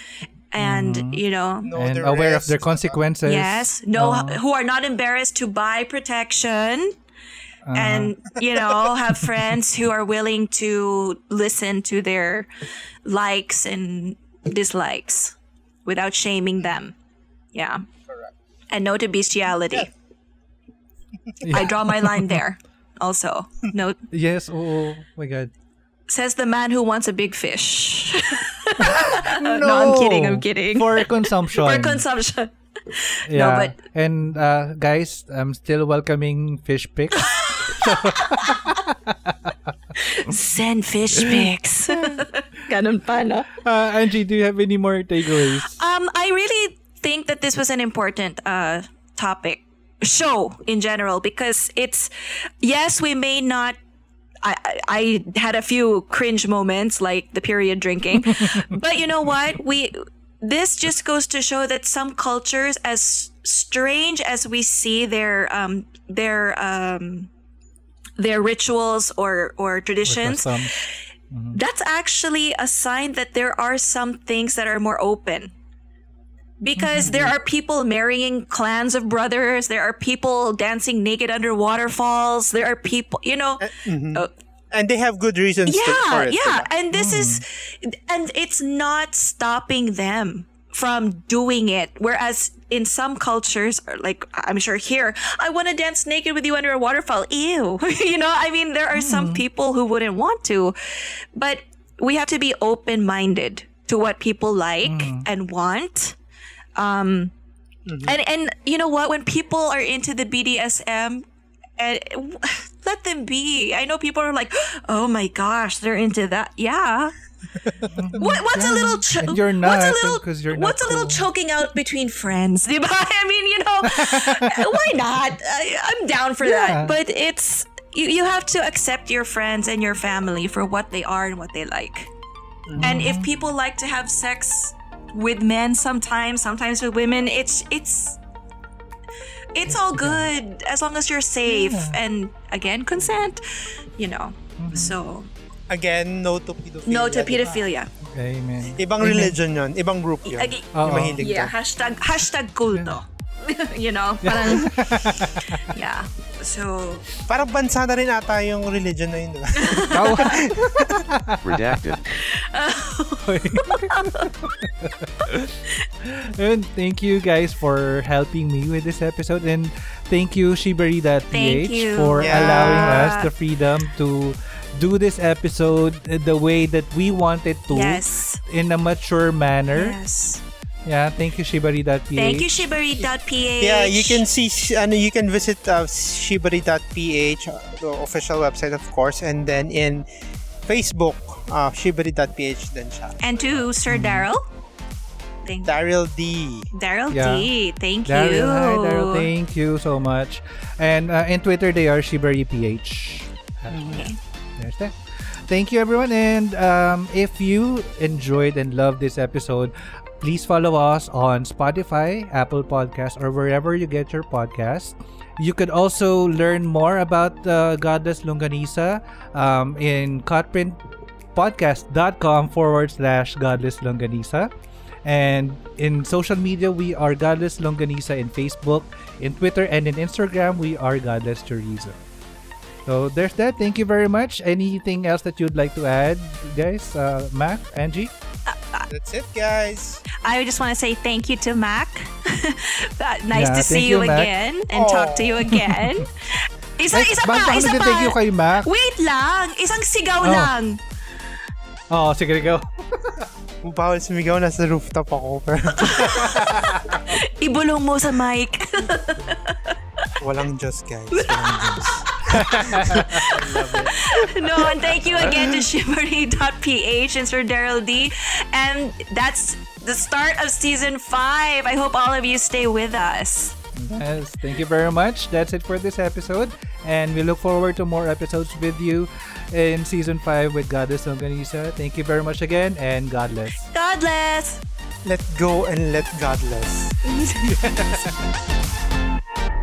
Speaker 6: and
Speaker 5: Mm-hmm.
Speaker 6: you know
Speaker 4: Know
Speaker 5: and
Speaker 4: the
Speaker 5: aware of their consequences.
Speaker 6: yes know
Speaker 5: Uh,
Speaker 6: who are not embarrassed to buy protection
Speaker 5: Uh-huh.
Speaker 6: and you know have friends who are willing to listen to their likes and dislikes without shaming them yeah and no to bestiality i draw my line there also no
Speaker 5: Yes, oo. Oh my God.
Speaker 6: Says the man who wants a big fish no, i'm kidding i'm kidding
Speaker 5: For consumption.
Speaker 6: for consumption
Speaker 5: yeah.
Speaker 6: but-
Speaker 5: And uh, guys, I'm still welcoming fish pics.
Speaker 6: send fish pics ganun pa no
Speaker 5: Uh, Angie, do you have any more takeaways?
Speaker 6: Um, I really think that this was an important uh topic show in general because it's yes we may not. I, I had a few cringe moments like the period drinking, but you know what? We this just goes to show that some cultures as strange as we see their um their um their rituals or or traditions
Speaker 5: Some,
Speaker 6: that's actually a sign that there are some things that are more open. Because there mm-hmm. are people marrying clans of brothers, there are people dancing naked under waterfalls, there are people, you know, uh, mm-hmm.
Speaker 4: uh And they have good reasons to, for
Speaker 6: yeah,
Speaker 4: it.
Speaker 6: yeah, and this is, mm-hmm. and it's not stopping them from doing it. Whereas in some cultures, like I'm sure here, I want to dance naked with you under a waterfall. Ew, you know. I mean, there are some people who wouldn't want to, but we have to be open minded to what people like mm. and want. Um, and and you know what? When people are into the BDSM, and let them be. I know people are like, oh my gosh, they're into that. Yeah. what, what's a little cho-
Speaker 5: you're
Speaker 6: what's a
Speaker 5: not,
Speaker 6: little
Speaker 5: because you're not
Speaker 6: what's a little choking out between friends diba? I mean you know why not I, I'm down for
Speaker 5: Yeah.
Speaker 6: that but it's you, you have to accept your friends and your family for what they are and what they like and if people like to have sex with men sometimes sometimes with women it's it's it's all good as long as you're safe and again consent you know mm-hmm. so
Speaker 4: Again, no to pedophilia.
Speaker 6: no to
Speaker 4: diba?
Speaker 6: pedophilia
Speaker 5: Amen.
Speaker 4: Ibang religion yun. Ibang group yun.
Speaker 6: Ag-
Speaker 5: Oo.
Speaker 4: Mahilig
Speaker 6: yeah
Speaker 4: doon.
Speaker 6: hashtag hashtag kulto you know parang yeah so
Speaker 4: Parang bansa na rin ata yung religion na yun, di ba?
Speaker 9: Redacted.
Speaker 5: And thank you guys for helping me with this episode and thank you shibari.ph
Speaker 6: Thank you.
Speaker 5: for
Speaker 4: Yeah.
Speaker 5: allowing us the freedom to do this episode the way that we want it to
Speaker 6: yes
Speaker 5: in a mature manner.
Speaker 6: yes
Speaker 5: Yeah, thank you shibari.ph.
Speaker 6: thank you shibari.ph
Speaker 4: Yeah, you can see, and you can visit uh, shibari.ph, uh, the official website, of course, and then in Facebook, uh, shibari.ph din siya.
Speaker 6: and to Sir Daryl thank
Speaker 4: Daryl D.
Speaker 6: Daryl
Speaker 5: Yeah.
Speaker 6: D thank
Speaker 5: Daryl,
Speaker 6: you
Speaker 5: hi Daryl, thank you so much. And uh, in Twitter, they are shibari.ph.
Speaker 6: Okay.
Speaker 5: There's that. Thank you, everyone. And um, if you enjoyed and loved this episode, please follow us on Spotify, Apple Podcasts, or wherever you get your podcast. You could also learn more about uh, Godless Longganisa um, in cutprintpodcast.com forward slash Godless Longganisa. And in social media, we are Godless Longganisa in Facebook, in Twitter, and in Instagram, we are Godless Chorizo. So there's that. Thank you very much. Anything else that you'd like to add, guys? Uh, Mac, Angie?
Speaker 4: That's it, guys.
Speaker 6: I just want to say thank you to Mac. That- nice
Speaker 5: Yeah,
Speaker 6: to see you,
Speaker 5: you, Mac.
Speaker 6: again and talk to you again. Isa, isa pa, isa
Speaker 5: kami thank you
Speaker 6: pa.
Speaker 5: kay Mac.
Speaker 6: Wait lang, isang sigaw
Speaker 5: Oh.
Speaker 6: lang.
Speaker 5: Oh, sige, go.
Speaker 4: Bawal sumigaw, nasa rooftop ako. Pero
Speaker 6: Ibulong mo sa mic.
Speaker 4: walang Diyos, guys. Walang Diyos.
Speaker 6: no, and thank you again to Shibari.ph and Sir Daryl D. And that's the start of season five. I hope all of you stay with us.
Speaker 5: Yes, thank you very much. That's it for this episode. And we look forward to more episodes with you in season 5 with Godless Longganisa. Thank you very much again and God bless.
Speaker 6: God bless.
Speaker 4: Let go and let God bless.